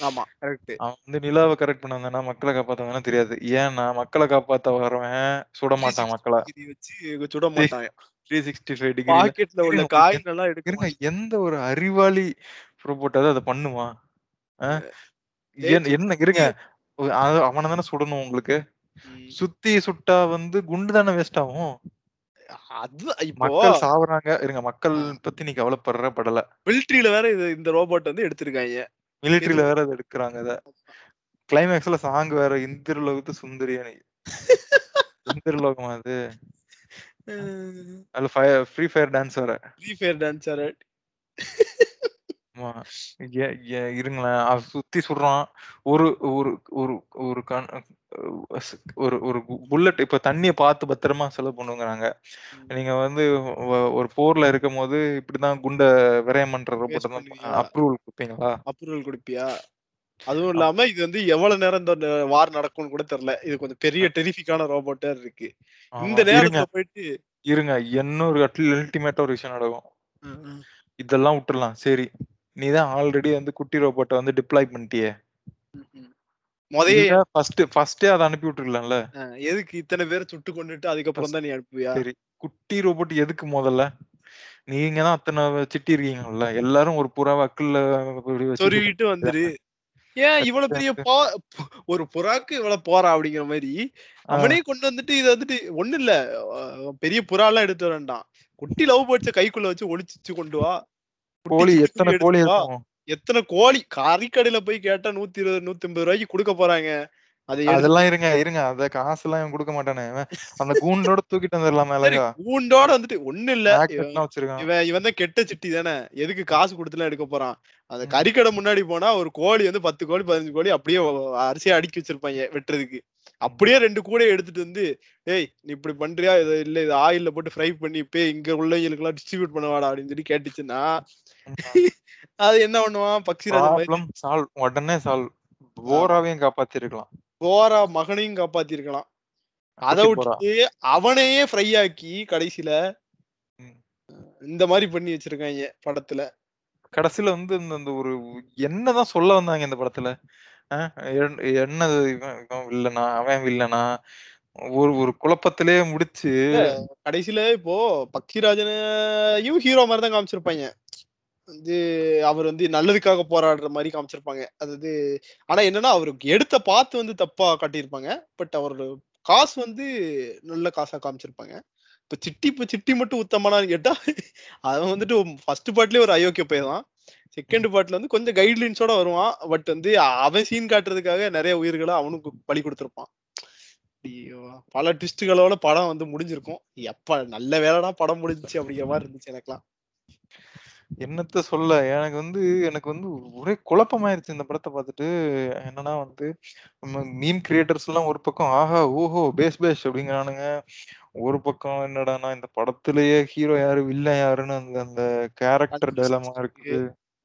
ஆமா. கரெக்ட். அவன் வந்து நிலாவ கரெக்ட் பண்ண வந்தானா, மக்கள காப்பாத்த வந்தானா தெரியாது. ஏன்னா, மக்கள காப்பாத்த வரவன் சுட மாட்டான் 360 மக்கள. டிகிரி வச்சு சுட த்ரீ மாட்டான். 365 டிகிரில. பாக்கெட்ல உள்ள இருங்க காயினெல்லாம் எடுக்க இருங்க மாட்டான். எந்த ஒரு அறிவாளி ரோபோட்டாவது அத அ. டேய் என் என்ன இருங்க. அது அவன தானே சுடணும் உங்களுக்கு. ம். சுத்தி சுட்டா வந்து குண்டு தானே வேஸ்ட் ஆகும். அது இப்போ மக்கள் சாவுறாங்க. இருங்க மக்கள் ஆ. பத்தி நீ கவலைப்படுற படல. மிலிட்டரில வேற இது இந்த ரோபோட் வந்து எடுத்திருக்காய்ங்க. மிலிட்டரில எதுக்கு? வேற அத எடுக்குறாங்க அத. கிளைமாக்ஸ்ல சாங் வேற இந்திரலோகத்து சுந்தரியானி. இந்திரலோகமா அது? அதுல ஃப்ரீ ஃபயர் டான்ஸ் வேற. Free fire dancer. ஆமா. எ எ இருங்களேன். சுத்தி சுடுறான். ஒரு ஒரு ஒரு ஒரு கண் ஸ் ஒரு ஒரு புல்லட் இப்ப தண்ணிய பார்த்து பத்திரமா செலவு பண்ணுங்கறாங்க. ம். நீங்க வந்து ஒ ஒரு போர்ல இருக்கும்போது இப்படிதான் குண்ட விரயம் பண்ற பண்ணுவியா? அப்ரூவல் குடுப்பீங்களா? அப்ரூவல் குடுப்பியா? அதுவும் அப் இல்லாம இது வந்து எவ்வளவு நேரம் இந்த வார் நடக்கும்னு கூட தெரியல. இது கொஞ்சம் பெரிய டெரிஃபிக்கான ரோபோட்டா இருக்கு. ஆமா. இந்த இருங்க, நேரத்துல போயிட்டு இருங்க. இன்னொரு அட்ல் அல்டிமேட்டா ஒரு விஷயம் நடக்கும். ம், ம். இதெல்லாம் விட்டுறலாம். சரி. நீ தான் ஆல்ரெடி வந்து குட்டி ரோபோட்ட வந்து டிப்ளாய் பண்ணிட்டியே. ம், ம். மொதயே இல்ல ஃபர்ஸ்ட் ஃபர்ஸ்ட்டே அத அனுப்பி விட்டுருக்கலாம்ல. எதுக்கு இத்தன பேர சுட்டு கொன்னுட்டு அதுக்கப்புறம் ஃபர்ஸ்ட் தான் நீ அனுப்புவியா? சரி. குட்டி ரோபோட் எதுக்கு மொதல்ல? நீங்க தான் அத்தன சிட்டி இருக்கீங்கல்ல. எல்லாரும் ஒரு இப்படி வச்சுட்டு சொருவிட்டு வந்துரு. ஏன் இவ்வளவு பெரிய ஒரு புறாக்கு இவ்வளவு போரா அப்படிங்கிற ஆ. அவனே கொண்டு வந்துட்டு இத வந்துட்டு ஒண்ணும் இல்ல. பெரிய புறாலாம் எடுத்து வர வேண்டாம். குட்டி லவ் பேர்ட்ஸ கைக்குள்ள வச்சு ஒளிச்சு கொண்டு வா. கோழி எத்தன கோழி? எத்தன கோழி கறிக்கடையில போய் கேட்டா 120, 180 ரூபாய்க்கு குடுக்க போறாங்க. அத எடுத்துட்டு அதெல்லாம் இருங்க, இருங்க. அத காசுலாம் இவன் குடுக்க மாட்டானே. இவன் அந்த கூண்டோட தூக்கிட்டு வந்துரலாமே சரி அழகா. கூண்டோட வந்துட்டு ஒண்ணும் இல்ல. இவன் வச்சிருக்கான். இவன் இவன் தான் கெட்ட சிட்டி தானே. எதுக்கு காசு குடுத்துலாம் எடுக்க போறான். அந்த ம். கறிக்கடை முன்னாடி போனா ஒரு கோழி வந்து 10 கோழி, 15 கோழி அப்படியே அரிசியா அடுக்கி வச்சிருப்பாய்ங்க வெட்டுறதுக்கு. அப்படியே 2 கூடைய எடுத்துட்டு வந்து, "ஏய் நீ இப்படி பண்றியா? இத இல்ல இத ஆயில்ல போட்டு ஃப்ரை பண்ணி இப்பயே இங்க உள்ளவங்களுக்கெல்லாம் டிஸ்ட்ரிபியூட் பண்ண வாடா" அப்படின்னு சொல்லி கேட்டுச்சுன்னா, ஆமா. அது என்ன பண்ணுவான்? மாரி ப்ராப்ளம் சால்வ். உடனே சால்வ். ஆமா. போராவையும் காப்பாத்திருக்கலாம். போரா மகனையும் காப்பாத்தியிருக்கலாம். அத. விட்டுட்டு அவனையே ஃப்ரை ஆக்கி கடைசில ம். இந்த மாரி பண்ணி வச்சிருக்காய்ங்க படத்துல. கடைசில வந்து இந்த ஒரு என்னதான் சொல்ல வந்தாங்க இந்த படத்துல? அ என் என்னது இவன் வில்லனா? அவன் வில்லனா? ஒரு ஒரு குழப்பத்திலேயே முடிச்சு கடைசில இப்போ பக்ஷிராஜனையும் ஹீரோ மாரி தான் காமிச்சிருப்பாய்ங்க. வந்து அவர் வந்து நல்லதுக்காக போராடுற மாதிரி காமிச்சிருப்பாங்க. அதாவது ஆனா என்னன்னா, அவருக்கு எடுத்த பார்த்து வந்து தப்பா காட்டியிருப்பாங்க. பட் அவரோட காசு வந்து நல்ல காசா காமிச்சிருப்பாங்க. இப்ப சிட்டி இப்ப சிட்டி மட்டும் உத்தமனான்னு கேட்டா, அவன் வந்துட்டு ஃபர்ஸ்ட் பார்ட்லயே ஒரு அயோக்கிய பையன் தான். செகண்ட் பார்ட்ல வந்து கொஞ்சம் கைட்லைன்ஸோட வருவான். பட் வந்து அவன் சீன் காட்டுறதுக்காக நிறைய உயிர்களை அவனுக்கு பலி கொடுத்துருப்பான் பல ட்விஸ்ட்களோட படம் வந்து முடிஞ்சிருக்கும். எப்ப நல்ல வேலைடா படம் முடிஞ்சுச்சு அப்படிங்கிற மாதிரி இருந்துச்சு எனக்கெல்லாம். என்னத்த சொல்ல? எனக்கு வந்து எனக்கு வந்து ஒரே குழப்பமாயிருச்சு இந்த படத்த பாத்துட்டு. என்னன்னா வந்து, நம்ம மீம் கிரியேட்டர்ஸ்லாம் ஒரு பக்கம் ஆஹா! ஓஹோ! பேஷ் பேஷ் அப்படிங்கிறானுங்க. ஒரு பக்கம் என்னடான்னா, இந்த படத்திலேயே ஹீரோ யாரு? வில்லன் யாருன்னு அந்த அந்த கேரக்டர் டயலமா இருக்கு.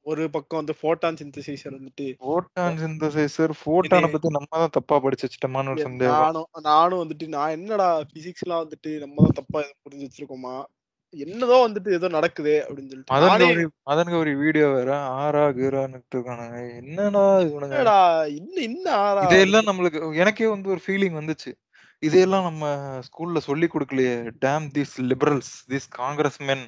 ஒரு பக்கம் வந்து ஃபோட்டான் சிந்தசைசர் வந்துட்டு ஃபோட்டான் சிந்தசைசர் ஃபோட்டான பத்தி நம்ம தான் தப்பா படிச்சு வச்சுட்டோமான்னு ஒரு சந்தேகம் நானும் நானும் வந்துட்டு நான் என்னடா பிசிக்ஸ்லாம் வந்துட்டு நம்ம தான் தப்பா புரிஞ்சு வச்சிருக்கோமா என்னதோ வந்துட்டு ஏதோ நடக்குது அப்படின்னு சொல்லிட்டு மதன் கௌரி வீடியோ வேற ஆறா கீரான்னு இருக்கானுங்க. என்னடா இவனுங்க? இன்னும் இன்னும் ஆறா? இதையெல்லாம் நம்மளுக்கு எனக்கே வந்து ஒரு ஃபீலிங் வந்துச்சு. இதையெல்லாம் நம்ம ஸ்கூல்ல சொல்லி கொடுக்கலையே damn this liberals this Congress men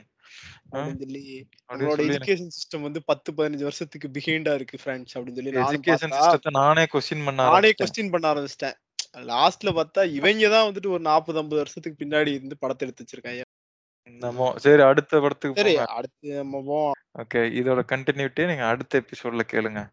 education system வந்து பத்து பதினஞ்சு வருஷத்துக்கு பிஹைண்டா இருக்கு ஃப்ரெண்ட்ஸ் அப்படின்னு சொல்லி எஜுகேஷன் சிஸ்டத்தை நானே கொஸ்டின் பண்ண நானே கொஸ்டின் பண்ண ஆரம்பிச்சிட்டேன். லாஸ்ட்ல பார்த்தா இவங்க தான் வந்துட்டு ஒரு நாற்பது ஐம்பது வருஷத்துக்கு பின்னாடி இருந்து படத்தை எடுத்து வச்சிருக்காங்க. நம்ம சரி அடுத்த படத்துக்கு சரி போங்க. அடுத்து நம்ம போவோம். ஓகே இதோட கண்டினியூட்டி நீங்க அடுத்த எபிசோட்ல கேளுங்க.